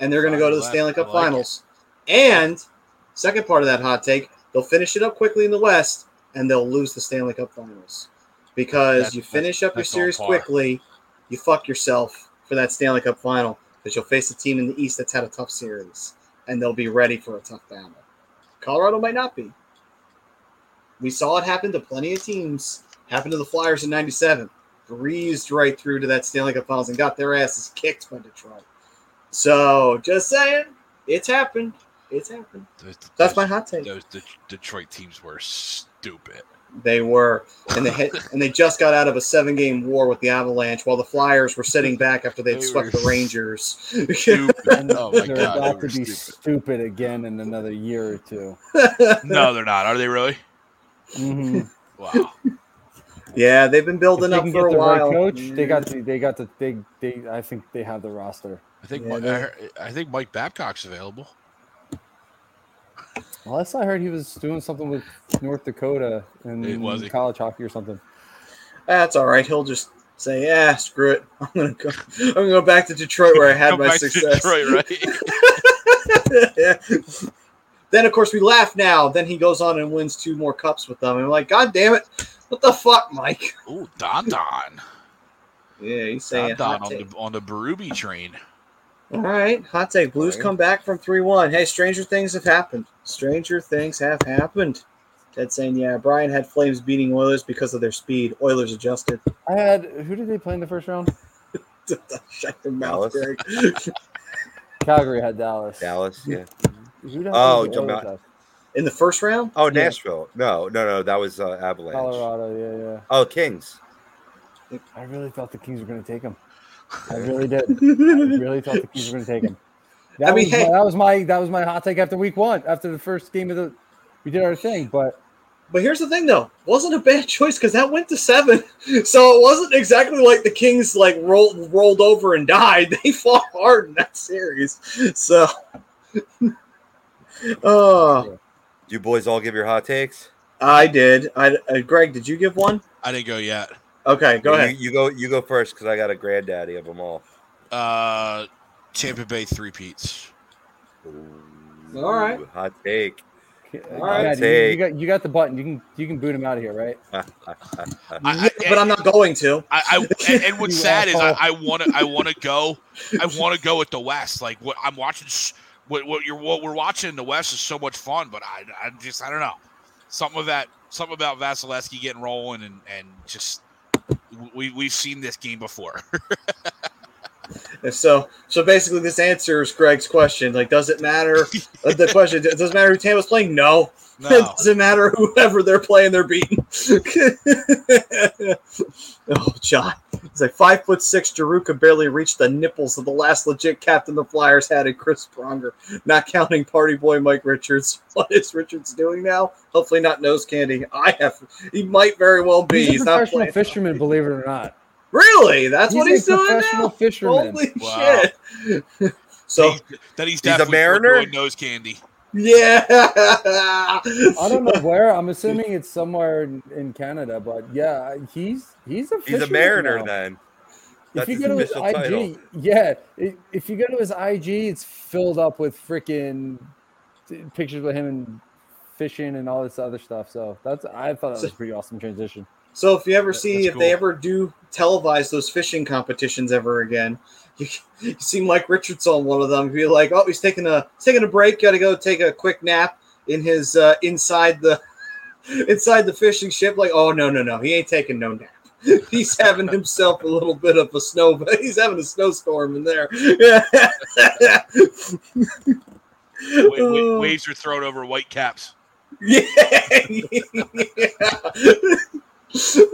and they're going to go to the Stanley Cup like it. Finals. And second part of that hot take, they'll finish it up quickly in the West, and they'll lose the Stanley Cup Finals because That's- you finish up your series quickly, you fuck yourself for that Stanley Cup Final because you'll face a team in the East that's had a tough series, and they'll be ready for a tough battle. Colorado might not be. We saw it happen to plenty of teams. Happened to the Flyers in '97. Breezed right through to that Stanley Cup Finals and got their asses kicked by Detroit. So, just saying, it's happened. It's happened. Those- That's my hot take. Those De- Detroit teams were stupid. They were, and they hit, and they just got out of a seven-game war with the Avalanche, while the Flyers were sitting back after they'd They swept the Rangers. Stupid. [LAUGHS] Oh my they're god, about they to be stupid. stupid again in another year or two. No, they're not. Are they really? Mhm. Wow. yeah, they've been building they up for a the right while. coach, they got the, they got the big. They I think they have the roster. I think Yeah, Mi- I, heard- I think Mike Babcock's available. Unless I heard he was doing something with North Dakota It in was he. college hockey or something. That's all right. He'll just say, "Yeah, screw it. [LAUGHS] I'm gonna go. I'm gonna go back to Detroit where I had Come my back to success." Detroit, right? [LAUGHS] then of course we laugh now. Then he goes on and wins two more cups with them. And I'm like, God damn it! What the fuck, Mike? Ooh, Don Don. Yeah, he's Don saying Don hot on the on the Berube train. All right, hot take. Blues Alright. come back from three one. Hey, stranger things have happened. Stranger things have happened. Ted saying, yeah, Brian had Flames beating Oilers because of their speed. Oilers adjusted. I had who did they play in the first round? [LAUGHS] Shut your mouth, Dallas. Greg. [LAUGHS] Calgary had Dallas. Dallas, yeah. Oh, hell did the Joe Oilers Ma- have? In the first round? Oh, Yeah. Nashville. No, no, no. That was uh, Avalanche. Colorado. Yeah, yeah. Oh, Kings. I really thought the Kings were going to take him. I really did. [LAUGHS] I really thought the Kings were going to take him. That, I mean, was hey- my, that was my that was my hot take after week one. After the first game of the, we did our thing, but But here's the thing, though, wasn't a bad choice because that went to seven, [LAUGHS] so it wasn't exactly like the Kings like rolled rolled over and died. [LAUGHS] They fought hard in that series. So, oh, You boys all give your hot takes. I did. I uh, Greg, did you give one? I didn't go yet. Okay, go you, ahead. You go. You go first because I got a granddaddy of them all. Uh, Tampa Bay three peats. All right. Ooh, Hot take. all right. you, you got you got the button. You can you can boot him out of here, right? [LAUGHS] I, I, but I'm not going to. I, I and, and what's [LAUGHS] You sad is I, want to I want to go I want to go with the West. Like what I'm watching, what what you're what we're watching in the West is so much fun. But I I just I don't know something of that something about Vasilevskiy getting rolling and and just we we've seen this game before. [LAUGHS] So, so basically, this answers Greg's question. Like, does it matter? [LAUGHS] uh, the question: Does it matter who Tampa's playing? No. [LAUGHS] It doesn't matter whoever they're playing, they're beating. oh, John. It's like five foot six. Giroux could barely reach the nipples of the last legit captain the Flyers had in Chris Pronger, not counting party boy Mike Richards. [LAUGHS] What is Richards doing now? Hopefully not nose candy. I have. He might very well be. He's, He's, a not professional playing. fisherman, believe it or not. Really? That's what he's a doing professional now. fisherman. Holy Wow. shit! [LAUGHS] so He's- that he's He's a Mariner? doing nose candy. yeah. I don't know [LAUGHS] where. I'm assuming it's somewhere in, in Canada, but yeah, he's he's a He's a Mariner now. then. If you go to his IG, title. yeah, if you go to his IG, it's filled up with freaking pictures with him and fishing and all this other stuff. So that's I thought that was a pretty awesome transition. So if you ever That- see that's if they ever do televise those fishing competitions ever again, [LAUGHS] you, you see Mike Richards on one of them. Be like, oh, he's taking a he's taking a break. Got to go take a quick nap in his uh, inside the [LAUGHS] inside the fishing ship. Like, oh no no no, he ain't taking no nap. [LAUGHS] He's having himself a little bit of a snow. [LAUGHS] He's having a snowstorm in there. Wa- wa- Oh. [LAUGHS] waves are thrown over white caps. Yeah.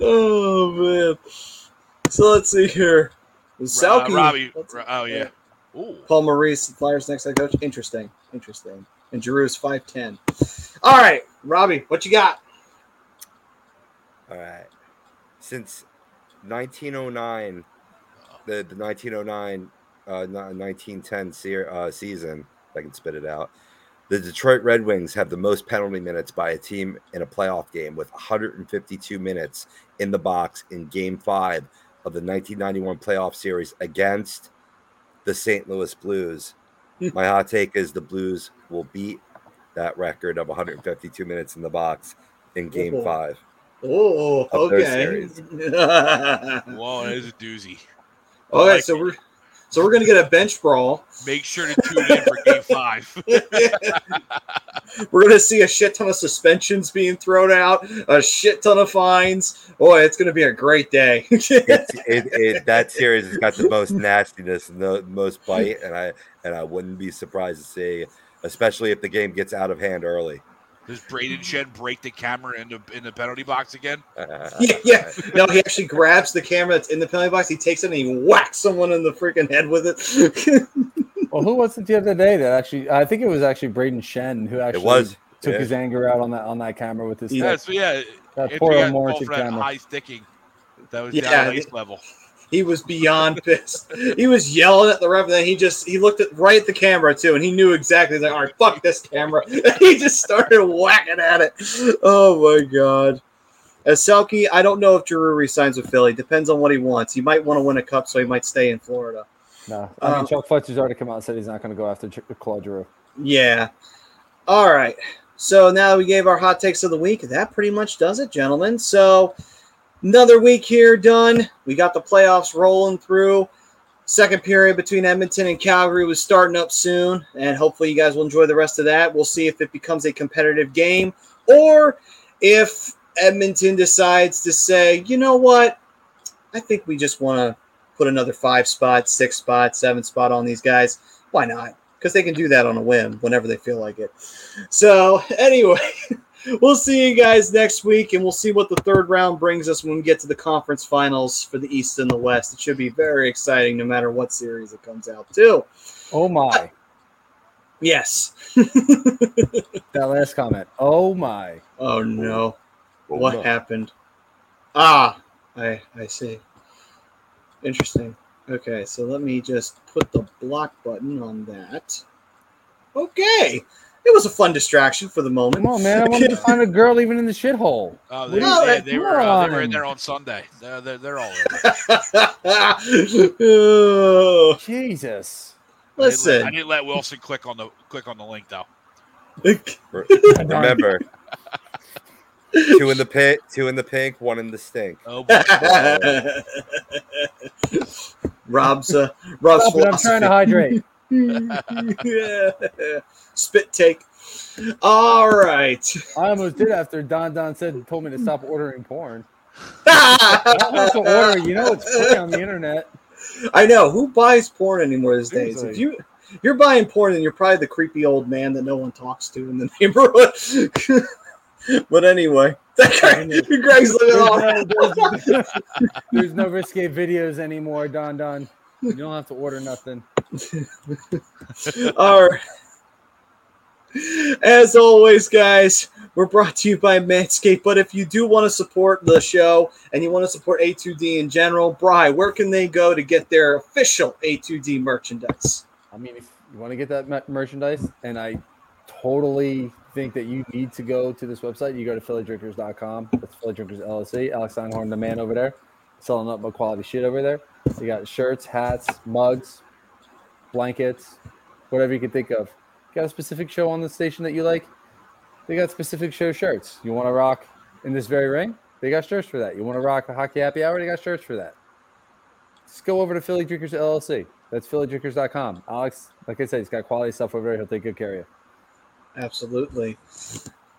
oh man. So let's see here. Uh, Robbie, oh yeah, Ooh. Paul Maurice, the Flyers' next head coach. Interesting. Interesting. And Giroux's 5'10. All right, Robbie, what you got? All right. Since 1909, the, the 1909 uh, 1910 se- uh, season, if I can spit it out, the Detroit Red Wings have the most penalty minutes by a team in a playoff game with 152 minutes in the box in game five of the 1991 playoff series against the St. Louis Blues. [LAUGHS] My hot take is the Blues will beat that record of 152 minutes in the box in game five. Oh, okay. series. [LAUGHS] Whoa, that is a doozy. okay, like so we're so we're gonna get a bench brawl. Make sure to tune in for game five. [LAUGHS] [LAUGHS] We're gonna see a shit ton of suspensions being thrown out, a shit ton of fines. Boy, it's gonna be a great day. It, it, that series has got the most nastiness and the most bite, and I and I wouldn't be surprised to see, especially if the game gets out of hand early. Does Brayden Schenn break the camera in the in the penalty box again? [LAUGHS] yeah, yeah. No, he actually grabs the camera that's in the penalty box. He takes it and he whacks someone in the freaking head with it. [LAUGHS] Well, who was it the other day that actually? I think it was actually Brayden Schenn who actually It was. took yeah. his anger out on that on that camera with his Yeah, so yeah, that poor we Morrison involved for that camera. high sticking, that was Yeah, down at it- ace level. He was beyond [LAUGHS] pissed. He was yelling at the ref, and then he just he looked at right at the camera too, and he knew exactly like, all right, fuck this camera. [LAUGHS] he just started whacking at it. Oh my god. As Selkie, I don't know if Giroux resigns with Philly. Depends on what he wants. He might want to win a cup, so he might stay in Florida. No, I mean Um, Chuck Fletcher's already come out and said he's not going to go after Claude Giroux. Yeah. All right. So now that we gave our hot takes of the week, that pretty much does it, gentlemen. So another week here done. We got the playoffs rolling through. Second period between Edmonton and Calgary was starting up soon, and hopefully you guys will enjoy the rest of that. We'll see if it becomes a competitive game or if Edmonton decides to say, you know what, I think we just want to put another five spot, six spot, seven spot on these guys. Why not? Because they can do that on a whim whenever they feel like it. So, [LAUGHS] anyway, we'll see you guys next week, and we'll see what the third round brings us when we get to the conference finals for the East and the West. It should be very exciting no matter what series it comes out to. Oh my! Yes. [LAUGHS] That last comment. Oh my! Oh, no. Oh, what no. happened? Ah, I I see. Interesting. Okay, so let me just put the block button on that. Okay. It was a fun distraction for the moment. Come on, man! I wanted to find a girl even in the shithole. Oh, they, No, they, that- they were uh, they were in there on. on Sunday. They're, they're, they're all over. Oh, [LAUGHS] Jesus! I didn't, let, I didn't let Wilson click on the click on the link though. Remember, [LAUGHS] two in the pit, two in the pink, one in the stink. Oh boy. [LAUGHS] Rob's uh, Rob's Stop it! I'm trying to hydrate. Yeah. Mm-hmm. [LAUGHS] Spit take. All right. I almost did after Don Don said told me to stop ordering porn. [LAUGHS] I to order. You know it's free on the internet. I know who buys porn anymore these days. If you you're buying porn, and you're probably the creepy old man that no one talks to in the [LAUGHS] neighborhood. but anyway, that guy, Greg's looking There's all no, there's, there's no risque videos anymore, Don Don. You don't have to order nothing. [LAUGHS] All right. As always, guys, we're brought to you by Manscaped. But if you do want to support the show and you want to support A2D in general, Bry, where can they go to get their official A2D merchandise? I mean, if you want to get that merchandise, and I totally think that you need to go to this website, you go to phillydrinkers.com. That's Philly Drinkers LLC. Alex Einhorn, the man over there, selling up my quality shit over there. You got shirts, hats, mugs, blankets, whatever you can think of. Got a specific show on the station that you like? They got specific show shirts. You want to rock in this very ring? They got shirts for that. You want to rock a hockey happy hour? They got shirts for that. Just go over to Philly Drinkers LLC. That's phillydrinkers.com. Alex, like I said, he's got quality stuff over there. He'll take good care of you. Absolutely.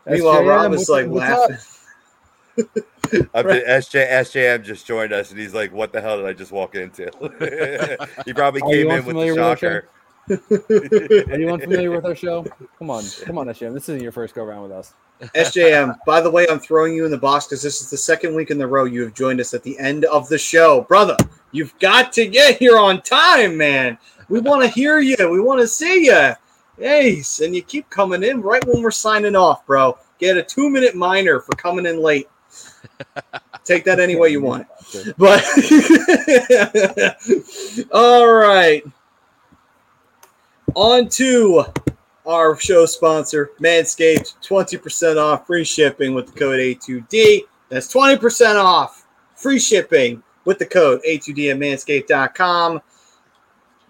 Meanwhile, Rob is like what's up? Laughing. Up to SJ, SJM just joined us, and he's like, "What the hell did I just walk into?" [LAUGHS] he probably Are came in with the unfamiliar with our. [LAUGHS] Are you unfamiliar with our show? Come on, come on, SJM. This isn't your first go around with us. SJM, by the way, I'm throwing you in the box because this is the second week in the row you have joined us at the end of the show. Brother, you've got to get here on time, man. We want to hear you. We want to see you. Ace, and you keep coming in right when we're signing off, bro. Get a two minute minor for coming in late. Take that any way you want. But [LAUGHS] all right. On to our show sponsor, Manscaped. 20% off free shipping with the code A2D. That's 20% off free shipping with the code A2D at manscaped.com.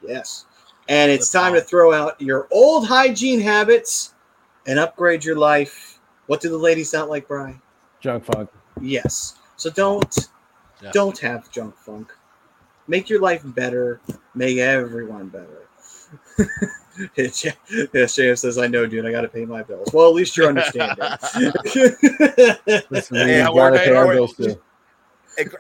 Yes. And it's time to throw out your old hygiene habits and upgrade your life. What do the ladies not like, Brian? Junk funk. Yes. So don't Yeah. don't have junk funk. Make your life better. Make everyone better. [LAUGHS] yes, James says, I know, dude. I got to pay my bills. Well, at least you're understanding. [LAUGHS] Listen, [LAUGHS] Hey, we gotta pay our bills too.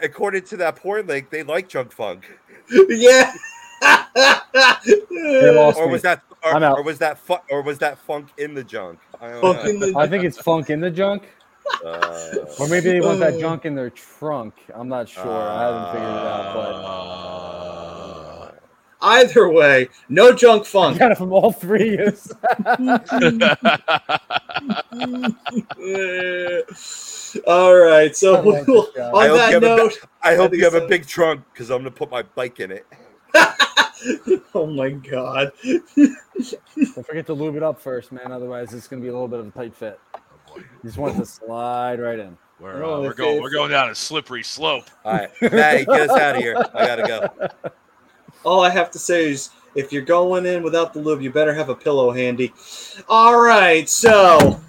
According to that porn link, they like junk funk. yeah. They lost Or me. was that or, or was that fu- or was that funk in the junk? I don't know. in the- I think it's funk in the junk, Uh, or maybe they want that Uh. junk in their trunk. I'm not sure. I haven't figured it out, Uh, Either way, no junk but I funk. [LAUGHS] got it from all three. [LAUGHS] Yes. [LAUGHS] All right. So I we'll- this. I on hope that you have a note, I hope you have so. a big trunk because I'm gonna put my bike in it. oh my god. Don't forget to lube it up first, man. Otherwise, it's gonna be a little bit of a tight fit. You just want to slide right in. we're, Oh, uh, we're going we're going down a slippery slope. All right, Maddie, get us out of here. I gotta go. [LAUGHS] All I have to say is if you're going in without the lube, you better have a pillow handy. All right, so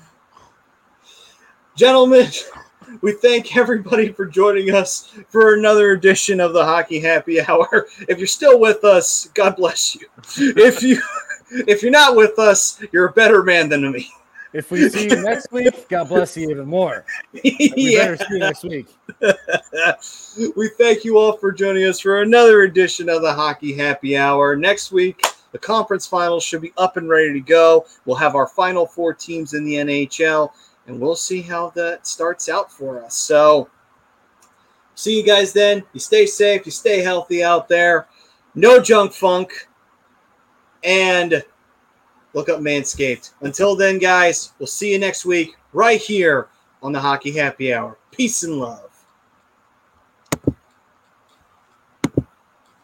gentlemen, [LAUGHS] we thank everybody for joining us for another edition of the Hockey Happy Hour. If you're still with us, God bless you. If you [LAUGHS] if you're not with us, you're a better man than me. If we see you next week, God bless you even more. We [LAUGHS] yeah. better see you next week. [LAUGHS] we thank you all for joining us for another edition of the Hockey Happy Hour. Next week, the conference finals should be up and ready to go. We'll have our final four teams in the NHL, and we'll see how that starts out for us. So, see you guys then. You stay safe, you stay healthy out there. No junk funk, and look up Manscaped. Until then, guys, we'll see you next week right here on the Hockey Happy Hour. Peace and love.